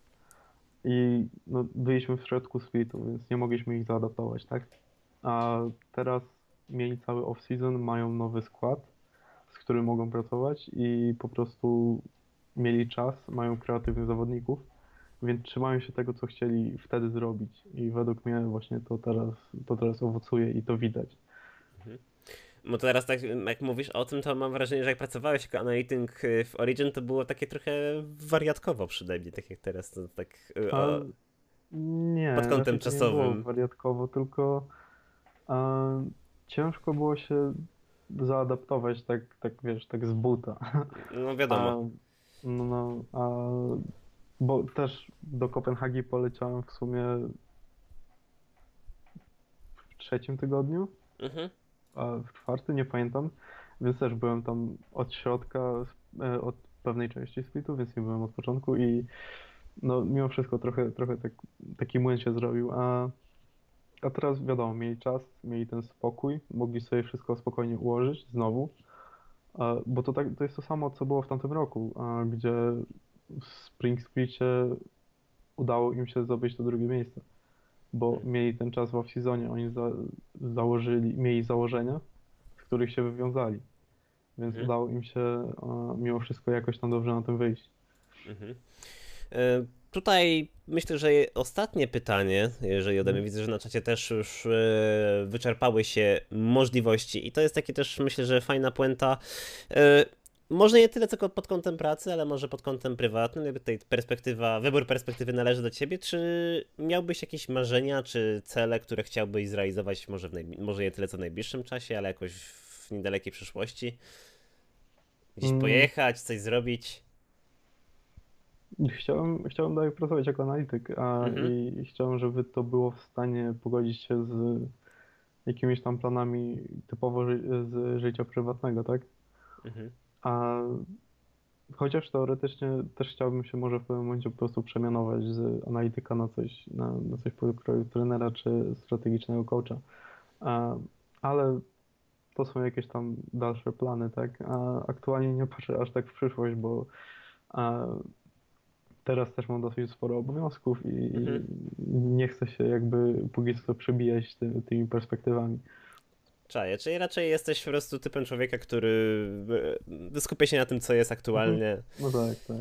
Speaker 2: i no, byliśmy w środku splitu, więc nie mogliśmy ich zaadaptować, tak? A teraz mieli cały off-season, mają nowy skład, z którym mogą pracować i po prostu mieli czas, mają kreatywnych zawodników więc trzymają się tego, co chcieli wtedy zrobić i według mnie właśnie to teraz, to teraz owocuje i to widać.
Speaker 1: Mhm. Bo teraz tak, jak mówisz o tym, to mam wrażenie, że jak pracowałeś jako analityk y, w Origin, to było takie trochę wariatkowo przynajmniej, tak jak teraz, to tak y, o,
Speaker 2: nie,
Speaker 1: pod kątem czasowym. Nie
Speaker 2: było wariatkowo, tylko a, ciężko było się zaadaptować tak, tak wiesz, tak z buta.
Speaker 1: No wiadomo. A,
Speaker 2: no, no, a bo też do Kopenhagi poleciałem w sumie w trzecim tygodniu, mhm. a w czwartym nie pamiętam, więc też byłem tam od środka, e, od pewnej części splitu, więc nie byłem od początku i no mimo wszystko trochę, trochę tak, taki młyn się zrobił, a, a teraz wiadomo, mieli czas, mieli ten spokój, mogli sobie wszystko spokojnie ułożyć znowu, bo to, tak, to jest to samo, co było w tamtym roku, gdzie w Spring Splicie udało im się zdobyć to drugie miejsce, bo mieli ten czas w off-seasonie, oni za, założyli, mieli założenia, z których się wywiązali, więc mhm. udało im się mimo wszystko jakoś tam dobrze na tym wyjść. Mhm.
Speaker 1: E, tutaj myślę, że ostatnie pytanie, jeżeli ode mnie mhm. widzę, że na czacie też już e, wyczerpały się możliwości i to jest takie też myślę, że fajna puenta. Może nie tyle co pod kątem pracy, ale może pod kątem prywatnym, jakby tutaj perspektywa, wybór perspektywy należy do ciebie, czy miałbyś jakieś marzenia, czy cele, które chciałbyś zrealizować może, w może nie tyle co w najbliższym czasie, ale jakoś w niedalekiej przyszłości? Gdzieś mm. pojechać, coś zrobić?
Speaker 2: Chciałem, chciałem dalej pracować jako analityk a, mhm. i chciałem, żeby to było w stanie pogodzić się z jakimiś tam planami typowo ży z życia prywatnego, tak? Mhm. A chociaż teoretycznie też chciałbym się może w pewnym momencie po prostu przemianować z analityka na coś, na, na coś pokroju trenera czy strategicznego coacha. Ale to są jakieś tam dalsze plany, tak? A aktualnie nie patrzę aż tak w przyszłość, bo teraz też mam dosyć sporo obowiązków i, mhm. nie chcę się jakby póki co przebijać ty, tymi perspektywami.
Speaker 1: Czaję, czyli raczej jesteś po prostu typem człowieka, który e, skupia się na tym, co jest aktualnie.
Speaker 2: No tak, tak.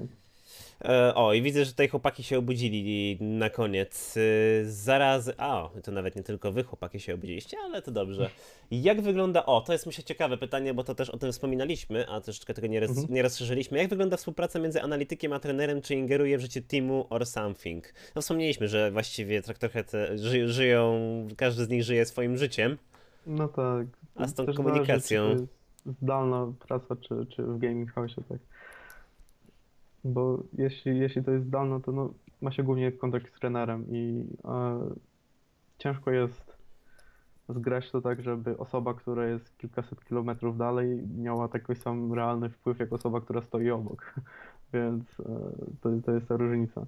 Speaker 1: E, o, i widzę, że tutaj chłopaki się obudzili na koniec. E, zaraz. A, to nawet nie tylko wy chłopaki się obudziliście, ale to dobrze. Jak wygląda. O, to jest myślę ciekawe pytanie, bo to też o tym wspominaliśmy, a troszeczkę tego nie, roz, mhm. nie rozszerzyliśmy. Jak wygląda współpraca między analitykiem a trenerem? Czy ingeruje w życie teamu or something? No, wspomnieliśmy, że właściwie tak trochę ży, żyją. Każdy z nich żyje swoim życiem.
Speaker 2: No tak.
Speaker 1: A z tą Też komunikacją.
Speaker 2: Zależy, zdalna praca, czy, czy w gaming house, tak. Bo jeśli, jeśli to jest zdalne, to no, ma się głównie kontakt z trenerem i e, ciężko jest zgrać to tak, żeby osoba, która jest kilkaset kilometrów dalej, miała taki sam realny wpływ jak osoba, która stoi obok. [laughs] Więc e, to, to jest ta różnica.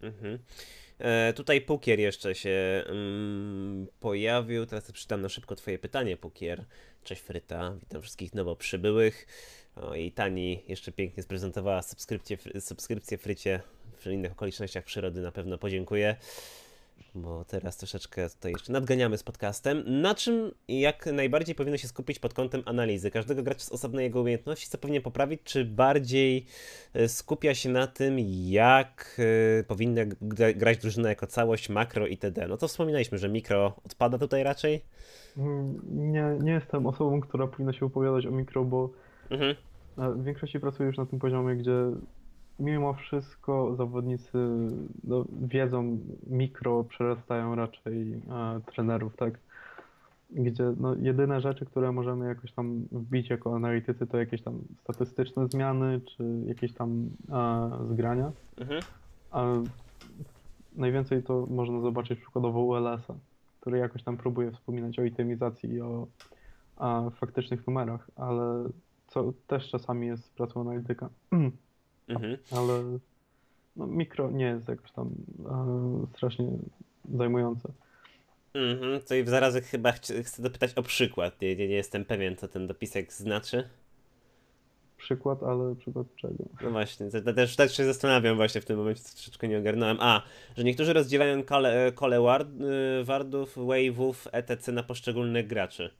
Speaker 1: Mhm. E, tutaj Pukier jeszcze się mm, pojawił. Teraz przeczytam na szybko Twoje pytanie, Pukier. Cześć Fryta, witam wszystkich nowo przybyłych. O, I Tani jeszcze pięknie sprezentowała subskrypcję, subskrypcję Frycie w innych okolicznościach przyrody. Na pewno podziękuję bo teraz troszeczkę tutaj jeszcze nadganiamy z podcastem. Na czym jak najbardziej powinno się skupić pod kątem analizy? Każdego gracza z osobnej jego umiejętności, co pewnie poprawić, czy bardziej e, skupia się na tym, jak e, powinna grać drużyna jako całość, makro itd. No to wspominaliśmy, że mikro odpada tutaj raczej?
Speaker 2: Mm, nie, nie jestem osobą, która powinna się opowiadać o mikro, bo mhm. w większości pracuję już na tym poziomie, gdzie mimo wszystko zawodnicy no, wiedzą mikro przerastają raczej e, trenerów, tak? Gdzie no, jedyne rzeczy, które możemy jakoś tam wbić jako analitycy, to jakieś tam statystyczne zmiany, czy jakieś tam e, zgrania. Mhm. A najwięcej to można zobaczyć przykładowo ULS-a, który jakoś tam próbuje wspominać o itymizacji i o a, faktycznych numerach, ale co też czasami jest pracą analityka. [clears throat] Mhm. Ale no, mikro nie jest jakoś tam e, strasznie zajmujące.
Speaker 1: Mhm, tutaj zaraz chyba ch chcę dopytać o przykład. Nie, nie, nie, jestem pewien, co ten dopisek znaczy.
Speaker 2: Przykład, ale przykład czego?
Speaker 1: No właśnie, to, to też, też się zastanawiam właśnie w tym momencie, troszeczkę nie ogarnąłem. A, że niektórzy rozdzielają kole, kole ward, y, wardów, wave'ów, etc. na poszczególnych graczy.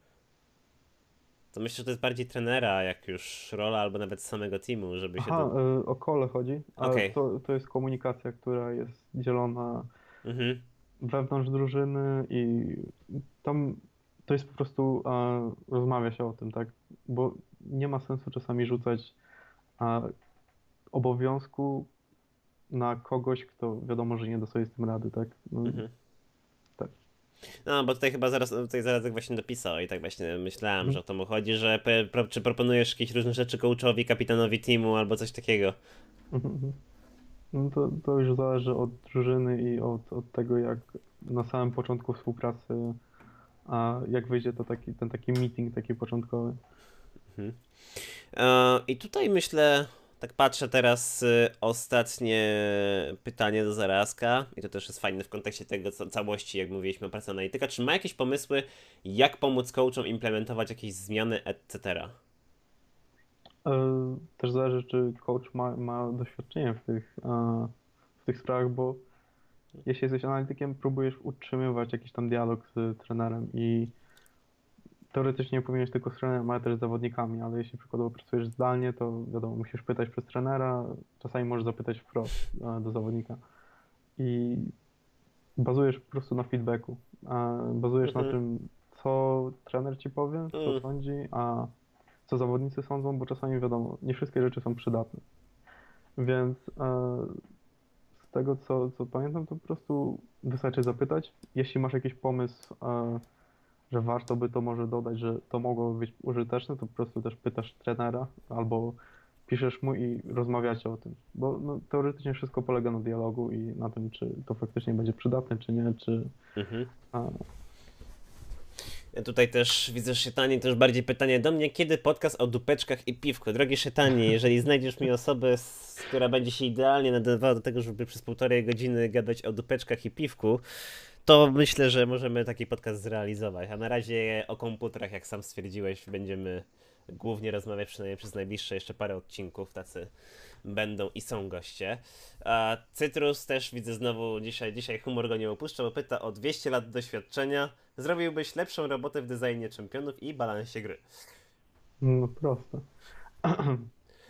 Speaker 1: To myślę, że to jest bardziej trenera, jak już rola, albo nawet samego teamu, żeby
Speaker 2: Aha,
Speaker 1: się...
Speaker 2: Do... o kole chodzi. Okay. To, to jest komunikacja, która jest dzielona mhm. wewnątrz drużyny i tam to jest po prostu, a, rozmawia się o tym, tak? Bo nie ma sensu czasami rzucać a, obowiązku na kogoś, kto wiadomo, że nie da sobie z tym rady, tak? No, mhm.
Speaker 1: No, bo tutaj chyba zaraz, tutaj zaraz właśnie dopisał i tak właśnie myślałem, mhm. że o to mu chodzi, że pro, czy proponujesz jakieś różne rzeczy coachowi, kapitanowi teamu albo coś takiego.
Speaker 2: Mhm, mhm. No to, to już zależy od drużyny i od, od tego, jak na samym początku współpracy, a jak wyjdzie to taki, ten taki meeting taki początkowy. Mhm.
Speaker 1: E, I tutaj myślę, tak patrzę teraz y, ostatnie pytanie do zarazka i to też jest fajne w kontekście tego co, całości, jak mówiliśmy o pracy analityka. Czy ma jakieś pomysły, jak pomóc coachom implementować jakieś zmiany, etc.?
Speaker 2: E, też zależy, czy coach ma, ma doświadczenie w tych, e, w tych sprawach, bo jeśli jesteś analitykiem, próbujesz utrzymywać jakiś tam dialog z trenerem i teoretycznie powinieneś tylko z trenerem, ale też z zawodnikami, ale jeśli przykładowo pracujesz zdalnie, to wiadomo, musisz pytać przez trenera, czasami możesz zapytać wprost e, do zawodnika. I bazujesz po prostu na feedbacku. Bazujesz mhm. na tym, co trener ci powie, co mhm. sądzi, a co zawodnicy sądzą, bo czasami wiadomo, nie wszystkie rzeczy są przydatne. Więc e, z tego, co, co pamiętam, to po prostu wystarczy zapytać. Jeśli masz jakiś pomysł, e, że warto by to może dodać, że to mogłoby być użyteczne, to po prostu też pytasz trenera albo piszesz mu i rozmawiacie o tym. Bo no, teoretycznie wszystko polega na dialogu i na tym, czy to faktycznie będzie przydatne, czy nie, czy... Mhm. A...
Speaker 1: Ja tutaj też widzę Szytanie, też bardziej pytanie do mnie, kiedy podcast o dupeczkach i piwku? Drogi Szytanie, jeżeli znajdziesz mi osobę, która będzie się idealnie nadawała do tego, żeby przez półtorej godziny gadać o dupeczkach i piwku, to myślę, że możemy taki podcast zrealizować. A na razie o komputerach, jak sam stwierdziłeś, będziemy głównie rozmawiać przynajmniej przez najbliższe jeszcze parę odcinków. Tacy będą i są goście. A Cytrus też widzę znowu dzisiaj, dzisiaj humor go nie opuszcza, bo pyta o 200 lat doświadczenia. Zrobiłbyś lepszą robotę w designie czempionów i balansie gry.
Speaker 2: No proste. [clears throat]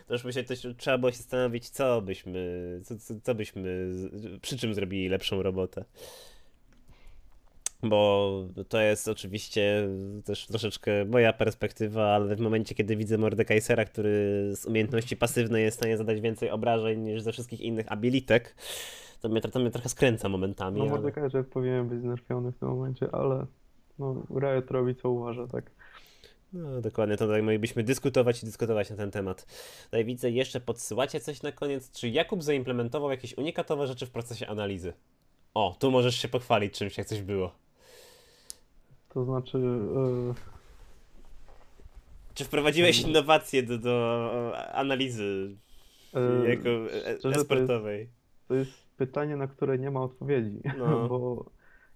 Speaker 1: To już myślę, to trzeba było się zastanowić, co byśmy, co, co, co byśmy, przy czym zrobili lepszą robotę bo to jest oczywiście też troszeczkę moja perspektywa, ale w momencie, kiedy widzę Mordekaisera, który z umiejętności pasywnej jest w stanie zadać więcej obrażeń niż ze wszystkich innych abilitek, to mnie, to mnie trochę skręca momentami.
Speaker 2: No ale... Mordekaiser powinien być znerfiony w tym momencie, ale no, Riot robi co uważa, tak?
Speaker 1: No dokładnie, to tutaj moglibyśmy dyskutować i dyskutować na ten temat. Tutaj widzę, jeszcze podsyłacie coś na koniec. Czy Jakub zaimplementował jakieś unikatowe rzeczy w procesie analizy? O, tu możesz się pochwalić czymś, jak coś było.
Speaker 2: To znaczy... Yy...
Speaker 1: Czy wprowadziłeś innowacje do, do analizy yy, jako esportowej?
Speaker 2: To jest, to jest, pytanie, na które nie ma odpowiedzi, no. [laughs] bo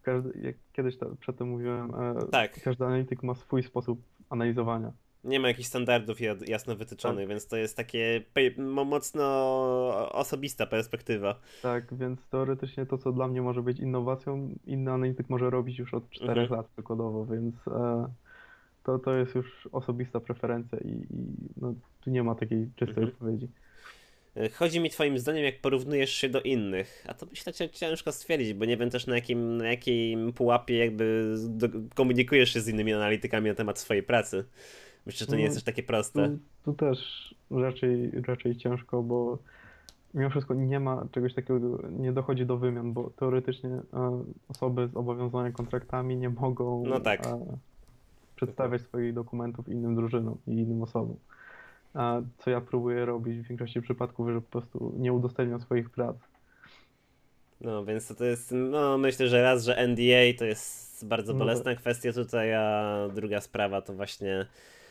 Speaker 2: każdy, jak kiedyś to, przedtem mówiłem, e, tak. każdy analityk ma swój sposób analizowania.
Speaker 1: Nie ma jakichś standardów jasno wytyczonych, tak. więc to jest takie mocno osobista perspektywa.
Speaker 2: Tak, więc teoretycznie to, co dla mnie może być innowacją, inny analityk może robić już od 4 mhm. lat przykładowo, więc e, to, to jest już osobista preferencja i, i no, tu nie ma takiej czystej mhm. odpowiedzi.
Speaker 1: Chodzi mi twoim zdaniem, jak porównujesz się do innych, a to myślę ciężko stwierdzić, bo nie wiem też na jakim, na jakim pułapie jakby komunikujesz się z innymi analitykami na temat swojej pracy. Myślę, że to nie jest też takie proste.
Speaker 2: Tu, tu też raczej, raczej ciężko, bo mimo wszystko nie ma czegoś takiego, nie dochodzi do wymian, bo teoretycznie e, osoby z obowiązanymi kontraktami nie mogą no tak. e, przedstawiać swoich dokumentów innym drużynom i innym osobom. A co ja próbuję robić w większości przypadków, że po prostu nie udostępniam swoich prac.
Speaker 1: No, więc to jest, no myślę, że raz, że NDA to jest bardzo no bolesna no kwestia tutaj, a druga sprawa to właśnie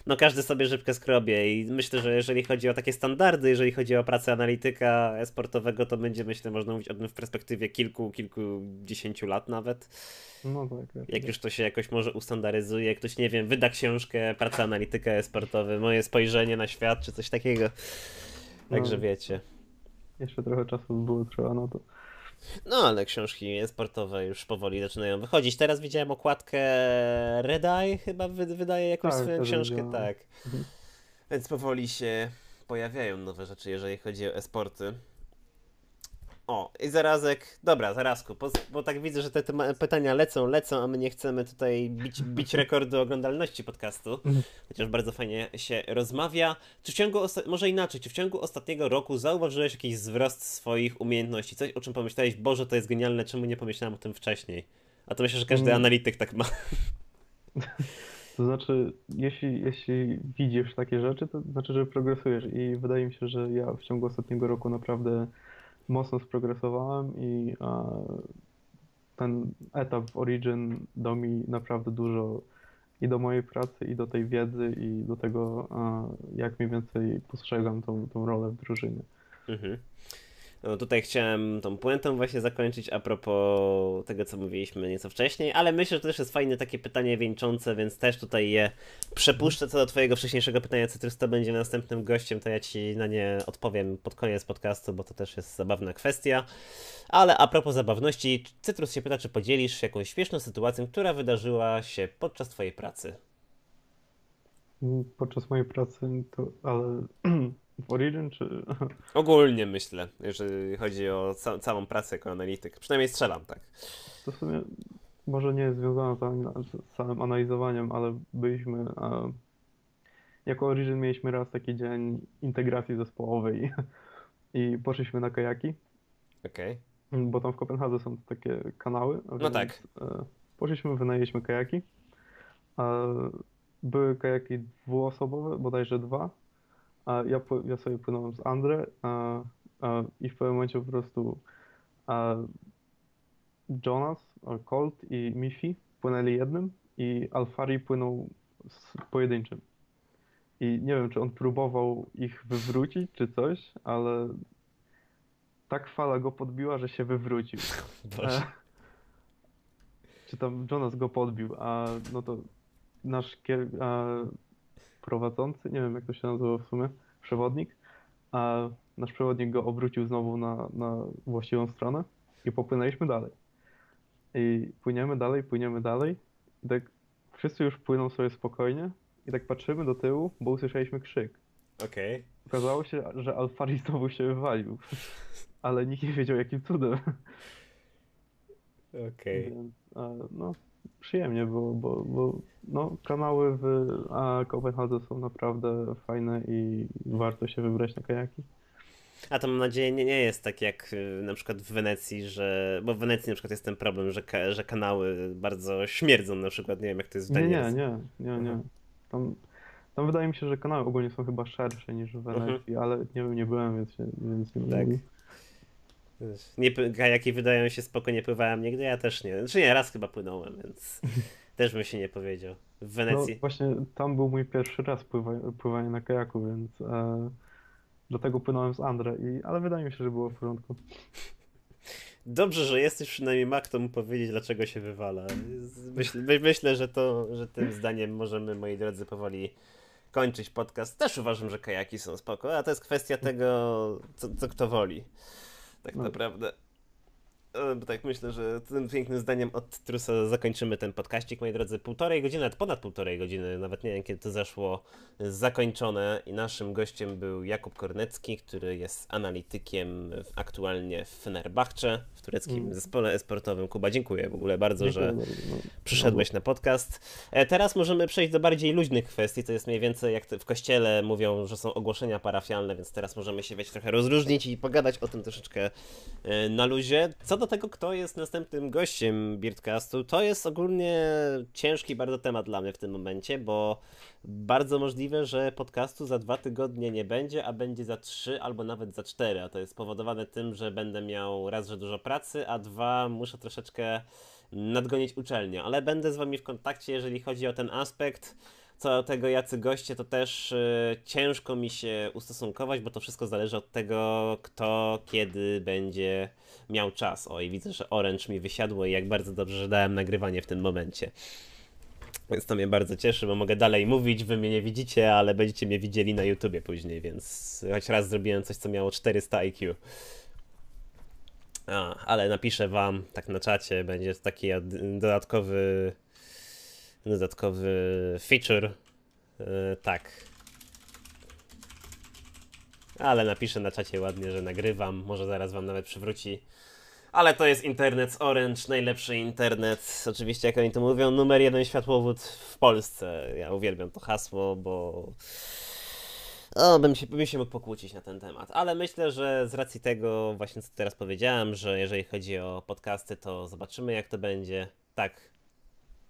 Speaker 1: no każdy sobie szybko skrobie i myślę, że jeżeli chodzi o takie standardy, jeżeli chodzi o pracę analityka sportowego, to będzie myślę, można mówić o tym w perspektywie kilku, kilkudziesięciu lat nawet.
Speaker 2: No tak,
Speaker 1: tak. Jak już to się jakoś może ustandaryzuje, ktoś, nie wiem, wyda książkę, praca analityka sportowy, moje spojrzenie na świat, czy coś takiego. Także no, wiecie.
Speaker 2: Jeszcze trochę czasu było trzeba na to.
Speaker 1: No, ale książki sportowe już powoli zaczynają wychodzić. Teraz widziałem okładkę Red Eye, chyba wydaje jakąś tak, swoją książkę, tak. Mhm. Więc powoli się pojawiają nowe rzeczy, jeżeli chodzi o esporty. O, i zarazek. Dobra, zarazku, bo, bo tak widzę, że te, pytania lecą, lecą, a my nie chcemy tutaj bić, bić [laughs] rekordu oglądalności podcastu. Chociaż bardzo fajnie się rozmawia. Czy w ciągu, może inaczej, czy w ciągu ostatniego roku zauważyłeś jakiś wzrost swoich umiejętności? Coś, o czym pomyślałeś, Boże, to jest genialne, czemu nie pomyślałem o tym wcześniej? A to myślę, że każdy mm. analityk tak ma. [laughs]
Speaker 2: To znaczy, jeśli, jeśli widzisz takie rzeczy, to znaczy, że progresujesz i wydaje mi się, że ja w ciągu ostatniego roku naprawdę mocno sprogresowałem i ten etap w Origin dał mi naprawdę dużo i do mojej pracy, i do tej wiedzy, i do tego, jak mniej więcej postrzegam tą, tą rolę w drużynie. Mhm.
Speaker 1: No tutaj chciałem tą puentą właśnie zakończyć a propos tego, co mówiliśmy nieco wcześniej, ale myślę, że to też jest fajne takie pytanie wieńczące, więc też tutaj je przepuszczę. Co do twojego wcześniejszego pytania, Cytrus to będzie następnym gościem, to ja ci na nie odpowiem pod koniec podcastu, bo to też jest zabawna kwestia. Ale a propos zabawności, Cytrus się pyta, czy podzielisz jakąś śmieszną sytuacją, która wydarzyła się podczas twojej pracy?
Speaker 2: Podczas mojej pracy, to, ale [clears throat] Origin czy...
Speaker 1: Ogólnie myślę, jeżeli chodzi o ca całą pracę jako analityk. Przynajmniej strzelam, tak.
Speaker 2: To w sumie może nie jest związane z samym analizowaniem, ale byliśmy... A, jako Origin mieliśmy raz taki dzień integracji zespołowej i poszliśmy na kajaki.
Speaker 1: Okej.
Speaker 2: Okay. Bo tam w Kopenhadze są takie kanały.
Speaker 1: No tak.
Speaker 2: E, poszliśmy, wynajęliśmy kajaki. Były kajaki dwuosobowe, bodajże dwa ja, ja sobie płynąłem z Andre i w pewnym momencie po prostu Jonas, Colt i Mifi płynęli jednym i Alfari płynął z pojedynczym. I nie wiem, czy on próbował ich wywrócić, czy coś, ale tak fala go podbiła, że się wywrócił. [laughs]
Speaker 1: Boże.
Speaker 2: czy tam Jonas go podbił, a no to nasz kier... a, prowadzący, nie wiem jak to się nazywa w sumie, przewodnik, a nasz przewodnik go obrócił znowu na, na właściwą stronę i popłynęliśmy dalej. I płyniemy dalej, płyniemy dalej i tak wszyscy już płyną sobie spokojnie i tak patrzymy do tyłu, bo usłyszeliśmy krzyk.
Speaker 1: Okej. Okay.
Speaker 2: Okazało się, że Alfari znowu się wywalił, ale nikt nie wiedział jakim cudem.
Speaker 1: Okej.
Speaker 2: Okay. No, przyjemnie było, bo, bo no, kanały w Kopenhadze są naprawdę fajne i warto się wybrać na kajaki.
Speaker 1: A to mam nadzieję nie, nie jest tak jak y, na przykład w Wenecji, że. Bo w Wenecji na przykład jest ten problem, że, że kanały bardzo śmierdzą na przykład. Nie wiem jak to jest w
Speaker 2: Danii. Nie, nie, nie, nie. nie. Tam Tam wydaje mi się, że kanały ogólnie są chyba szersze niż w
Speaker 1: Mhm.
Speaker 2: Wenecji, ale nie wiem, nie byłem, więc, więc nie
Speaker 1: Tak. Nie, kajaki wydają się spoko, nie pływałem nigdy, ja też nie. Znaczy nie, raz chyba płynąłem, więc [laughs] też bym się nie powiedział. W
Speaker 2: No
Speaker 1: Wenecji.
Speaker 2: właśnie tam był mój pierwszy raz pływa, pływanie na kajaku, więc e, dlatego płynąłem z Andre, i, ale wydaje mi się, że było w porządku. [laughs]
Speaker 1: Dobrze, że jesteś przynajmniej ma kto mu powiedzieć, dlaczego się wywala. Myśl, my- myślę, że to, że tym zdaniem możemy, moi drodzy, powoli kończyć podcast. Też uważam, że kajaki są spoko, a to jest kwestia tego, co, co kto woli. Tak
Speaker 2: No.
Speaker 1: naprawdę. E, bo Tak myślę, że tym pięknym zdaniem od Trusa zakończymy ten podkaścik, moi drodzy. Półtorej godziny, nawet ponad półtorej godziny, nawet nie wiem kiedy to zaszło, zakończone. I naszym gościem był Jakub Kornecki, który jest analitykiem aktualnie w Fenerbahce, w tureckim
Speaker 2: Mm.
Speaker 1: zespole esportowym. Kuba, dziękuję w ogóle bardzo, że przyszedłeś na podcast. E, Teraz możemy przejść do bardziej luźnych kwestii, to jest mniej więcej jak w kościele mówią, że są ogłoszenia parafialne, więc teraz możemy się wiecie, trochę rozróżnić i pogadać o tym troszeczkę e, na luzie. Co do tego, kto jest następnym gościem Beardcastu, to jest ogólnie ciężki bardzo temat dla mnie w tym momencie, bo bardzo możliwe, że podcastu za dwa tygodnie nie będzie, a będzie za trzy albo nawet za cztery, a to jest spowodowane tym, że będę miał raz, że dużo pracy, a dwa, muszę troszeczkę nadgonić uczelnię, ale będę z wami w kontakcie, jeżeli chodzi o ten aspekt. Co do tego, jacy goście, to też y, ciężko mi się ustosunkować, bo to wszystko zależy od tego, kto kiedy będzie miał czas. O, i widzę, że Orange mi wysiadło i jak bardzo dobrze, że dałem nagrywanie w tym momencie. Więc to mnie bardzo cieszy, bo mogę dalej mówić, wy mnie nie widzicie, ale będziecie mnie widzieli na YouTubie później, więc choć raz zrobiłem coś, co miało 400 IQ. A, ale napiszę wam tak na czacie, będzie taki dodatkowy dodatkowy feature. E, tak. Ale napiszę na czacie ładnie, że nagrywam, może zaraz wam nawet przywróci. Ale to jest internet Orange, najlepszy internet. Oczywiście, jak oni to mówią, numer jeden światłowód w Polsce. Ja uwielbiam to hasło, bo o, bym się, bym się mógł pokłócić na ten temat, ale myślę, że z racji tego właśnie co teraz powiedziałem, że jeżeli chodzi o podcasty, to zobaczymy jak to będzie. Tak,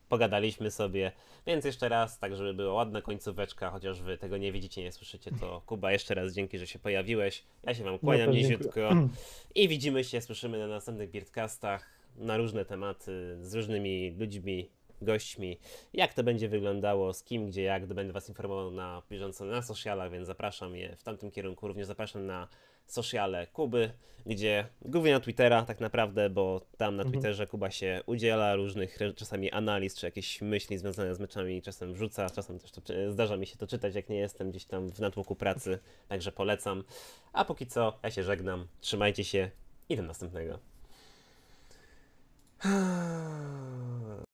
Speaker 1: pogadaliśmy sobie, więc jeszcze raz, tak żeby była ładna końcóweczka, chociaż wy tego nie widzicie, nie słyszycie, to Kuba, jeszcze raz dzięki, że się pojawiłeś. Ja się wam kłaniam
Speaker 2: dziękuję.
Speaker 1: niziutko [clears throat] i widzimy się, słyszymy na następnych Beardcastach na różne tematy, z różnymi ludźmi, gośćmi, jak to będzie wyglądało, z kim, gdzie, jak, będę was informował na bieżąco na socialach, więc zapraszam je w tamtym kierunku. Również zapraszam na sociale Kuby, gdzie głównie na Twittera tak naprawdę, bo tam na
Speaker 2: Mhm.
Speaker 1: Twitterze Kuba się udziela różnych czasami analiz, czy jakieś myśli związane z meczami, czasem wrzuca, czasem też to, zdarza mi się to czytać, jak nie jestem gdzieś tam w natłoku pracy, także polecam. A póki co, ja się żegnam, trzymajcie się i do następnego. [sighs]